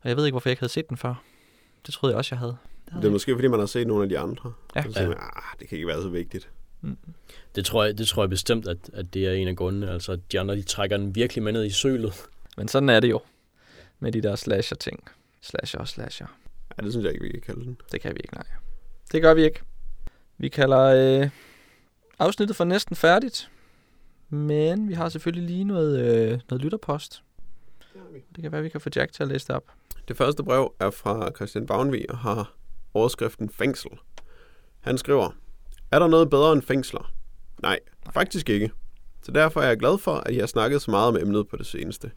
Og jeg ved ikke, hvorfor jeg ikke havde set den før. Det troede jeg også, jeg havde. Det havde Det er jeg måske, fordi man har set nogle af de andre. Ja. Så tænker man, ah, det kan ikke være så vigtigt. Mm. Det tror jeg, det tror jeg bestemt, at, at det er en af grundene. Altså, at de andre, de trækker den virkelig med ned i sølet. Men sådan er det jo. Med de der slasher-ting. Slasher og slasher. Ja, det synes jeg ikke, vi kan kalde den. Det kan vi ikke, nej. Det gør vi ikke. Vi kalder øh, afsnittet for næsten færdigt. Men vi har selvfølgelig lige noget, øh, noget lytterpost. Det kan være, vi kan få Jack til at læse det op. Det første brev er fra Christian Bavnvig og har overskriften fængsel. Han skriver, er der noget bedre end fængsler? Nej, faktisk ikke. Så derfor er jeg glad for, at I har snakket så meget om emnet på det seneste.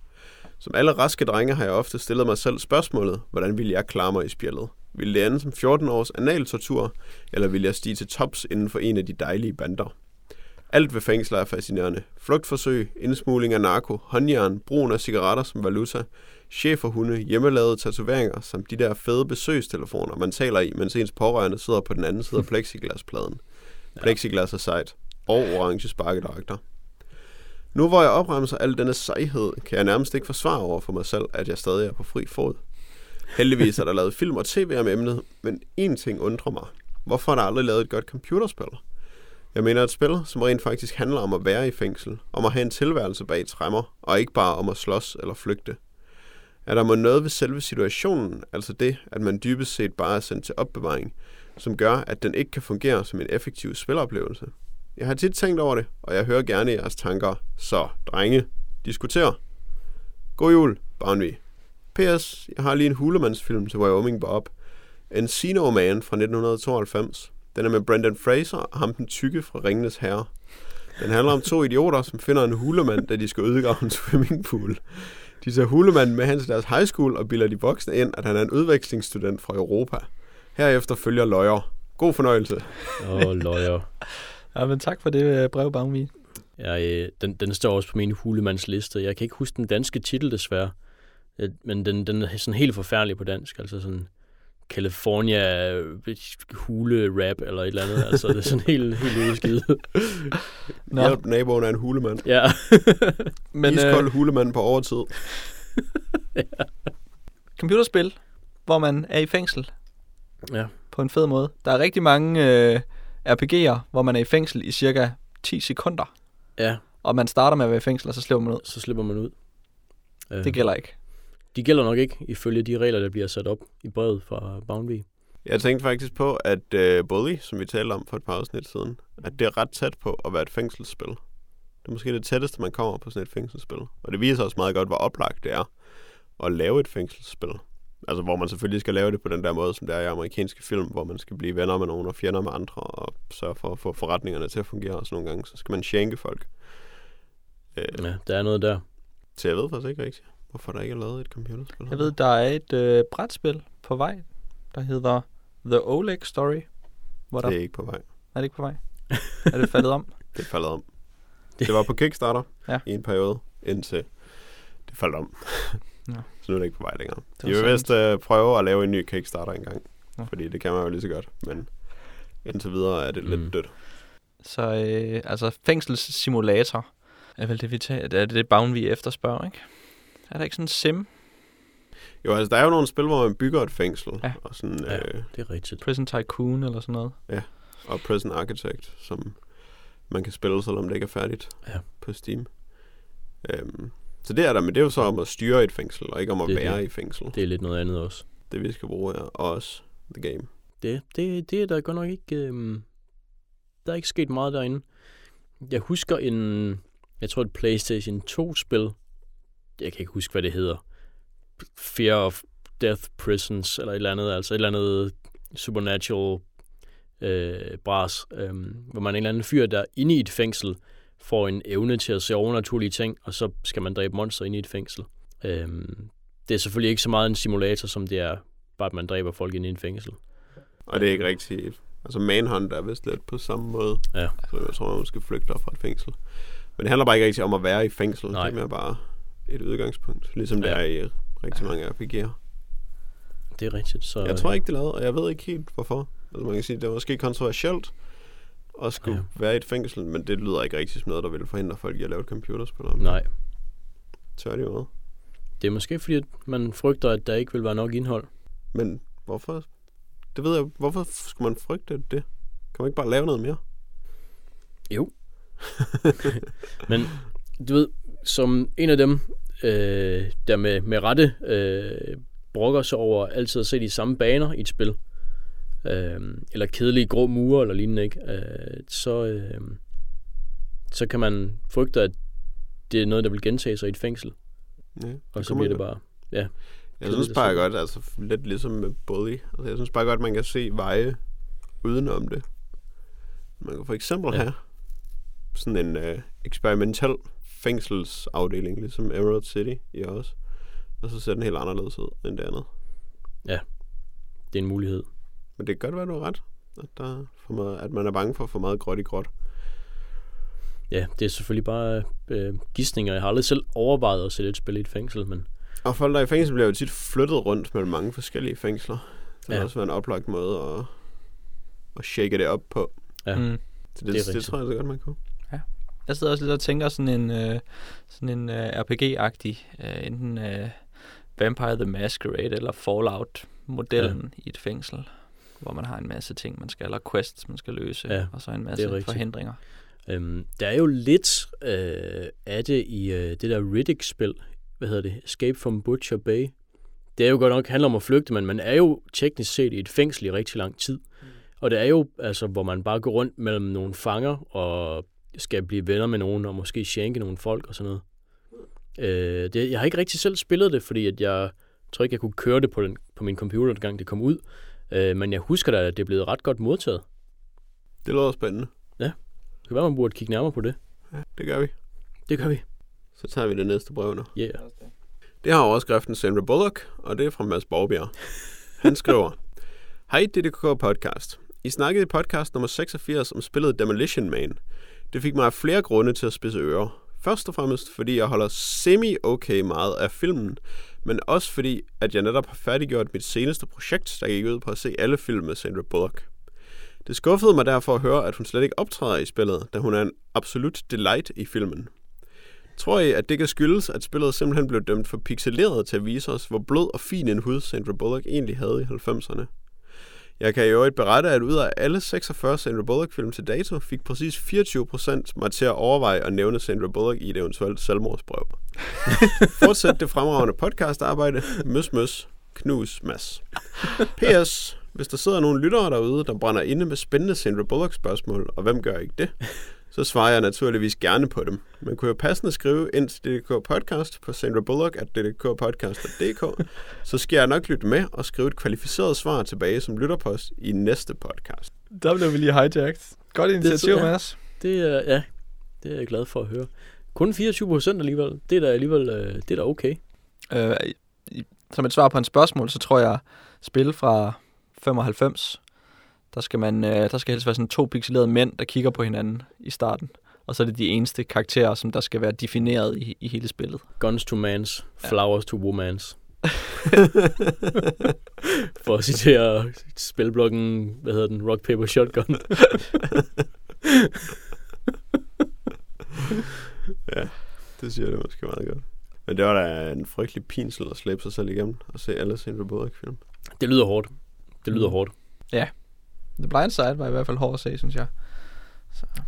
Som alle raske drenge har jeg ofte stillet mig selv spørgsmålet, hvordan ville jeg klare mig i spjældet? Ville det ende som 14 års analtortur, eller ville jeg stige til tops inden for en af de dejlige bander? Alt ved fængsler er fascinerende. Flugtforsøg, indsmugling af narko, håndjern, brugen af cigaretter som valuta, cheferhunde, hjemmelavede tatoveringer samt de der fede besøgstelefoner, man taler i, mens ens pårørende sidder på den anden side af plexiglaspladen. Plexiglas er sejt. Og orange sparkedragter. Nu hvor jeg opremser al denne sejhed, kan jeg nærmest ikke forsvare over for mig selv, at jeg stadig er på fri fod. Heldigvis er der lavet film og tv om emnet, men én ting undrer mig. Hvorfor er der aldrig lavet et godt computerspil? Jeg mener et spil, som rent faktisk handler om at være i fængsel, om at have en tilværelse bag træmmer, og ikke bare om at slås eller flygte. Er der må noget ved selve situationen, altså det, at man dybest set bare er sendt til opbevaring, som gør, at den ikke kan fungere som en effektiv spiloplevelse? Jeg har tit tænkt over det, og jeg hører gerne jeres tanker. Så, drenge, diskuter. God jul, Barnvig. P.S. Jeg har lige en hulemandsfilm til Wyoming Bob. Encino Man fra 1992. Den er med Brendan Fraser og ham den tykke fra Ringenes Herre. Den handler om to idioter, som finder en hulemand, da de skal ødegrave en swimmingpool. De tager hulemanden med hen til deres high school og bilder de voksne ind, at han er en udvekslingsstudent fra Europa. Herefter følger løjer. God fornøjelse. Åh, oh, løjer. Ja, men tak for det øh, brev, Bangvi. Ja, øh, den, den står også på min hulemands liste. Jeg kan ikke huske den danske titel, desværre. Øh, Men den, den er sådan helt forfærdelig på dansk. Altså sådan California øh, hule rap eller et eller andet. Altså det er sådan helt, helt udskidt. Nå, Hjælp naboen er en hulemand. ja. men Iskold øh, hulemand på overtid. computerspil, hvor man er i fængsel ja. på en fed måde. Der er rigtig mange øh, RPG'er, hvor man er i fængsel i cirka 10 sekunder. Ja, Og man starter med at være i fængsel, og så slipper man ud. så slipper man ud. Øh, Det gælder ikke. De gælder nok ikke, ifølge de regler, der bliver sat op i brevet fra Boundary. Jeg tænkte faktisk på, at uh, Bully, som vi talte om for et par afsnit siden, at det er ret tæt på at være et fængselsspil. Det er måske det tætteste, man kommer på sådan et fængselsspil. Og det viser også meget godt, hvor oplagt det er at lave et fængselsspil. Altså, hvor man selvfølgelig skal lave det på den der måde, som det er i amerikanske film, hvor man skal blive venner med nogen og fjender med andre, og sørge for at få forretningerne til at fungere også nogle gange. Så skal man shanke folk. Øh, Ja, der er noget der. Så jeg ved faktisk ikke rigtigt, hvorfor der ikke er lavet et computerspil. Jeg ved, der er et øh, brætspil på vej, der hedder The Oleg Story. Hvor der... Det er ikke på vej. Er det ikke på vej? er det faldet om? Det er faldet om. Det var på Kickstarter Ja. i en periode, indtil det faldt om. Nå. Så nu er det ikke på vej længere. De vil sandt. vist uh, prøve at lave en ny Kickstarter engang, Nå. fordi det kan man jo lige så godt, men indtil videre er det lidt Mm. dødt. Så øh, altså fængselssimulator er vel det, vi tager. Det er det bagen, vi efterspørger, ikke? Er der ikke sådan en sim? Jo, altså der er jo nogle spil, hvor man bygger et fængsel. Ja. Og, sådan, Ja. øh, Det er rigtigt. Prison Tycoon eller sådan noget? og Prison Architect, som man kan spille, selvom det ikke er færdigt Ja. på Steam. Øhm, så det er der, men det er jo så om at styre et fængsel, og ikke om at Det er være det. i fængsel. Det. Er lidt noget andet også. det vi skal bruge og også The Game. Det, det, det er der godt nok ikke... Øhm, der er ikke sket meget derinde. Jeg husker en... Jeg tror et PlayStation 2-spil. Jeg kan ikke huske, hvad det hedder. Fear of Death Prisons, eller et eller andet. Altså et eller andet supernatural øh, bras. Øh, hvor man er en eller anden fyr, der inde i et fængsel får en evne til at se overnaturlige ting, og så skal man dræbe monster inde i et fængsel. Øh, det er selvfølgelig ikke så meget en simulator, som det er bare, at man dræber folk inde i et fængsel. Og det er ikke rigtigt... Altså Manhunt er vist lidt på samme måde. Ja. Så jeg tror, man skal flygte fra et fængsel. Men det handler bare ikke rigtig om at være i fængsel. Nej. Det er mere bare et udgangspunkt. Ligesom det Ja. er i rigtig mange RPG'er. Det er rigtigt. Så, Jeg tror ikke, det er lavet, og jeg ved ikke helt, hvorfor. Altså man kan sige, det er måske kontroversielt at skulle Ja. være i et fængsel, men det lyder ikke rigtig som noget, der vil forhindre folk i at lave et computerspil om. Nej, Tværtimod. det er måske fordi, at man frygter, at der ikke vil være nok indhold. Men hvorfor? Det ved jeg, hvorfor skulle man frygte det? Kan man ikke bare lave noget mere? Jo. Men du ved, som en af dem, øh, der med, med rette øh, brokker sig over altid at se de samme baner i et spil, øh, eller kedelige grå mure eller lignende, ikke? Øh, så, øh, så kan man frygte, at det er noget, der vil gentage sig i et fængsel, Ja, og så bliver det bare... Jeg synes bare godt, altså lidt ligesom med Bully. Altså, jeg synes bare godt, man kan se veje udenom det. Man kan for eksempel Ja. ja. have sådan en øh, eksperimentel fængselsafdeling, ligesom Emerald City i os. Og så ser den helt anderledes ud end det andet. Det er en mulighed. Men det kan godt være, du har ret. At, der er for meget, at man er bange for for meget gråt i gråt. Ja, det er selvfølgelig bare øh, gissninger. Jeg har aldrig selv overvejet at sætte et spil i et fængsel, men Og folk, der er i fængsel, bliver jo tit flyttet rundt mellem mange forskellige fængsler. Det kan Ja. ja. også være en oplagt måde at, at shake det op på. Ja. Mm. Så det, Det er det, det tror jeg så godt, man kunne. Jeg sidder også lidt og tænker sådan en, øh, sådan en øh, RPG-agtig, øh, enten øh, Vampire the Masquerade eller Fallout-modellen ja. i et fængsel, hvor man har en masse ting, man skal, eller quests, man skal løse, Ja, og så en det er masse forhindringer. Øhm, der er jo lidt øh, af det i øh, det der Riddick-spil. Hvad hedder det? Escape from Butcher Bay. Det er jo godt nok handler om at flygte, men man er jo teknisk set i et fængsel i rigtig lang tid. Og det er jo, altså, hvor man bare går rundt mellem nogle fanger og skal blive venner med nogen og måske skænke nogle folk og sådan noget. Øh, det, jeg har ikke rigtig selv spillet det, fordi at jeg tror ikke, jeg kunne køre det på, den, på min computer, dengang det kom ud. Øh, men jeg husker da, at det er blevet ret godt modtaget. Det lyder spændende. Det kan være, man burde kigge nærmere på det. Ja, det gør vi. Det gør vi. Så tager vi det næste brev nu. Yeah. Det har overskriften Sandra Bullock, og det er fra Mads Borgbjerg. Han skriver, Hej DDK Podcast. I snakkede i podcast nummer 86 om spillet Demolition Man. Det fik mig af flere grunde til at spidse ører. Først og fremmest, fordi jeg holder semi-okay meget af filmen, men også fordi, at jeg netop har færdiggjort mit seneste projekt, der gik ud på at se alle film med Sandra Bullock. Det skuffede mig derfor at høre, at hun slet ikke optræder i spillet, da hun er en absolut delight i filmen. Tror I, at det kan skyldes, at spillet simpelthen blev dømt for pixeleret til at vise os, hvor blød og fin en hud Sandra Bullock egentlig havde i 90'erne? Jeg kan i øvrigt berette, at ud af alle 46 Sandra Bullock-film til dato, fik præcis 24% mig til at overveje at nævne Sandra Bullock i et eventuelt selvmordsbrev. Fortsæt det fremragende podcastarbejde. Møs, møs. Knus, mas. P.S. Hvis der sidder nogle lyttere derude, der brænder inde med spændende Sandra Bullock-spørgsmål, og hvem gør ikke det, så svarer jeg naturligvis gerne på dem. Man kunne jo passende skrive ind til DDK Podcast på Sandra Bullock at ddkpodcast.dk, så skal jeg nok lytte med og skrive et kvalificeret svar tilbage som lytterpost i næste podcast. Der blev vi lige hijacked. Godt initiativ, ja. Mads. Det er, ja, det er jeg glad for at høre. Kun 24 procent alligevel. Det er da alligevel, øh, det er da okay. Øh, som et svar på en spørgsmål, så tror jeg, spil fra 95, der skal, man, øh, der skal helst være sådan to pixelerede mænd, der kigger på hinanden i starten. Og så er det de eneste karakterer, som der skal være defineret i, i hele spillet. Guns to mans, Ja. flowers to womans. For at citere spilblokken, hvad hedder den, Rock, Paper, Shotgun. Det siger det måske meget godt. Men det var da en frygtelig pinsel at slæbe sig selv igennem og se alle Sandra Bullock-film. Det lyder hårdt. Det lyder Mm. hårdt. The Blind Side var i hvert fald hård at se, synes jeg.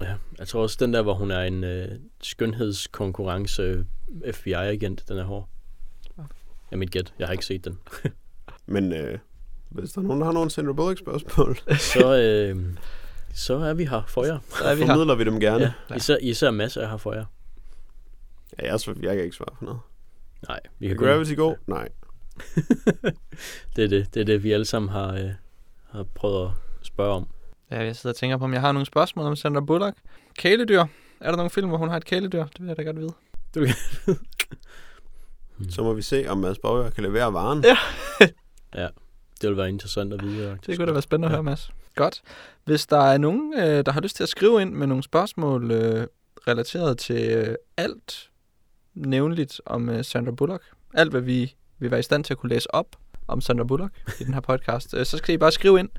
Ja, jeg tror også, den der, hvor hun er en øh, skønhedskonkurrence FBI-agent, den er hård. Ja, mit gæt. Jeg har ikke set den. Men øh, hvis der er nogen, der har nogle Sandra Bullock-spørgsmål, Så, øh, så er vi her for jer. Så er vi her. formidler vi dem gerne. Ja, især, især masser er her for jer. Ja, jeg, så- jeg kan ikke svare på noget. Nej, vi Er kan Gravity god? Nej. det, er det, det er det, vi alle sammen har, øh, har prøvet at spørge om. Ja, jeg sidder og tænker på, om jeg har nogle spørgsmål om Sandra Bullock. Kæledyr. Er der nogle film, hvor hun har et kæledyr? Det vil jeg da godt vide. Så må vi se, om Mads Bauer kan levere varen. Ja. Det vil være interessant at vide. Det kunne da være spændende at Ja. høre, Mads. Godt. Hvis der er nogen, øh, der har lyst til at skrive ind med nogle spørgsmål øh, relateret til øh, alt nævnligt om øh, Sandra Bullock, alt hvad vi vil være i stand til at kunne læse op om Sandra Bullock i den her podcast, øh, så skal I bare skrive ind.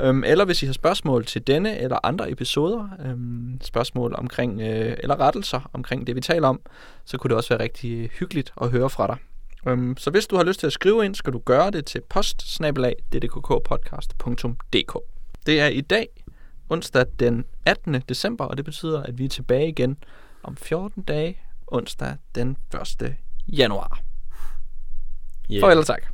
Øhm, eller hvis I har spørgsmål til denne eller andre episoder, øhm, spørgsmål omkring, øh, eller rettelser omkring det, vi taler om, så kunne det også være rigtig hyggeligt at høre fra dig. Øhm, så hvis du har lyst til at skrive ind, skal du gøre det til post Det er i dag, onsdag den 18. december, og det betyder, at vi er tilbage igen om 14 dage, onsdag den 1. januar. Yeah. Farvel og tak.